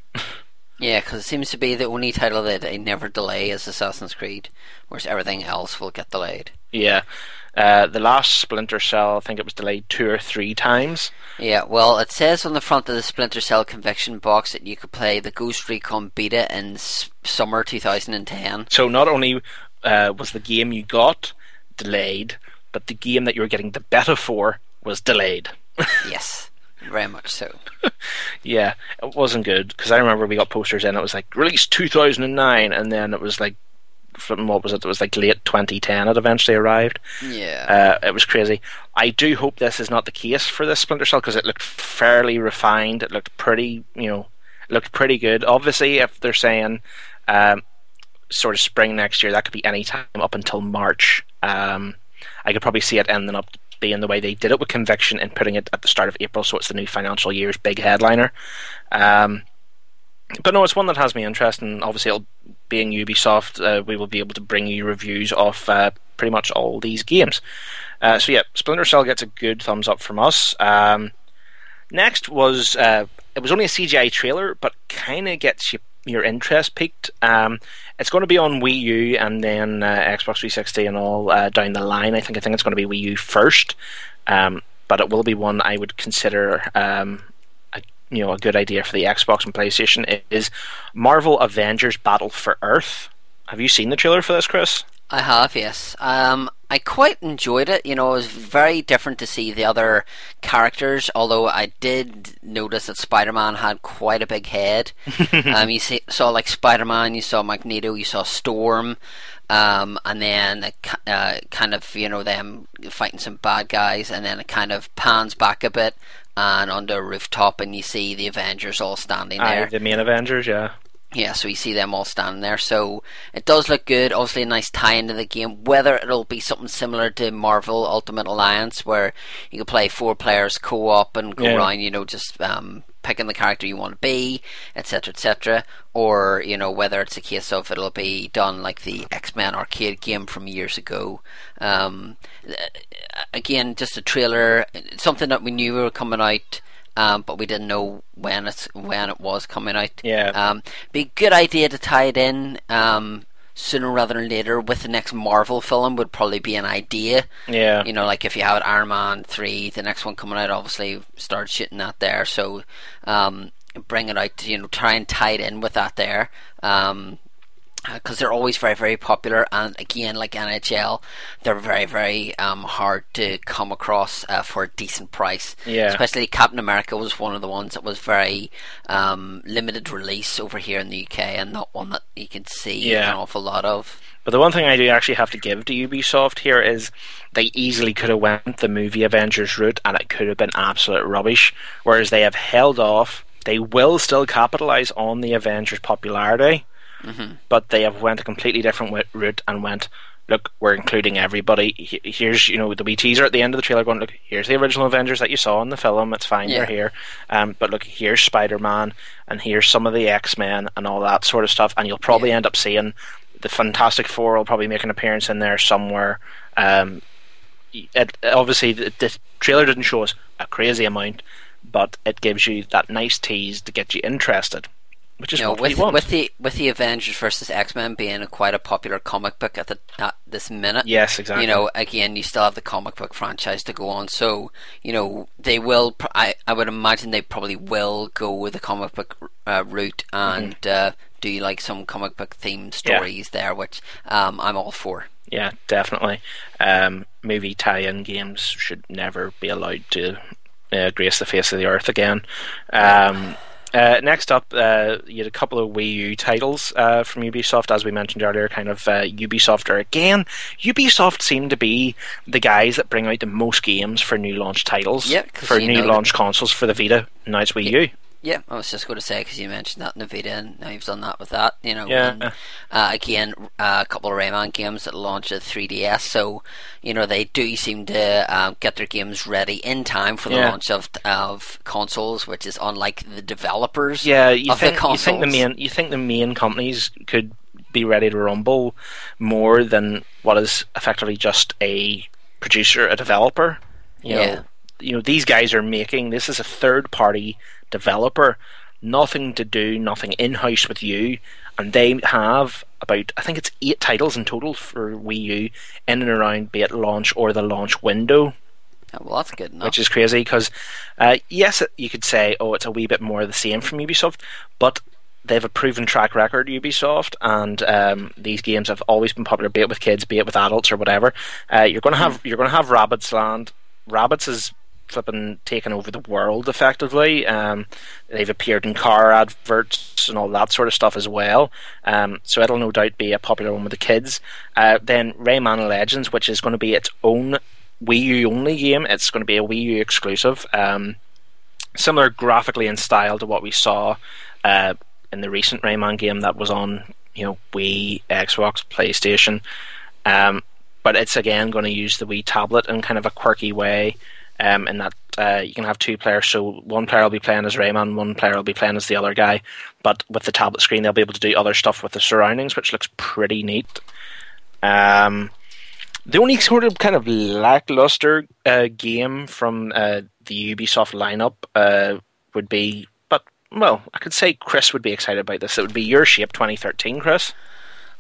Speaker 3: Yeah, because it seems to be the only title that they never delay is Assassin's Creed, whereas everything else will get delayed.
Speaker 2: Yeah. Uh, the last Splinter Cell, I think it was delayed two or three times.
Speaker 3: Yeah, well, it says on the front of the Splinter Cell conviction box that you could play the Ghost Recon beta in s- summer 2010.
Speaker 2: So not only uh, was the game you got delayed, but the game that you were getting the beta for was delayed. [laughs]
Speaker 3: yes, very much so. [laughs]
Speaker 2: Yeah, it wasn't good because I remember we got posters and It was like released 2009, and then it was like from what was it? It was like late 2010. It eventually arrived.
Speaker 3: Yeah.
Speaker 2: Uh, it was crazy. I do hope this is not the case for this Splinter Cell because it looked fairly refined. It looked pretty, you know, it looked pretty good. Obviously, if they're saying um, sort of spring next year, that could be any time up until March. Um, I could probably see it ending up being the way they did it with Conviction and putting it at the start of April, so it's the new financial year's big headliner. Um, but no, it's one that has me interested. And obviously, it'll, being Ubisoft, uh, we will be able to bring you reviews of uh, pretty much all these games. Uh, so yeah, Splinter Cell gets a good thumbs up from us. Um, next was uh, it was only a CGI trailer, but kind of gets you, your interest peaked. Um, it's going to be on Wii U and then uh, Xbox 360 and all uh, down the line. I think I think it's going to be Wii U first, um, but it will be one I would consider. Um, a, you know, a good idea for the Xbox and PlayStation is Marvel Avengers Battle for Earth. Have you seen the trailer for this, Chris?
Speaker 3: I have, yes. Um, I quite enjoyed it. You know, it was very different to see the other characters. Although I did notice that Spider-Man had quite a big head. [laughs] um, you see, saw like Spider-Man, you saw Magneto, you saw Storm, um, and then it, uh, kind of you know them fighting some bad guys, and then it kind of pans back a bit and onto a rooftop, and you see the Avengers all standing
Speaker 2: Aye,
Speaker 3: there.
Speaker 2: the main Avengers, yeah.
Speaker 3: Yeah, so you see them all standing there. So it does look good. Obviously, a nice tie into the game. Whether it'll be something similar to Marvel Ultimate Alliance, where you can play four players co-op and go
Speaker 2: Yeah.
Speaker 3: around, you know, just um, picking the character you want to be, etc., etc., or you know, whether it's a case of it'll be done like the X Men arcade game from years ago. Um, again, just a trailer, something that we knew were coming out. Um, but we didn't know when it's when it was coming out.
Speaker 2: Yeah.
Speaker 3: Um, be a good idea to tie it in um, sooner rather than later with the next Marvel film would probably be an idea.
Speaker 2: Yeah.
Speaker 3: You know, like if you have Iron Man three, the next one coming out, obviously start shooting that there. So um, bring it out. You know, try and tie it in with that there. Um, because they're always very very popular and again like NHL they're very very um, hard to come across uh, for a decent price
Speaker 2: Yeah.
Speaker 3: especially Captain America was one of the ones that was very um, limited release over here in the UK and not one that you can see
Speaker 2: Yeah.
Speaker 3: an awful lot of
Speaker 2: But the one thing I do actually have to give to Ubisoft here is they easily could have went the movie Avengers route and it could have been absolute rubbish. Whereas they have held off. They will still capitalize on the Avengers popularity,
Speaker 3: Mhm.
Speaker 2: but they have went a completely different route and went. Look, we're including everybody. He- Here's, you know, the wee teaser at the end of the trailer going, look, here's the original Avengers that you saw in the film. It's fine,
Speaker 3: Yeah.
Speaker 2: they're here. Um, but look, here's Spider Man, and here's some of the X Men, and all that sort of stuff. And you'll probably end up seeing the Fantastic Four will probably make an appearance in there somewhere. Um, it, obviously, the, the trailer didn't show us a crazy amount, but it gives you that nice tease to get you interested, which is
Speaker 3: you know,
Speaker 2: what
Speaker 3: with
Speaker 2: we want.
Speaker 3: with the with the Avengers versus X Men being a quite a popular comic book at the at this minute.
Speaker 2: Yes, exactly.
Speaker 3: You know, again, you still have the comic book franchise to go on, so you know they will. I I would imagine they probably will go with the comic book uh, route and uh, do like some comic book themed
Speaker 2: Mm-hmm. Yeah.
Speaker 3: stories there, which um, I'm all for.
Speaker 2: Yeah, definitely. Um, movie tie-in games should never be allowed to uh, grace the face of the earth again. Um, uh, next up, uh, you had a couple of Wii U titles uh, from Ubisoft, as we mentioned earlier. Kind of uh, Ubisoft, or again, Ubisoft seem to be the guys that bring out the most games for new launch titles
Speaker 3: Yeah,
Speaker 2: for new launch consoles for the Vita. Now it's Wii U.
Speaker 3: Yeah, I was just going to say because you mentioned that in the Vita, and now you've done that with that. You know,
Speaker 2: Yeah.
Speaker 3: and, uh, again, uh, a couple of Rayman games that launched at 3DS, so you know they do seem to um, get their games ready in time for the
Speaker 2: Yeah.
Speaker 3: launch of of consoles, which is unlike the developers.
Speaker 2: Yeah, you
Speaker 3: of
Speaker 2: think
Speaker 3: the
Speaker 2: you think the main you think the main companies could be ready to rumble more than what is effectively just a producer, a developer. You
Speaker 3: Yeah.
Speaker 2: know, you know these guys are making this is a third party developer, nothing to do, nothing in house with you, and they have about I think it's eight titles in total for Wii U in and around be it launch or the launch window
Speaker 3: Oh, well, that's good enough.
Speaker 2: which is crazy because uh, yes, you could say, oh, it's a wee bit more of the same from Ubisoft, but they have a proven track record, Ubisoft, and um, these games have always been popular, be it with kids, be it with adults or whatever. Uh, you're going to have you're going to have Rabbids Land. Rabbids is flipping taken over the world effectively. Um, they've appeared in car adverts and all that sort of stuff as well. Um, so it'll no doubt be a popular one with the kids. Uh, then Rayman Legends, which is going to be its own Wii U only game. It's going to be a Wii U exclusive. Um, similar graphically and style to what we saw uh, in the recent Rayman game that was on you know Wii, Xbox, PlayStation. Um, but it's again going to use the Wii tablet in kind of a quirky way. Um, in that uh, you can have two players, so one player will be playing as Rayman, one player will be playing as the other guy. But with the tablet screen, they'll be able to do other stuff with the surroundings, which looks pretty neat. Um, the only sort of kind of lackluster uh, game from uh, the Ubisoft lineup uh, would be, but well, I could say Chris would be excited about this. It would be Your Shape 2013, Chris.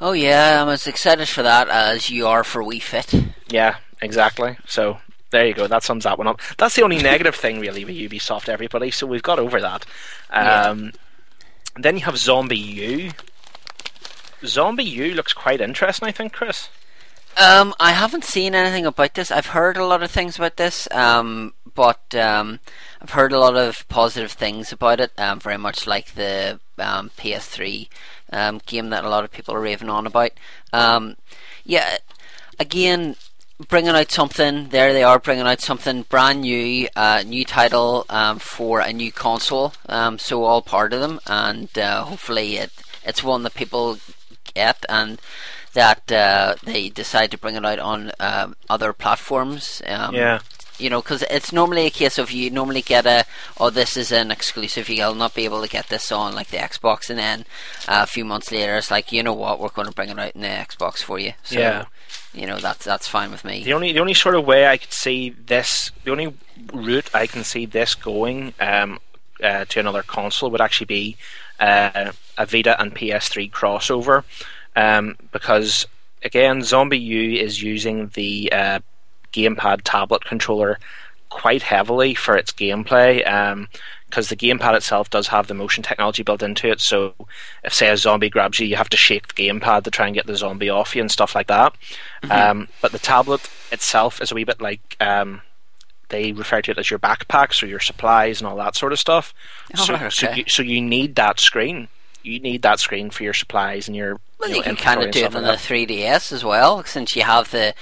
Speaker 3: Oh yeah, I'm as excited for that as you are for Wii Fit.
Speaker 2: Yeah, exactly. So there you go. That sums that one up. That's the only [laughs] negative thing really with Ubisoft, everybody. So we've got over that. Um, Then you have ZombiU. Zombie U looks quite interesting, I think, Chris.
Speaker 3: Um, I haven't seen anything about this. I've heard a lot of things about this, um, but um, I've heard a lot of positive things about it. Um, very much like the um, PS3 um, game that a lot of people are raving on about. Um, yeah, again, bringing out something. There they are, bringing out something brand new, uh, new title um, for a new console. Um, so all part of them, and uh, hopefully it it's one that people get and that uh, they decide to bring it out on um, other platforms. Um,
Speaker 2: Yeah.
Speaker 3: You know, because it's normally a case of you normally get a, oh, this is an exclusive. You'll not be able to get this on like the Xbox, and then uh, a few months later, it's like, you know what, we're going to bring it out in the Xbox for you. So,
Speaker 2: Yeah.
Speaker 3: You know, that's that's fine with me.
Speaker 2: The only the only sort of way I could see this, the only route I can see this going um, uh, to another console would actually be uh, a Vita and PS3 crossover, um, because again, ZombiU is using the uh, gamepad tablet controller quite heavily for its gameplay. Because the gamepad itself does have the motion technology built into it. So, if say a zombie grabs you, you have to shake the gamepad to try and get the zombie off you and stuff like that.
Speaker 3: Mm-hmm.
Speaker 2: Um, but the tablet itself is a wee bit like um, they refer to it as your backpack, so your supplies and all that sort of stuff.
Speaker 3: Oh,
Speaker 2: so,
Speaker 3: right,
Speaker 2: so, you, so you need that screen. You need that screen for your supplies and your.
Speaker 3: Well,
Speaker 2: you,
Speaker 3: you
Speaker 2: know,
Speaker 3: can kind of do it on the 3DS as well, since you have the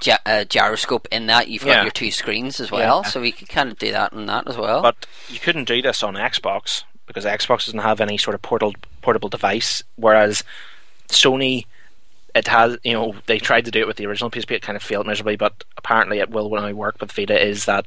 Speaker 3: gy- uh, gyroscope in that. You've got your two screens as well,
Speaker 2: Yeah.
Speaker 3: so we could kind of do that on that as well.
Speaker 2: But you couldn't do this on Xbox because Xbox doesn't have any sort of portal, portable device, whereas Sony, it has. You know, they tried to do it with the original PSP, it kind of failed miserably. But apparently, it will when I work with Vita. Is that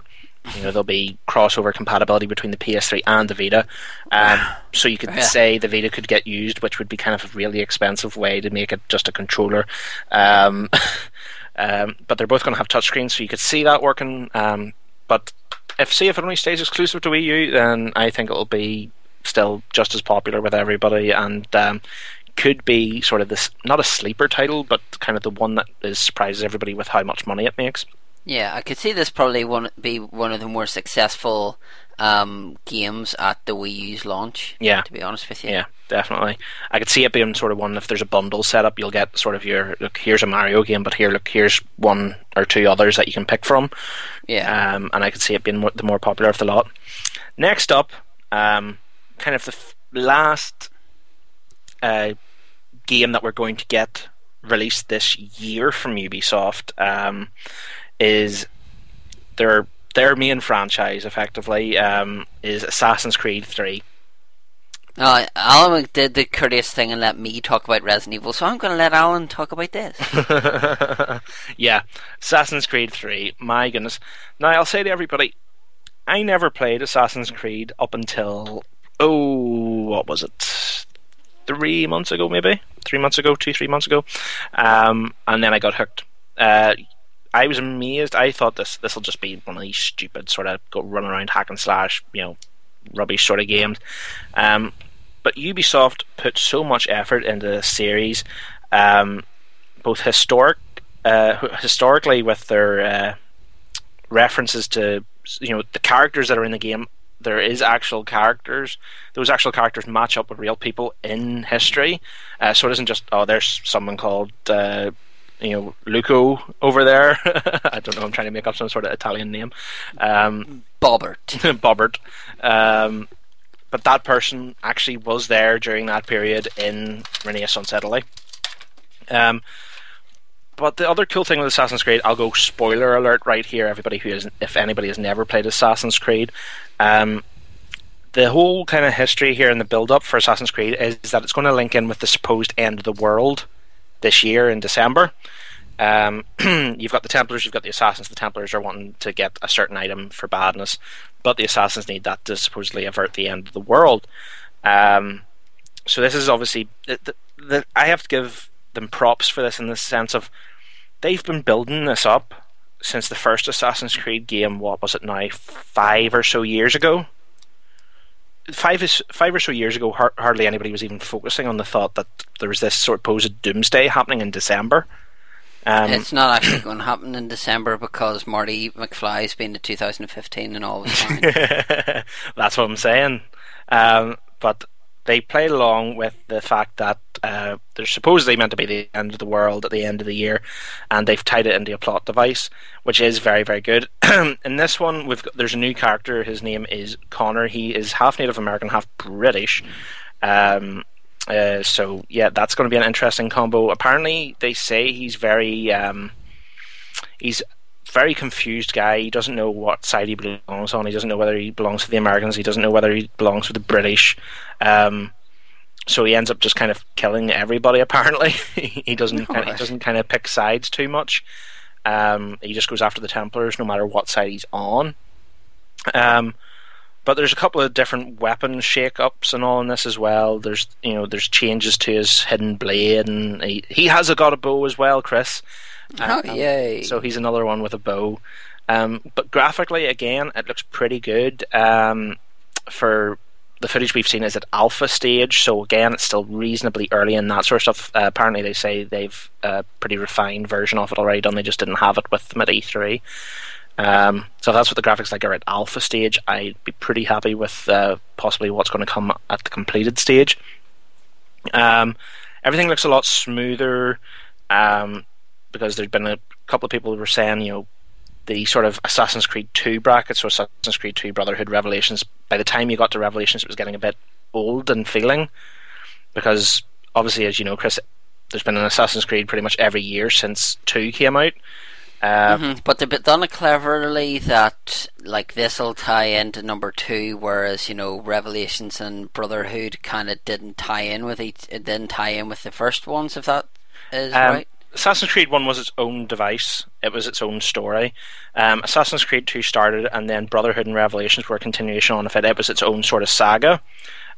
Speaker 2: you know there'll be crossover compatibility between the PS3 and the Vita, um, so you could
Speaker 3: Yeah.
Speaker 2: say the Vita could get used, which would be kind of a really expensive way to make it just a controller. Um, [laughs] um, but they're both going to have touchscreens, so you could see that working. Um, but if see if it only stays exclusive to Wii U, then I think it'll be still just as popular with everybody, and um, could be sort of this not a sleeper title, but kind of the one that is surprises everybody with how much money it makes.
Speaker 3: Yeah, I could see this probably one be one of the more successful um, games at the Wii U's launch.
Speaker 2: Yeah.
Speaker 3: to be honest with you.
Speaker 2: Yeah, definitely. I could see it being sort of one if there's a bundle set up, you'll get sort of your look. Here's a Mario game, but here, look, here's one or two others that you can pick from.
Speaker 3: Yeah.
Speaker 2: Um, and I could see it being more, the more popular of the lot. Next up, um, kind of the f- last uh, game that we're going to get released this year from Ubisoft um, is their their main franchise, effectively, um, is Assassin's Creed Three.
Speaker 3: Uh, Alan did the courteous thing and let me talk about Resident Evil, so I'm going to let Alan talk about this. [laughs]
Speaker 2: yeah, Assassin's Creed 3. My goodness. Now, I'll say to everybody, I never played Assassin's Creed up until, oh, what was it? Three months ago, maybe? Three months ago, two, three months ago. Um, and then I got hooked. Uh, I was amazed. I thought this this will just be one of these stupid sort of go run around hack and slash, you know, rubbish sort of games. Um, but Ubisoft put so much effort into the series, um, both historic, uh, historically with their uh, references to you know the characters that are in the game. There is actual characters. Those actual characters match up with real people in history. Uh, so it isn't just oh, there's someone called uh, you know Luco over there. [laughs] I don't know. I'm trying to make up some sort of Italian name. Um,
Speaker 3: Bobbert. [laughs]
Speaker 2: Bobbert. Um, but that person actually was there during that period in Renaissance Italy. Um, but the other cool thing with Assassin's Creed, I'll go spoiler alert right here, everybody who is, if anybody has never played Assassin's Creed, um, the whole kind of history here in the build up for Assassin's Creed is that it's going to link in with the supposed end of the world this year in December. Um, [clears throat] you've got the Templars, you've got the Assassins. The Templars are wanting to get a certain item for badness, but the Assassins need that to supposedly avert the end of the world. Um, so this is obviously the, the, the, I have to give them props for this in the sense of they've been building this up since the first Assassin's Creed game. What was it now? Five or so years ago. Five is five or so years ago. hardly anybody was even focusing on the thought that there was this sort of supposed doomsday happening in December.
Speaker 3: Um, it's not actually going to happen in December because Marty McFly's been to 2015 and all the [laughs] time.
Speaker 2: That's what I'm saying. Um, but they played along with the fact that uh, they're supposedly meant to be the end of the world at the end of the year, and they've tied it into a plot device, which is very, very good. [clears throat] in this one, we've got, there's a new character. His name is Connor. He is half Native American, half British. Um, uh, so yeah, that's going to be an interesting combo. Apparently, they say he's very um, he's very confused guy. He doesn't know what side he belongs on. He doesn't know whether he belongs to the Americans. He doesn't know whether he belongs to the British. Um, so he ends up just kind of killing everybody. Apparently, [laughs] he doesn't kind of, he doesn't kind of pick sides too much. Um, he just goes after the Templars no matter what side he's on. Um, but there's a couple of different weapon shake-ups and all in this as well. There's you know there's changes to his hidden blade, and he he has a got a bow as well, Chris.
Speaker 3: Oh um, yay!
Speaker 2: So he's another one with a bow. Um, but graphically, again, it looks pretty good. Um, for the footage we've seen is at alpha stage, so again, it's still reasonably early in that sort of stuff. Uh, apparently, they say they've a pretty refined version of it already done. They just didn't have it with them at E3. Um, so if that's what the graphics like are at alpha stage, I'd be pretty happy with uh, possibly what's going to come at the completed stage. Um, everything looks a lot smoother um, because there's been a couple of people who were saying, you know, the sort of Assassin's Creed 2 brackets, or Assassin's Creed 2 Brotherhood Revelations, by the time you got to Revelations, it was getting a bit old and feeling because obviously, as you know, Chris, there's been an Assassin's Creed pretty much every year since 2 came out.
Speaker 3: Uh, mm-hmm. But they've done it cleverly that like this will tie into number two, whereas you know Revelations and Brotherhood kind of didn't tie in with each. It didn't tie in with the first ones, if that is um, right.
Speaker 2: Assassin's Creed One was its own device; it was its own story. Um, Assassin's Creed Two started, and then Brotherhood and Revelations were a continuation on of it. It was its own sort of saga.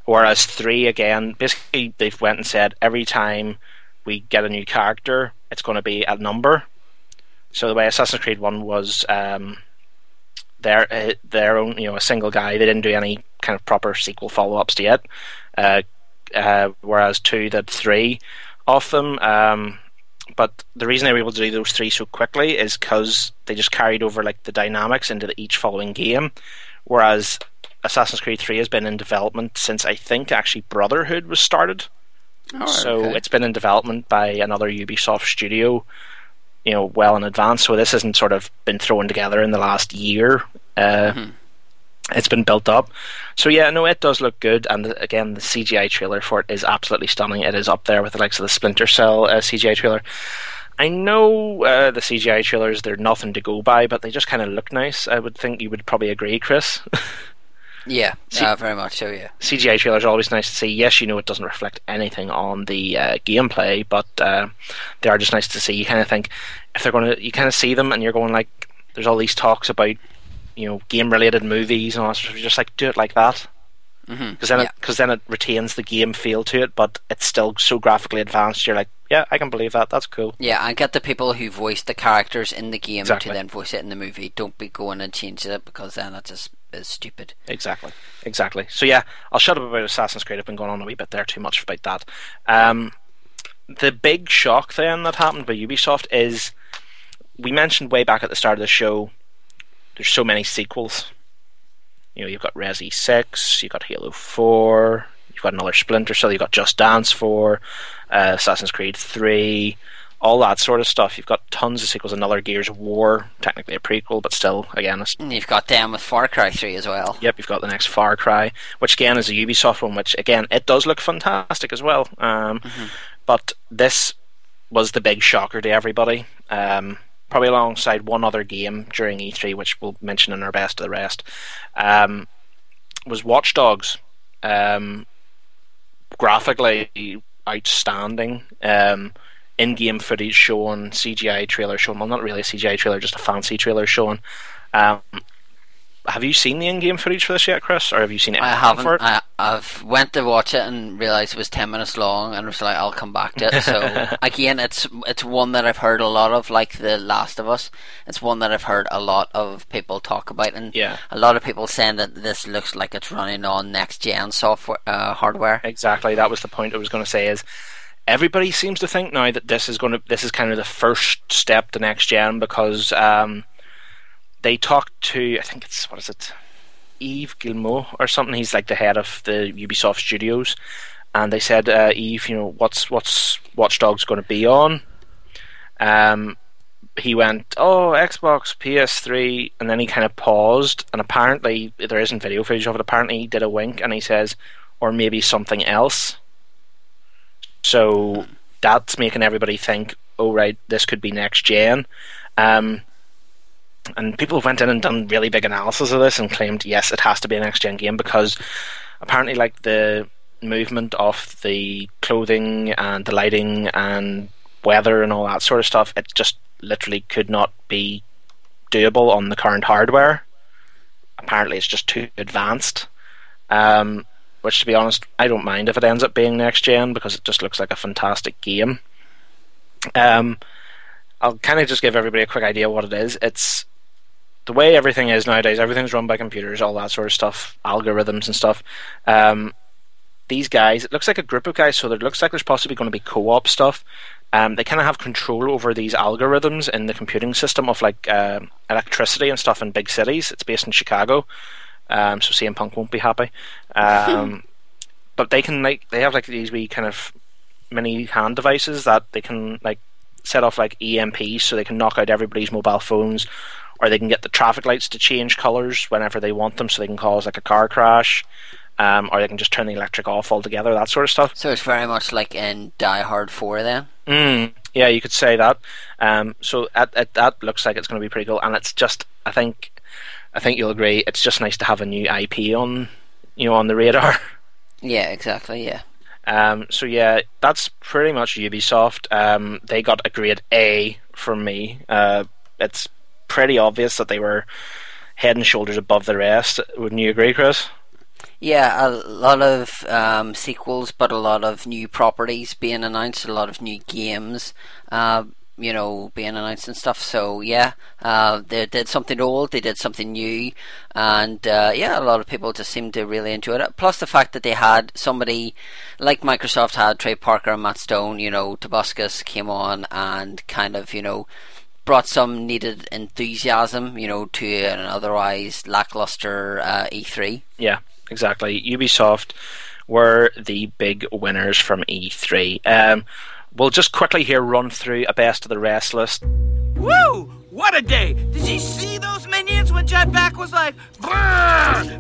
Speaker 2: Whereas three, again, basically they've went and said every time we get a new character, it's going to be a number so the way Assassin's Creed One was um, their uh, their own, you know, a single guy. They didn't do any kind of proper sequel follow ups yet. Uh, uh, whereas two did three of them. Um, but the reason they were able to do those three so quickly is because they just carried over like the dynamics into the, each following game. Whereas Assassin's Creed Three has been in development since I think actually Brotherhood was started.
Speaker 3: Oh,
Speaker 2: so
Speaker 3: okay.
Speaker 2: it's been in development by another Ubisoft studio you know well in advance. So this hasn't sort of been thrown together in the last year. Uh, mm-hmm. It's been built up. So yeah, no, it does look good. And again, the CGI trailer for it is absolutely stunning. It is up there with the likes of the Splinter Cell uh, CGI trailer. I know uh, the CGI trailers; they're nothing to go by, but they just kind of look nice. I would think you would probably agree, Chris. [laughs]
Speaker 3: Yeah,
Speaker 2: See-
Speaker 3: uh, very much so. Yeah.
Speaker 2: CGI trailers are always nice to see. Yes, you know it doesn't reflect anything on the uh, gameplay, but uh, they are just nice to see. You kind of think if they're going to, you kind of see them, and you're going like, there's all these talks about, you know, game-related movies and all that. stuff. You're just like, do it like that, because then
Speaker 3: Yeah.
Speaker 2: it because then it retains the game feel to it, but it's still so graphically advanced. You're like, yeah, I can believe that. That's cool.
Speaker 3: Yeah, and get the people who voice the characters in the game
Speaker 2: Exactly.
Speaker 3: to then voice it in the movie. Don't be going and changing it because then that just is stupid.
Speaker 2: Exactly, exactly. So yeah, I'll shut up about Assassin's Creed. I've been going on a wee bit there too much about that. Um, the big shock then that happened by Ubisoft is we mentioned way back at the start of the show. There's so many sequels. You know, you've got Resi Six, you've got Halo Four, you've got another Splinter Cell, you've got Just Dance Four, uh, Assassin's Creed Three, all that sort of stuff. You've got tons of sequels. Another Gears of War, technically a prequel, but still, again,
Speaker 3: And you've got them with Far Cry 3 as well.
Speaker 2: Yep, you've got the next Far Cry, which again is a Ubisoft one, which again it does look fantastic as well. Um, But this was the big shocker to everybody. Um, probably alongside one other game during E3, which we'll mention in our best of the rest, um, was Watch Dogs. Um, graphically outstanding. Um, in-game footage shown, CGI trailer shown. Well, not really a CGI trailer, just a fancy trailer shown. Um, have you seen the in-game footage for this yet, Chris, or have you seen it?
Speaker 3: I haven't. I, I've went to watch it and realized it was ten minutes long, and was like, I'll come back to it. So [laughs] again, it's it's one that I've heard a lot of, like The Last of Us. It's one that I've heard a lot of people talk about, and
Speaker 2: Yeah.
Speaker 3: a lot of people saying that this looks like it's running on next gen software uh, hardware.
Speaker 2: Exactly. That was the point I was going to say. Is everybody seems to think now that this is going to this is kind of the first step to next gen because um, they talked to I think it's what is it, Yves Gilmore or something. He's like the head of the Ubisoft Studios, and they said, uh, Eve, you know, what's what's Watch Dogs going to be on? Um, he went, oh, Xbox, PS3, and then he kind of paused, and apparently there isn't video footage of it. Apparently he did a wink, and he says, or maybe something else. So that's making everybody think, oh right, this could be next gen. Um, and people went in and done really big analysis of this and claimed, yes, it has to be an next gen game because apparently, like the movement of the clothing and the lighting and weather and all that sort of stuff, it just literally could not be doable on the current hardware. Apparently, it's just too advanced. Um, which, to be honest, I don't mind if it ends up being next gen because it just looks like a fantastic game. Um, I'll kind of just give everybody a quick idea what it is. It's the way everything is nowadays. Everything's run by computers, all that sort of stuff, algorithms and stuff. Um, these guys, it looks like a group of guys, so it looks like there's possibly going to be co-op stuff. Um, they kind of have control over these algorithms in the computing system of like uh, electricity and stuff in big cities. It's based in Chicago, um, so CM Punk won't be happy. Um, [laughs] but they can like they have like these wee kind of mini hand devices that they can like set off like EMPs so they can knock out everybody's mobile phones, or they can get the traffic lights to change colors whenever they want them, so they can cause like a car crash. Um, or they can just turn the electric off altogether, that sort of stuff.
Speaker 3: So it's very much like in Die Hard 4 then.
Speaker 2: Mm, yeah, you could say that. Um, so at, at, that looks like it's going to be pretty cool, and it's just I think I think you'll agree. It's just nice to have a new IP on you know on the radar. [laughs]
Speaker 3: Yeah, exactly. Yeah.
Speaker 2: Um, so yeah, that's pretty much Ubisoft. Um, they got a grade A from me. Uh, it's pretty obvious that they were head and shoulders above the rest. Wouldn't you agree, Chris?
Speaker 3: Yeah, a lot of um, sequels, but a lot of new properties being announced, a lot of new games, uh, you know, being announced and stuff. So yeah, uh, they did something old, they did something new, and uh, yeah, a lot of people just seemed to really enjoy it. Plus the fact that they had somebody like Microsoft had Trey Parker and Matt Stone, you know, Tobuscus came on and kind of, you know brought some needed enthusiasm, you know, to an otherwise lackluster uh, E3.
Speaker 2: Yeah, exactly. Ubisoft were the big winners from E3. Um, we'll just quickly here run through a best of the rest list.
Speaker 16: Woo! What a day! Did you see those minions when Jet-Vac was like,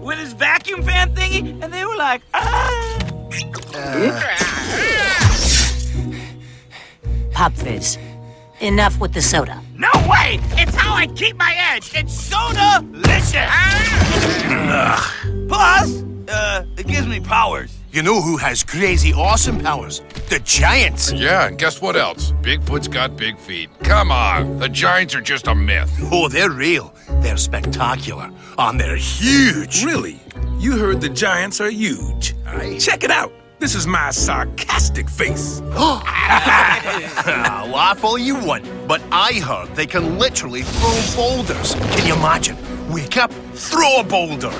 Speaker 16: with his vacuum fan thingy? And they were like, ah!
Speaker 14: Pop Fizz.
Speaker 27: Enough with the soda.
Speaker 16: No way! It's how I keep my edge. It's soda licious. Plus, uh, it gives me powers.
Speaker 6: You know who has crazy awesome powers? The Giants.
Speaker 26: Yeah, and guess what else? Bigfoot's got big feet. Come on, the Giants are just a myth.
Speaker 6: Oh, they're real. They're spectacular. And they're huge.
Speaker 29: Really? You heard the Giants are huge. Check it out. This is my sarcastic face. [gasps]
Speaker 6: Laugh all you want, but I heard they can literally throw boulders. Can you imagine? Wake up, throw a boulder.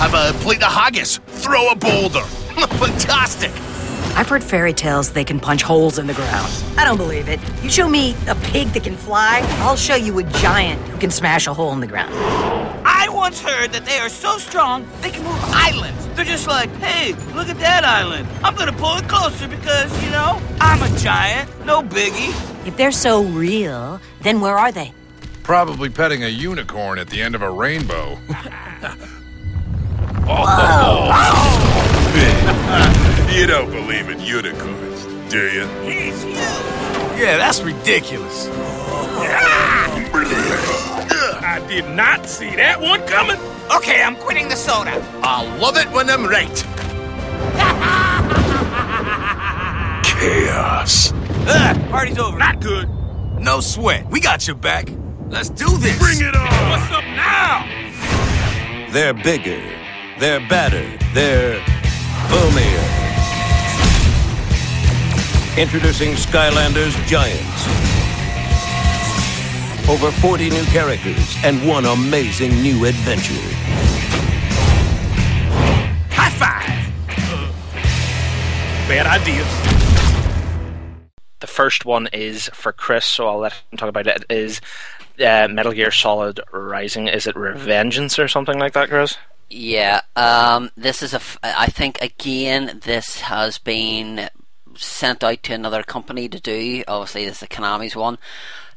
Speaker 6: Have a plate of haggis, throw a boulder. [laughs] Fantastic.
Speaker 30: I've heard fairy tales they can punch holes in the ground. I don't believe it. You show me a pig that can fly, I'll show you a giant who can smash a hole in the ground.
Speaker 16: I once heard that they are so strong they can move islands. They're just like, hey, look at that island. I'm gonna pull it closer because, you know, I'm a giant, no biggie.
Speaker 30: If they're so real, then where are they?
Speaker 26: Probably petting a unicorn at the end of a rainbow. [laughs] [laughs]
Speaker 29: you don't believe in unicorns, do you?
Speaker 16: He's huge.
Speaker 6: Yeah, that's ridiculous.
Speaker 29: I did not see that one coming.
Speaker 16: Okay, I'm quitting the soda.
Speaker 6: I love it when I'm right. [laughs]
Speaker 29: Chaos.
Speaker 16: Ah, party's over.
Speaker 29: Not good.
Speaker 6: No sweat. We got your back. Let's do this.
Speaker 29: Bring it on. What's up now?
Speaker 23: They're bigger. They're badder. They're foamier. Introducing Skylanders Giants. Over 40 new characters and one amazing new adventure.
Speaker 29: High five. Uh, bad idea.
Speaker 2: The first one is for Chris, so I'll let him talk about it. it is uh, Metal Gear Solid Rising. Is it Revengeance or something like that, Chris?
Speaker 3: Yeah, um, this is a. F- I think again, this has been sent out to another company to do. Obviously, this is the Konami's one.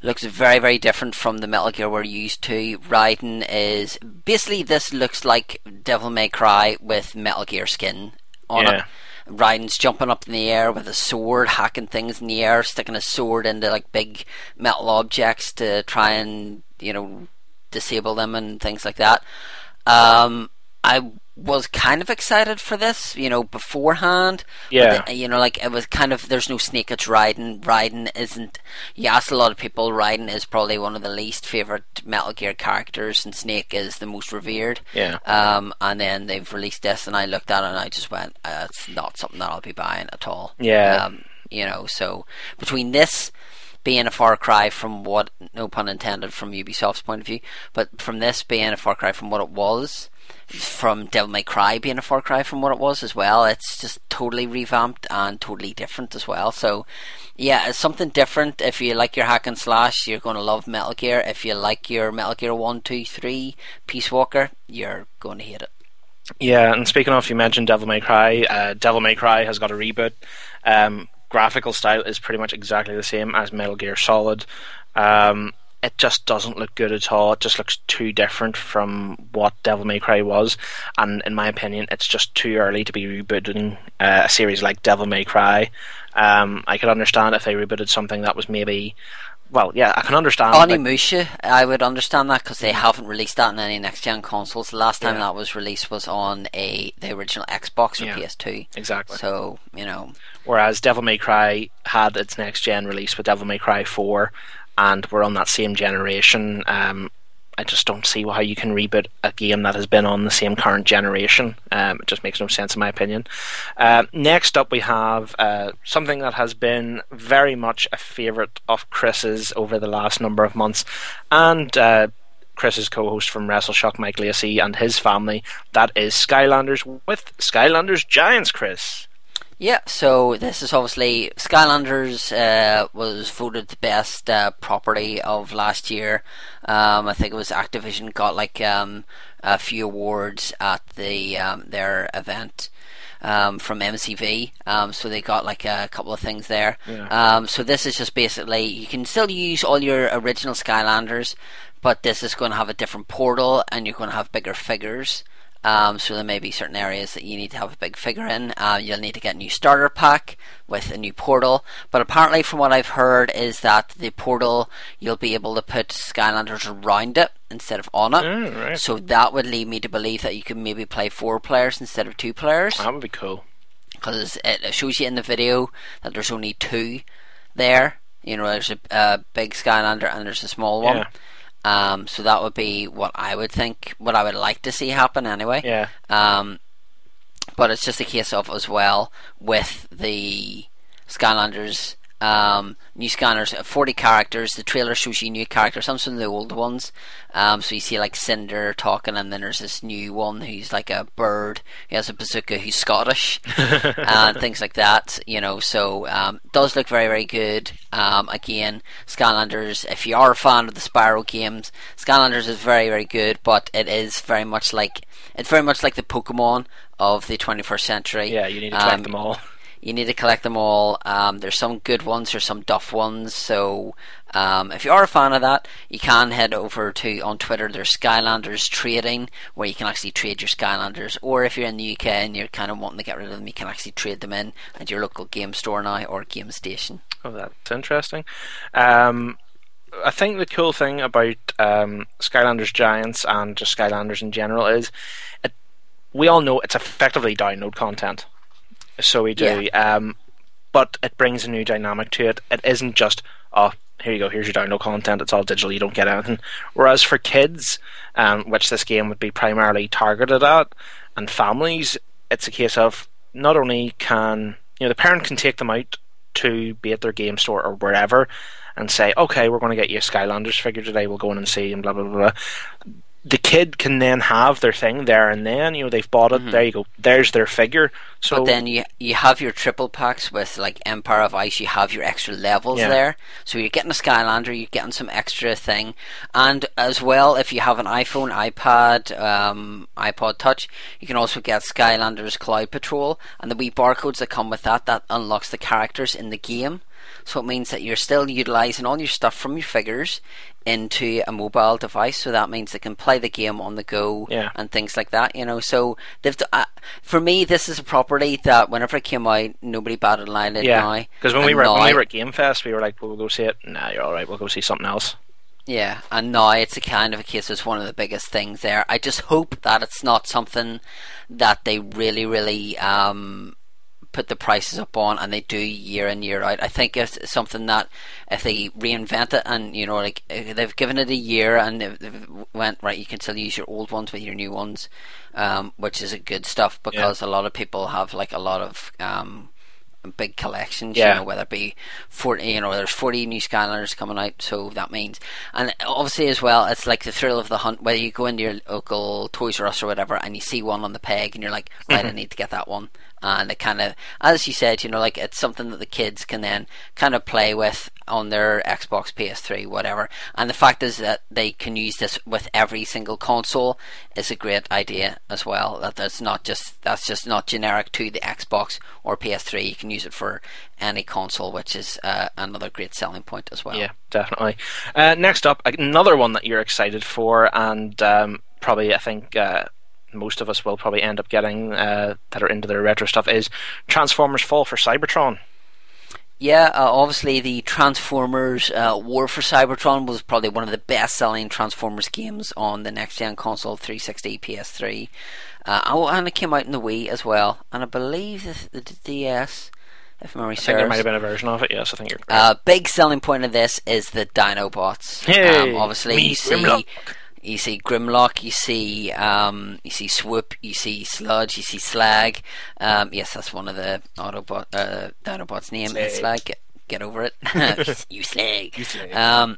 Speaker 3: Looks very, very different from the Metal Gear we're used to. Raiden is basically this looks like Devil May Cry with Metal Gear skin on
Speaker 2: Yeah.
Speaker 3: it. Raiden's jumping up in the air with a sword, hacking things in the air, sticking a sword into like big metal objects to try and you know disable them and things like that. Um, I was kind of excited for this, you know, beforehand.
Speaker 2: Yeah.
Speaker 3: the- you know, like it was kind of there's no Snake. It's Raiden. Raiden isn't. You ask a lot of people. Raiden is probably one of the least favorite Metal Gear characters, and Snake is the most revered.
Speaker 2: Yeah.
Speaker 3: Um, and then they've released this, and I looked at it and I just went, uh, "It's not something that I'll be buying at all."
Speaker 2: Yeah.
Speaker 3: Um, you know, so between this being a far cry from what, no pun intended, from Ubisoft's point of view, but from this being a far cry from what it was, from Devil May Cry being a far cry from what it was as well, it's just totally revamped and totally different as well. So, yeah, it's something different. If you like your hack and slash, you're going to love Metal Gear. If you like your Metal Gear 1, 2, 3, Peace Walker, you're going to hate it.
Speaker 2: Yeah, and speaking of, you mentioned Devil May Cry. Uh, Devil May Cry has got a reboot. Um, graphical style is pretty much exactly the same as Metal Gear Solid. Um, it just doesn't look good at all. It just looks too different from what Devil May Cry was, and in my opinion, it's just too early to be rebooting uh, a series like Devil May Cry. Um, I could understand if they rebooted something that was maybe, well, yeah, I can understand.
Speaker 3: Onimusha, I would understand that because they haven't released that on any next gen consoles. The last time
Speaker 2: Yeah.
Speaker 3: that was released was on a the original Xbox or
Speaker 2: Yeah,
Speaker 3: PS2.
Speaker 2: exactly.
Speaker 3: So you know,
Speaker 2: Whereas Devil May Cry had its next gen release with Devil May Cry 4, and we're on that same generation. Um, I just don't see how you can reboot a game that has been on the same current generation. Um, it just makes no sense, in my opinion. Uh, next up, we have uh, something that has been very much a favourite of Chris's over the last number of months, and uh, Chris's co-host from WrestleShock, Mike Lacey, and his family. That is Skylanders with Skylanders Giants, Chris.
Speaker 3: Yeah, so this is obviously Skylanders uh, was voted the best uh, property of last year. Um, I think it was Activision got like um, a few awards at the um, their event um, from MCV. Um, so they got like a couple of things there.
Speaker 2: Yeah.
Speaker 3: Um, so this is just basically you can still use all your original Skylanders, but this is going to have a different portal and you're going to have bigger figures. Um, so there may be certain areas that you need to have a big figure in. Uh, you'll need to get a new starter pack with a new portal. But apparently, from what I've heard, is that the portal you'll be able to put Skylanders around it instead of on it.
Speaker 2: Oh, right.
Speaker 3: So that would lead me to believe that you can maybe play four players instead of two players.
Speaker 2: That would be cool.
Speaker 3: Because it shows you in the video that there's only two there. You know, there's a, a big Skylander and there's a small one.
Speaker 2: Yeah.
Speaker 3: Um, so that would be what I would think, what I would like to see happen anyway.
Speaker 2: Yeah.
Speaker 3: Um, but it's just a case of as well with the Skylanders. Um, new scanners, uh, 40 characters. The trailer shows you new characters, some of the old ones. Um, so you see like Cynder talking, and then there's this new one who's like a bird. He has a bazooka who's Scottish, [laughs] and things like that. You know, so um, does look very very good. Um, again, Skylanders. If you are a fan of the Spyro games, Skylanders is very very good, but it is very much like it's very much like the Pokemon of the 21st century.
Speaker 2: Yeah, you need to collect
Speaker 3: Um,
Speaker 2: them all.
Speaker 3: You need to collect them all. Um, there's some good ones, there's some duff ones. So um, if you are a fan of that, you can head over to on Twitter. There's Skylanders Trading, where you can actually trade your Skylanders. Or if you're in the UK and you're kind of wanting to get rid of them, you can actually trade them in at your local game store now or game station.
Speaker 2: Oh, that's interesting. Um, I think the cool thing about um, Skylanders Giants and just Skylanders in general is it, we all know it's effectively download content. So we do. Um, but it brings a new dynamic to it. It isn't just, oh, here you go, here's your download content, it's all digital, you don't get anything. Whereas for kids, um, which this game would be primarily targeted at, and families, it's a case of not only can, you know, the parent can take them out to be at their game store or wherever and say, okay, we're going to get you a Skylanders figure today, we'll go in and see, and blah, blah, blah, blah. The kid can then have their thing there and then, you know, they've bought it, there you go, there's their figure. So
Speaker 3: but then you you have your triple packs with like Empire of Ice. You have your extra levels
Speaker 2: Yeah.
Speaker 3: there, so you're getting a Skylander. You're getting some extra thing, and as well, if you have an iPhone, iPad, um, iPod Touch, you can also get Skylanders Cloud Patrol and the wee barcodes that come with that. That unlocks the characters in the game. So it means that you're still utilizing all your stuff from your figures into a mobile device. So that means they can play the game on the go
Speaker 2: Yeah.
Speaker 3: and things like that. You know, so they've uh, for me this is a property that whenever it came out, nobody batted an eyelid
Speaker 2: yeah,
Speaker 3: now.
Speaker 2: because when we were when we were at Game Fest, we were like, well, we'll go see it. Nah, you're all right. We'll go see something else.
Speaker 3: Yeah, and now it's a kind of a case. It's one of the biggest things there. I just hope that it's not something that they really, really um, put the prices up on, and they do year in year out. I think it's something that if they reinvent it, and you know, like uh, they've given it a year, and they've, they've went right, you can still use your old ones with your new ones, um, which is a good stuff because a lot of people have like a lot of. Um, big collections,
Speaker 2: Yeah.
Speaker 3: you know, whether it be forty, you know, there's forty new Skylanders coming out, so that means, and obviously as well, it's like the thrill of the hunt. Whether you go into your local Toys R Us or whatever, and you see one on the peg, and you're like, right, I
Speaker 2: Mhm.
Speaker 3: need to get that one, and it kind of, as you said, you know, like it's something that the kids can then kind of play with on their Xbox, PS3, whatever. And the fact is that they can use this with every single console is a great idea as well. That that's not just that's just not generic to the Xbox or PS3. You can use it for any console, which is uh, another great selling point as well.
Speaker 2: Yeah, definitely. Uh, next up, another one that you're excited for, and um, probably I think uh, most of us will probably end up getting uh, that are into their retro stuff is Transformers Fall of Cybertron.
Speaker 3: Yeah, uh, obviously the Transformers uh, War for Cybertron was probably one of the best-selling Transformers games on the next-gen console, 360, PS3. Uh, oh, and it came out in the Wii as well, and I believe the, the DS, if memory
Speaker 2: I think
Speaker 3: serves.
Speaker 2: there might have been a version of it. Yes, I think you're correct.
Speaker 3: Uh, big selling point of this is the Dinobots.
Speaker 2: Hey,
Speaker 3: um, obviously, you see. You see Grimlock, you see, um, you see Swoop, you see Sludge, you see Slag. Um, yes, that's one of the Autobot uh, Dinobots' name.
Speaker 2: Slag.
Speaker 3: Slag. Slag. Get, get over it. [laughs] [laughs] you Slag.
Speaker 2: You Slag.
Speaker 3: Um,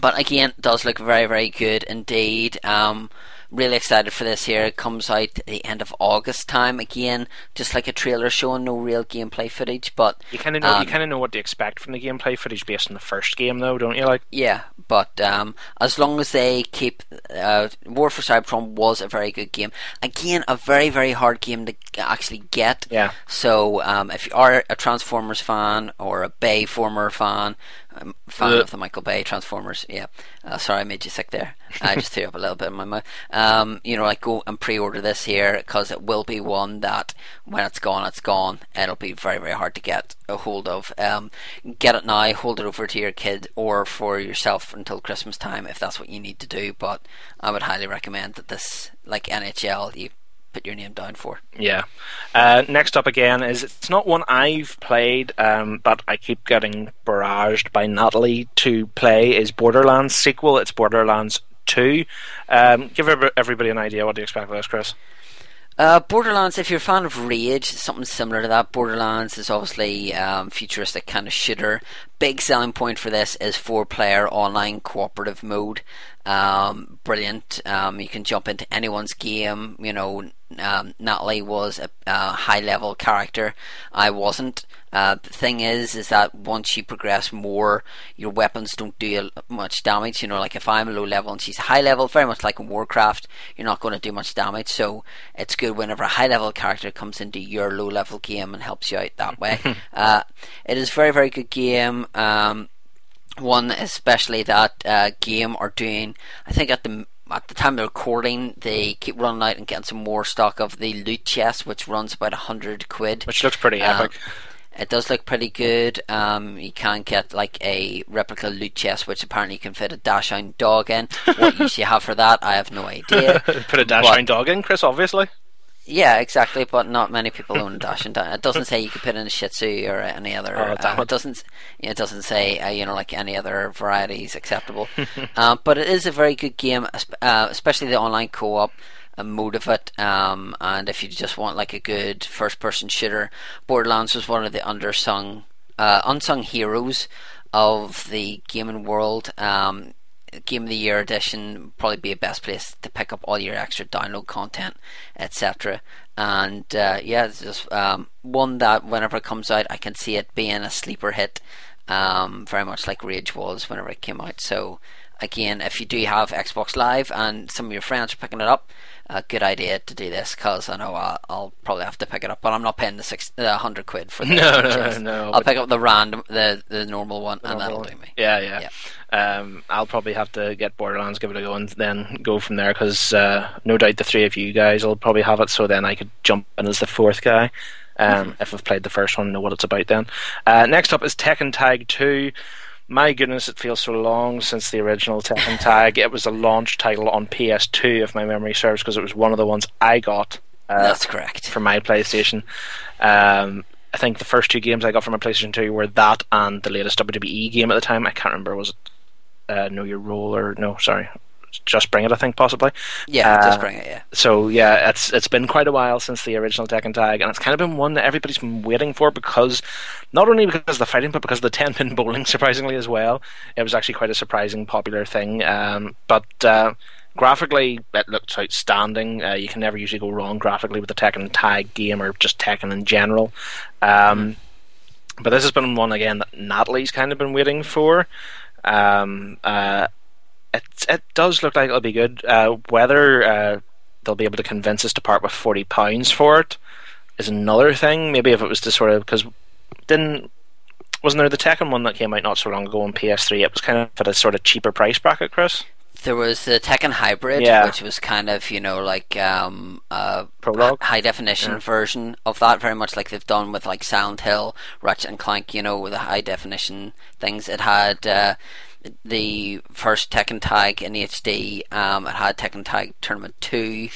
Speaker 3: but again, does look very, very good indeed. Um, really excited for this here. It comes out at the end of August time again, just like a trailer showing no real gameplay footage, but
Speaker 2: You kind of know. you
Speaker 3: um,
Speaker 2: kind of know what to expect from the gameplay footage based on the first game, though, don't you? Like,
Speaker 3: Yeah, but um, as long as they keep uh, War for Cybertron was a very good game. Again, a very very hard game to actually get.
Speaker 2: Yeah.
Speaker 3: So um, if you are a Transformers fan or a Bayformer fan, I'm a fan
Speaker 2: Ugh.
Speaker 3: of the Michael Bay Transformers. Yeah, uh, sorry I made you sick there. I just threw up a little bit in my mouth. Um, you know, like go and pre-order this here because it will be one that when it's gone, it's gone. It'll be very very hard to get a hold of. Um, get it now, hold it over to your kid or for yourself until Christmas time if that's what you need to do. But I would highly recommend that this, like NHL, you put your name down for.
Speaker 2: Yeah. Uh, next up again is it's not one I've played, um, but I keep getting barraged by Natalie to play. Is Borderlands sequel? It's Borderlands Two. Um, give everybody an idea what to expect of this, Chris.
Speaker 3: Uh, Borderlands, if you're a fan of Rage, something similar to that. Borderlands is obviously um, futuristic kind of shooter. Big selling point for this is four player online cooperative mode. Um, brilliant. Um, you can jump into anyone's game. You know, um, Natalie was a, a high level character. I wasn't. Uh, the thing is, is that once you progress more, your weapons don't do much damage. You know, like if I'm low level and she's high level, very much like in Warcraft, you're not going to do much damage. So it's good whenever a high level character comes into your low level game and helps you out that way. [laughs] uh, it is a very, very good game. Um, one especially that uh, game are doing. I think at the at the time of recording, they keep running out and getting some more stock of the loot chest, which runs about a hundred quid,
Speaker 2: which looks pretty
Speaker 3: Um,
Speaker 2: epic.
Speaker 3: It does look pretty good. Um, you can get like a replica loot chest, which apparently you can fit a dashhound dog in. What use you have for that, I have no idea. [laughs]
Speaker 2: Put a dash
Speaker 3: But-
Speaker 2: dog in, Chris. Obviously.
Speaker 3: Yeah, exactly. But not many people own a Dachshund. It doesn't say you could put in a Shih Tzu or any other.
Speaker 2: Oh,
Speaker 3: um,
Speaker 2: it.
Speaker 3: doesn't. It doesn't say uh, you know like any other varieties acceptable. um, [laughs] but it is a very good game, uh, especially the online co-op uh, mode of it. Um, and if you just want like a good first-person shooter, Borderlands was one of the undersung, uh, unsung heroes of the gaming world. Um, Game of the Year edition probably be a best place to pick up all your extra download content, etc. And uh, yeah, it's just um, one that whenever it comes out, I can see it being a sleeper hit, um, very much like Rage was whenever it came out. So again, if you do have Xbox Live and some of your friends are picking it up, a good idea to do this because I know I'll, I'll probably have to pick it up, but I'm not paying the six, the hundred quid for the [laughs]
Speaker 2: No, no, no,
Speaker 3: I'll pick up the random, the the normal one, and
Speaker 2: Normal
Speaker 3: that'll
Speaker 2: one.
Speaker 3: do me.
Speaker 2: Yeah, yeah. Um, I'll probably have to get Borderlands, give it a go, and then go from there. Because uh, no doubt the three of you guys will probably have it. So then I could jump in as the fourth guy. Um, If I've played the first one, know what it's about. Then uh, next up is Tekken Tag Two. My goodness, it feels so long since the original Tekken Tag. It was a launch title on PS2, if my memory serves, because it was one of the ones I got. Uh,
Speaker 3: That's correct.
Speaker 2: for my PlayStation. Um, I think the first two games I got from my PlayStation 2 were that and the latest WWE game at the time. I can't remember. Was it uh, Know Your Role or no? Sorry, Just Bring It. I think possibly.
Speaker 3: Yeah,
Speaker 2: Uh,
Speaker 3: just bring it. Yeah.
Speaker 2: So yeah, it's it's been quite a while since the original Tekken Tag, and it's kind of been one that everybody's been waiting for because not only because of the fighting, but because of the [laughs] ten pin bowling. Surprisingly as well, it was actually quite a surprising popular thing. Um, but uh, graphically, it looks outstanding. Uh, you can never usually go wrong graphically with the Tekken Tag game or just Tekken in general. Um, But this has been one again that Natalie's kind of been waiting for. Um, uh, it it does look like it'll be good. Uh, whether uh, they'll be able to convince us to part with forty pounds for it is another thing. Maybe if it was to sort of because didn't wasn't there the Tekken one that came out not so long ago on PS3? It was kind of at a sort of cheaper price bracket, Chris.
Speaker 3: There was the Tekken Hybrid,
Speaker 2: Yeah.
Speaker 3: which was kind of you know like um, a
Speaker 2: Prologue?
Speaker 3: high definition
Speaker 2: Yeah.
Speaker 3: version of that, very much like they've done with like Silent Hill, Ratchet and Clank. You know, with the high definition things. It had uh, the first Tekken Tag in HD. Um, it had Tekken Tag Tournament Two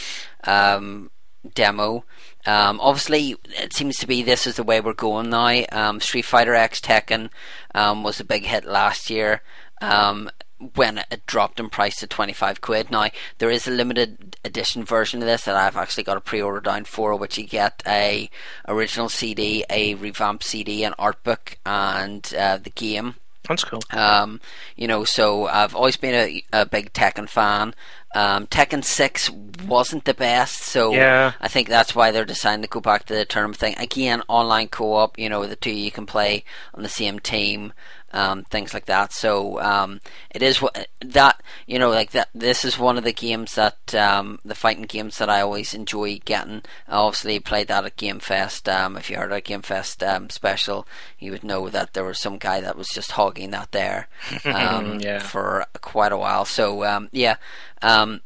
Speaker 3: um, demo. Um, obviously, it seems to be this is the way we're going now. Um, Street Fighter X Tekken um, was a big hit last year. Um, when it dropped in price to 25 quid. Now, there is a limited edition version of this that I've actually got a pre-order down for, which you get a original CD, a revamped CD, an art book, and uh, the game.
Speaker 2: That's cool.
Speaker 3: Um, you know, so I've always been a, a big Tekken fan. Um, Tekken 6 wasn't the best, so
Speaker 2: Yeah.
Speaker 3: I think that's why they're deciding to go back to the term thing. Again, online co op, you know, the two you can play on the same team. Um, things like that. So um, it is what that you know, like that. This is one of the games that um, the fighting games that I always enjoy getting. I obviously played that at Game Fest. Um, if you heard a Game Fest um, special, you would know that there was some guy that was just hogging that there [laughs] um,
Speaker 2: Yeah.
Speaker 3: for quite a while. So um, yeah. Um,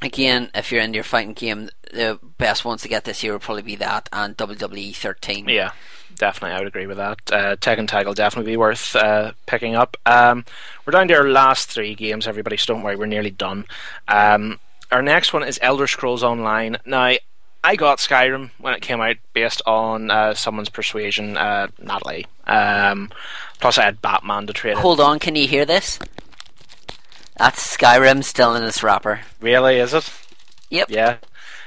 Speaker 3: again, if you're into your fighting game, the best ones to get this year will probably be that and WWE 13.
Speaker 2: Yeah, definitely, I would agree with that. Uh, Tekken Tag will definitely be worth uh, picking up. Um, we're down to our last three games, everybody, so don't worry, we're nearly done. Um, our next one is Elder Scrolls Online. Now, I got Skyrim when it came out based on uh, someone's persuasion, uh, Natalie. Um, plus, I had Batman to trade.
Speaker 3: Hold on, can you hear this? That's Skyrim still in its wrapper.
Speaker 2: Really, is it?
Speaker 3: Yep.
Speaker 2: Yeah.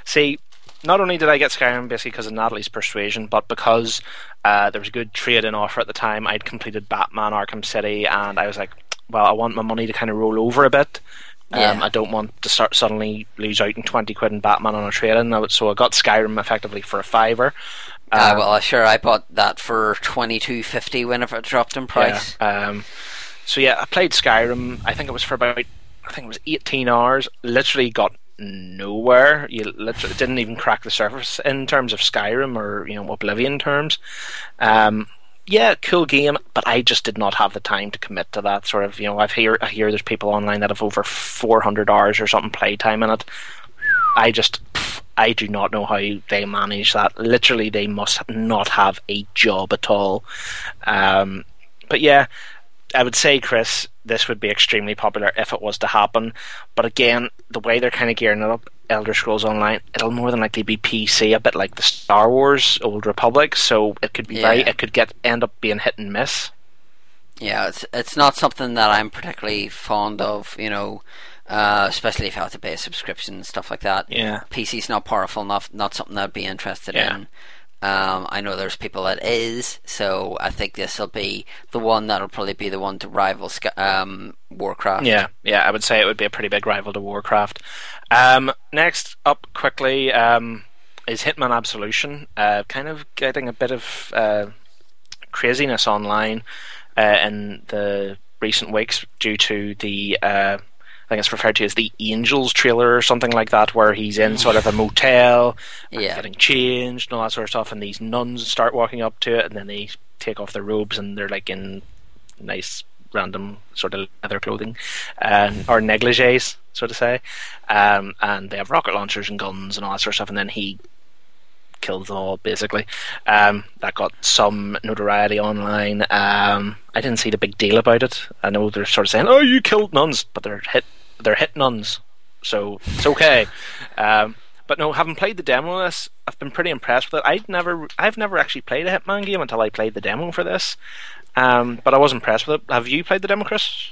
Speaker 2: See, not only did I get Skyrim basically because of Natalie's persuasion, but because uh, there was a good trade-in offer at the time. I'd completed Batman Arkham City, and I was like, well, I want my money to kind of roll over a bit. Um, I don't want to start suddenly lose out in twenty quid in Batman on a trade-in. So I got Skyrim effectively for a fiver.
Speaker 3: Uh,
Speaker 2: Um,
Speaker 3: well, sure, I bought that for twenty two fifty whenever it dropped in price.
Speaker 2: Yeah. Um, so yeah, I played Skyrim. I think it was for about, I think it was 18 hours. Literally got nowhere. You literally didn't even crack the surface in terms of Skyrim or you know Oblivion terms. Um, yeah, cool game, but I just did not have the time to commit to that sort of. You know, I've hear I hear there's people online that have over 400 hours or something playtime in it. I just I do not know how they manage that. Literally, they must not have a job at all. Um, but yeah, I would say, Chris, this would be extremely popular if it was to happen. But again, the way they're kind of gearing it up, Elder Scrolls Online, it'll more than likely be PC, a bit like the Star Wars Old Republic. So it could be very,
Speaker 3: Yeah.
Speaker 2: it could get end up being hit and miss.
Speaker 3: Yeah, it's it's not something that I'm particularly fond of, you know, uh, especially if I have to pay a subscription and stuff like that.
Speaker 2: Yeah.
Speaker 3: PC's not powerful enough, not something I'd be interested
Speaker 2: Yeah.
Speaker 3: in. Um, I know there's people that is, so I think this will be the one that'll probably be the one to rival um, Warcraft.
Speaker 2: Yeah, yeah, I would say it would be a pretty big rival to Warcraft. Um, next up, quickly, um, is Hitman Absolution. Uh, kind of getting a bit of uh, craziness online uh, in the recent weeks due to the. I think it's referred to as the Angels trailer or something like that, where he's in sort of a motel,
Speaker 3: Yeah.
Speaker 2: getting changed and all that sort of stuff, and these nuns start walking up to it, and then they take off their robes and they're like in nice random sort of leather clothing um, or negligees, so to say, um, and they have rocket launchers and guns and all that sort of stuff, and then he kills them all basically. Um, that got some notoriety online. Um, I didn't see the big deal about it. I know they're sort of saying, "Oh, you killed nuns," but they're hit. They're hit nuns, so it's okay. [laughs] um, but no, having played the demo of this, I've been pretty impressed with it. I'd never, I've never actually played a Hitman game until I played the demo for this. Um, but I was impressed with it. Have you played the demo, Chris?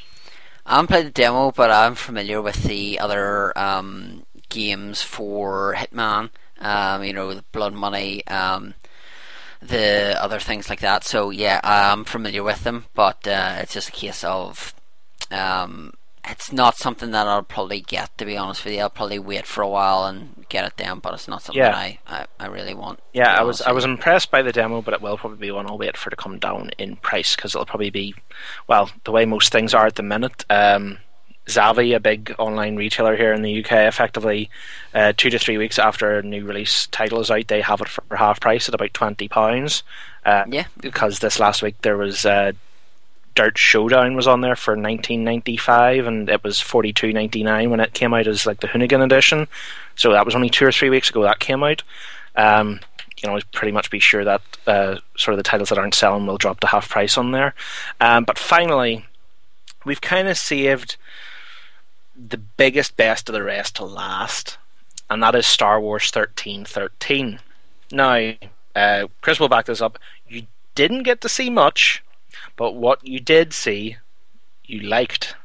Speaker 3: I haven't played the demo, but I'm familiar with the other um, games for Hitman. Um, you know, the Blood Money, um, the other things like that. So yeah, I'm familiar with them, but uh, it's just a case of um, it's not something that I'll probably get. To be honest with you, I'll probably wait for a while and get it then. But it's not something
Speaker 2: Yeah.
Speaker 3: I, I, I really want.
Speaker 2: Yeah, I was I was impressed by the demo, but it will probably be one I'll wait for it to come down in price because it'll probably be, well, the way most things are at the minute. Um, Zavvi, a big online retailer here in the UK, effectively uh, two to three weeks after a new release title is out, they have it for half price at about twenty pounds. Uh,
Speaker 3: Yeah.
Speaker 2: because this last week there was uh, Dirt Showdown was on there for 1995, and it was 42.99 when it came out as like the Hoonigan edition. So that was only two or three weeks ago that came out. Um, you can always pretty much be sure that uh, sort of the titles that aren't selling will drop to half price on there. Um, but finally, we've kind of saved the biggest best of the rest to last, and that is Star Wars thirteen thirteen. Now, uh, Chris will back this up. You didn't get to see much, but what you did see, you liked.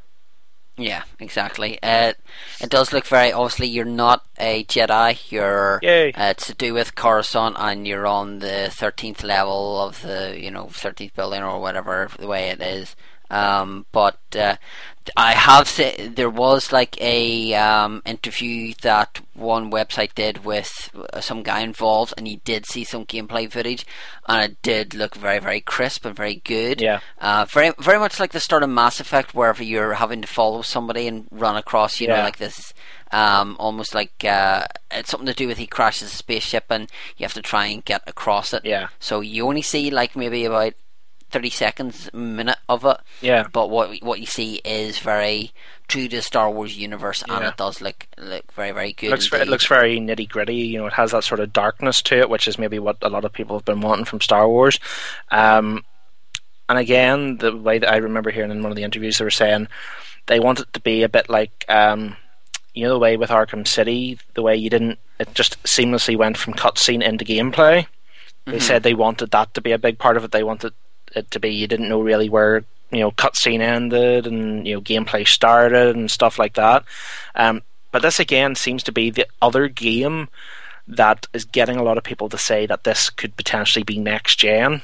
Speaker 3: Yeah, exactly. Uh, it does look very. Obviously, you're not a Jedi. You're. Uh, it's to do with Coruscant, and you're on the thirteenth level of the, you know, thirteenth building or whatever the way it is. Um, but uh, I have said there was like a um, interview that one website did with some guy involved, and he did see some gameplay footage, and it did look very, very crisp and very good.
Speaker 2: Yeah.
Speaker 3: Uh, very, very much like the start of Mass Effect, wherever you're having to follow somebody and run across, you know, like this. Um, almost like uh, it's something to do with he crashes a spaceship and you have to try and get across it.
Speaker 2: Yeah.
Speaker 3: So you only see like maybe about thirty seconds, minute of it.
Speaker 2: Yeah.
Speaker 3: But what what you see is very true to the Star Wars universe, and it does look look very very good.
Speaker 2: It looks, it looks very nitty gritty. You know, it has that sort of darkness to it, which is maybe what a lot of people have been wanting from Star Wars. Um, and again, the way that I remember hearing in one of the interviews, they were saying they want it to be a bit like, um, you know, the way with Arkham City, the way you didn't, it just seamlessly went from cutscene into gameplay. They
Speaker 3: Mhm.
Speaker 2: said they wanted that to be a big part of it. They wanted it to be you didn't know really where you know cutscene ended and you know gameplay started and stuff like that. Um, but this again seems to be the other game that is getting a lot of people to say that this could potentially be next gen.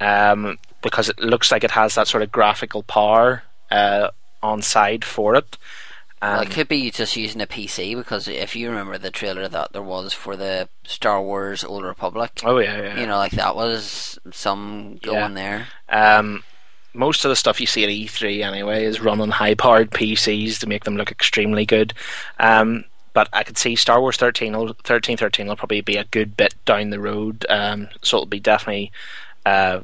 Speaker 2: Um, because it looks like it has that sort of graphical power uh, on side for it. Um,
Speaker 3: Well, it could be just using a PC because if you remember the trailer that there was for the Star Wars Old Republic,
Speaker 2: Oh, yeah, yeah.
Speaker 3: you know, like that was some going there.
Speaker 2: Um, most of the stuff you see at E3 anyway is run on high-powered PCs to make them look extremely good. Um, but I could see Star Wars 13, will- 1313 will probably be a good bit down the road. Um, so it'll be definitely uh,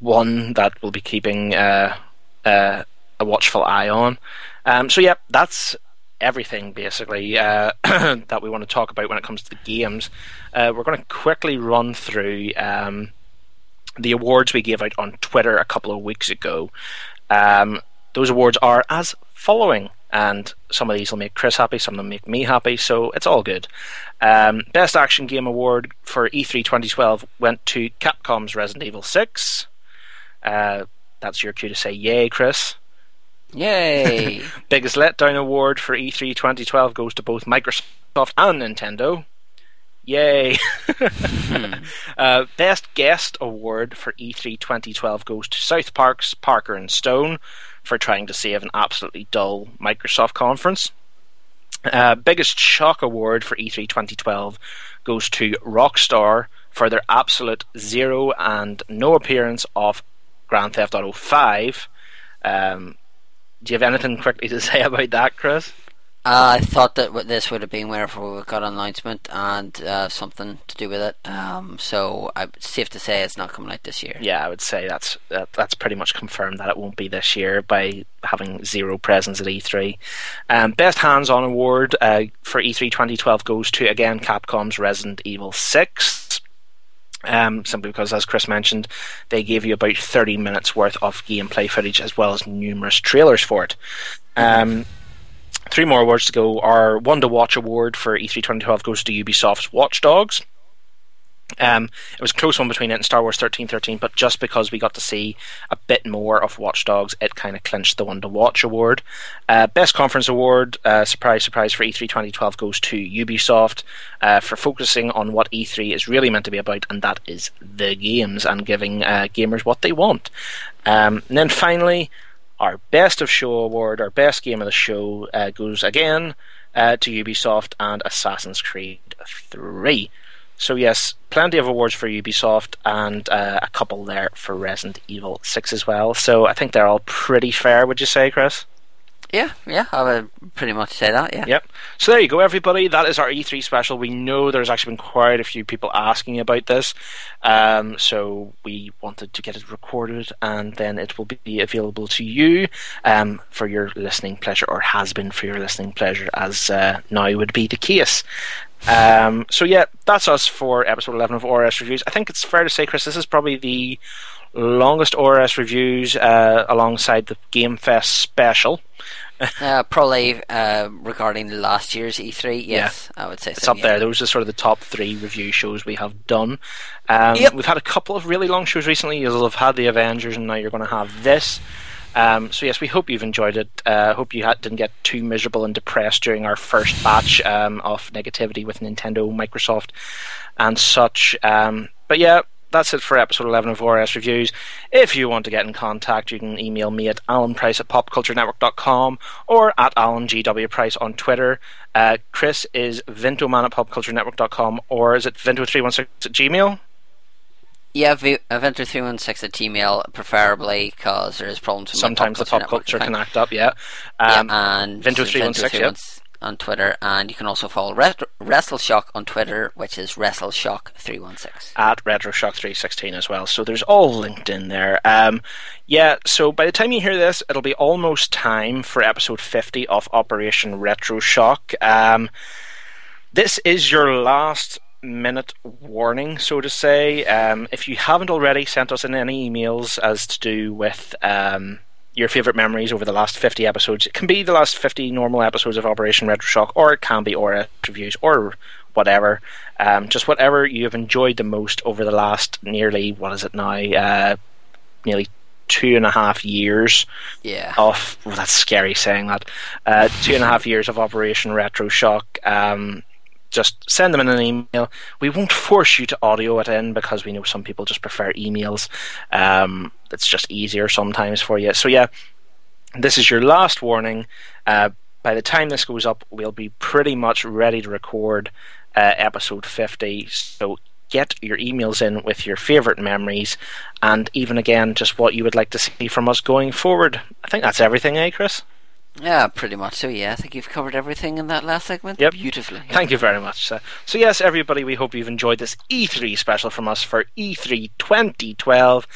Speaker 2: one that we'll be keeping uh, uh, a watchful eye on. Um, so yeah, that's everything basically uh, [clears throat] that we want to talk about when it comes to the games. Uh, we're going to quickly run through. Um, the awards we gave out on Twitter a couple of weeks ago. Um, those awards are as following, and some of these will make Chris happy, some of them make me happy, so it's all good. Um, Best Action Game Award for E E3 2012 went to Capcom's Resident Evil 6. Uh, that's your cue to say yay, Chris.
Speaker 3: Yay! [laughs]
Speaker 2: Biggest Letdown Award for E E3 2012 goes to both Microsoft and Nintendo. Yay! [laughs] uh, Best Guest Award for E E3 2012 goes to South Park's Parker and Stone for trying to save an absolutely dull Microsoft conference. Uh, biggest Shock Award for E E3 2012 goes to Rockstar for their absolute zero and no appearance of Grand Theft Auto 5. Um, do you have anything quickly to [laughs] say about that, Chris?
Speaker 3: Uh, I thought that this would have been whenever we got an announcement and uh, something to do with it. Um, so I, it's safe to say it's not coming out this year.
Speaker 2: Yeah, I would say that's that, that's pretty much confirmed that it won't be this year by having zero presence at E3. Um, Best hands-on award uh, for E3 2012 goes to again Capcom's Resident Evil 6. Um, simply because, as Chris mentioned, they gave you about 30 minutes worth of gameplay footage as well as numerous trailers for it. Um, three more awards to go. Our One to Watch award for E E3 2012 goes to Ubisoft's Watch Dogs. Um, it was a close one between it and Star Wars 1313, but just because we got to see a bit more of Watch Dogs, it kind of clinched the one to watch award. Uh, Best Conference Award, uh, surprise, surprise, for E E3 2012 goes to Ubisoft uh, for focusing on what E3 is really meant to be about, and that is the games and giving uh, gamers what they want. Um, and then finally, our Best of Show award, our best game of the show, uh, goes again uh, to Ubisoft and Assassin's Creed 3. So yes, plenty of awards for Ubisoft and uh, a couple there for Resident Evil 6 as well. So I think they're all pretty fair, would you say, Chris?
Speaker 3: Yeah, yeah, I would pretty much say that. Yeah.
Speaker 2: Yep. So there you go, everybody. That is our E3 special. We know there's actually been quite a few people asking about this, um, so we wanted to get it recorded, and then it will be available to you um, for your listening pleasure, or has been for your listening pleasure, as uh, now would be the case. Um, so yeah, that's us for episode 11 of ORS reviews. I think it's fair to say, Chris, this is probably the longest ORS reviews uh, alongside the Game Fest special. [laughs]
Speaker 3: uh, probably uh, regarding last year's E3. Yes, I would say
Speaker 2: It's
Speaker 3: so.
Speaker 2: up
Speaker 3: yeah.
Speaker 2: there. Those are sort of the top three review shows we have done. Um,
Speaker 3: Yep.
Speaker 2: We've had a couple of really long shows recently. You'll have had the Avengers, and now you're going to have this. Um, so yes, we hope you've enjoyed it. Uh, hope you didn't get too miserable and depressed during our first batch um, of negativity with Nintendo, Microsoft, and such. Um, but yeah, that's it for episode 11 of ORS Reviews. If you want to get in contact, you can email me at alanprice at popculturenetwork.com or at alangwprice on Twitter. Uh, Chris is vintoman at popculturenetwork.com or is it vinto316 at gmail?
Speaker 3: Yeah, v- Aventer316 at Gmail, preferably, because there's problems with
Speaker 2: Sometimes the pop culture can act up, yeah. Um,
Speaker 3: yeah, and
Speaker 2: Vinto316, yeah.
Speaker 3: on Twitter, and you can also follow Ret- RetroShock on Twitter, which is RetroShock316.
Speaker 2: at RetroShock316 as well. So there's all linked in there. Um, yeah, so by the time you hear this, it'll be almost time for episode 50 of Operation RetroShock. Um, this is your last minute warning, so to say. Um, if you haven't already sent us in any emails as to do with um, your favourite memories over the last 50 episodes, it can be the last 50 normal episodes of Operation Retro Shock, or it can be Aura reviews, or whatever. Um, just whatever you have enjoyed the most over the last nearly, what is it now? Uh, nearly two and a half years
Speaker 3: Yeah.
Speaker 2: of well, that's scary saying that uh, two and a half years of Operation Retro Shock. Um, just send them in an email. We won't force you to audio it in because we know some people just prefer emails. Um, it's just easier sometimes for you. So yeah, this is your last warning. Uh, by the time this goes up, we'll be pretty much ready to record uh, episode 50. So get your emails in with your favourite memories and even again, just what you would like to see from us going forward. I think that's everything, eh, Chris?
Speaker 3: Yeah, pretty much so, yeah. I think you've covered everything in that last segment
Speaker 2: Yep.
Speaker 3: beautifully.
Speaker 2: Thank you very much. Uh, so, yes, everybody, we hope you've enjoyed this E3 special from us for E E3 2012.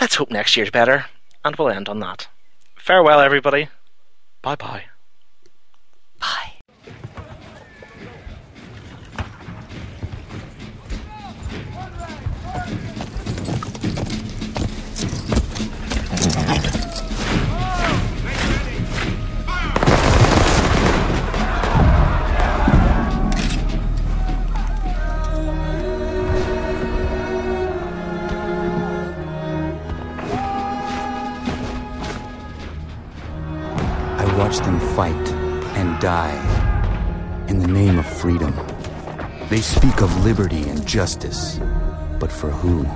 Speaker 2: Let's hope next year's better, and we'll end on that. Farewell, everybody. Bye bye.
Speaker 31: I watched them fight and die in the name of freedom. They speak of liberty and justice, but for who?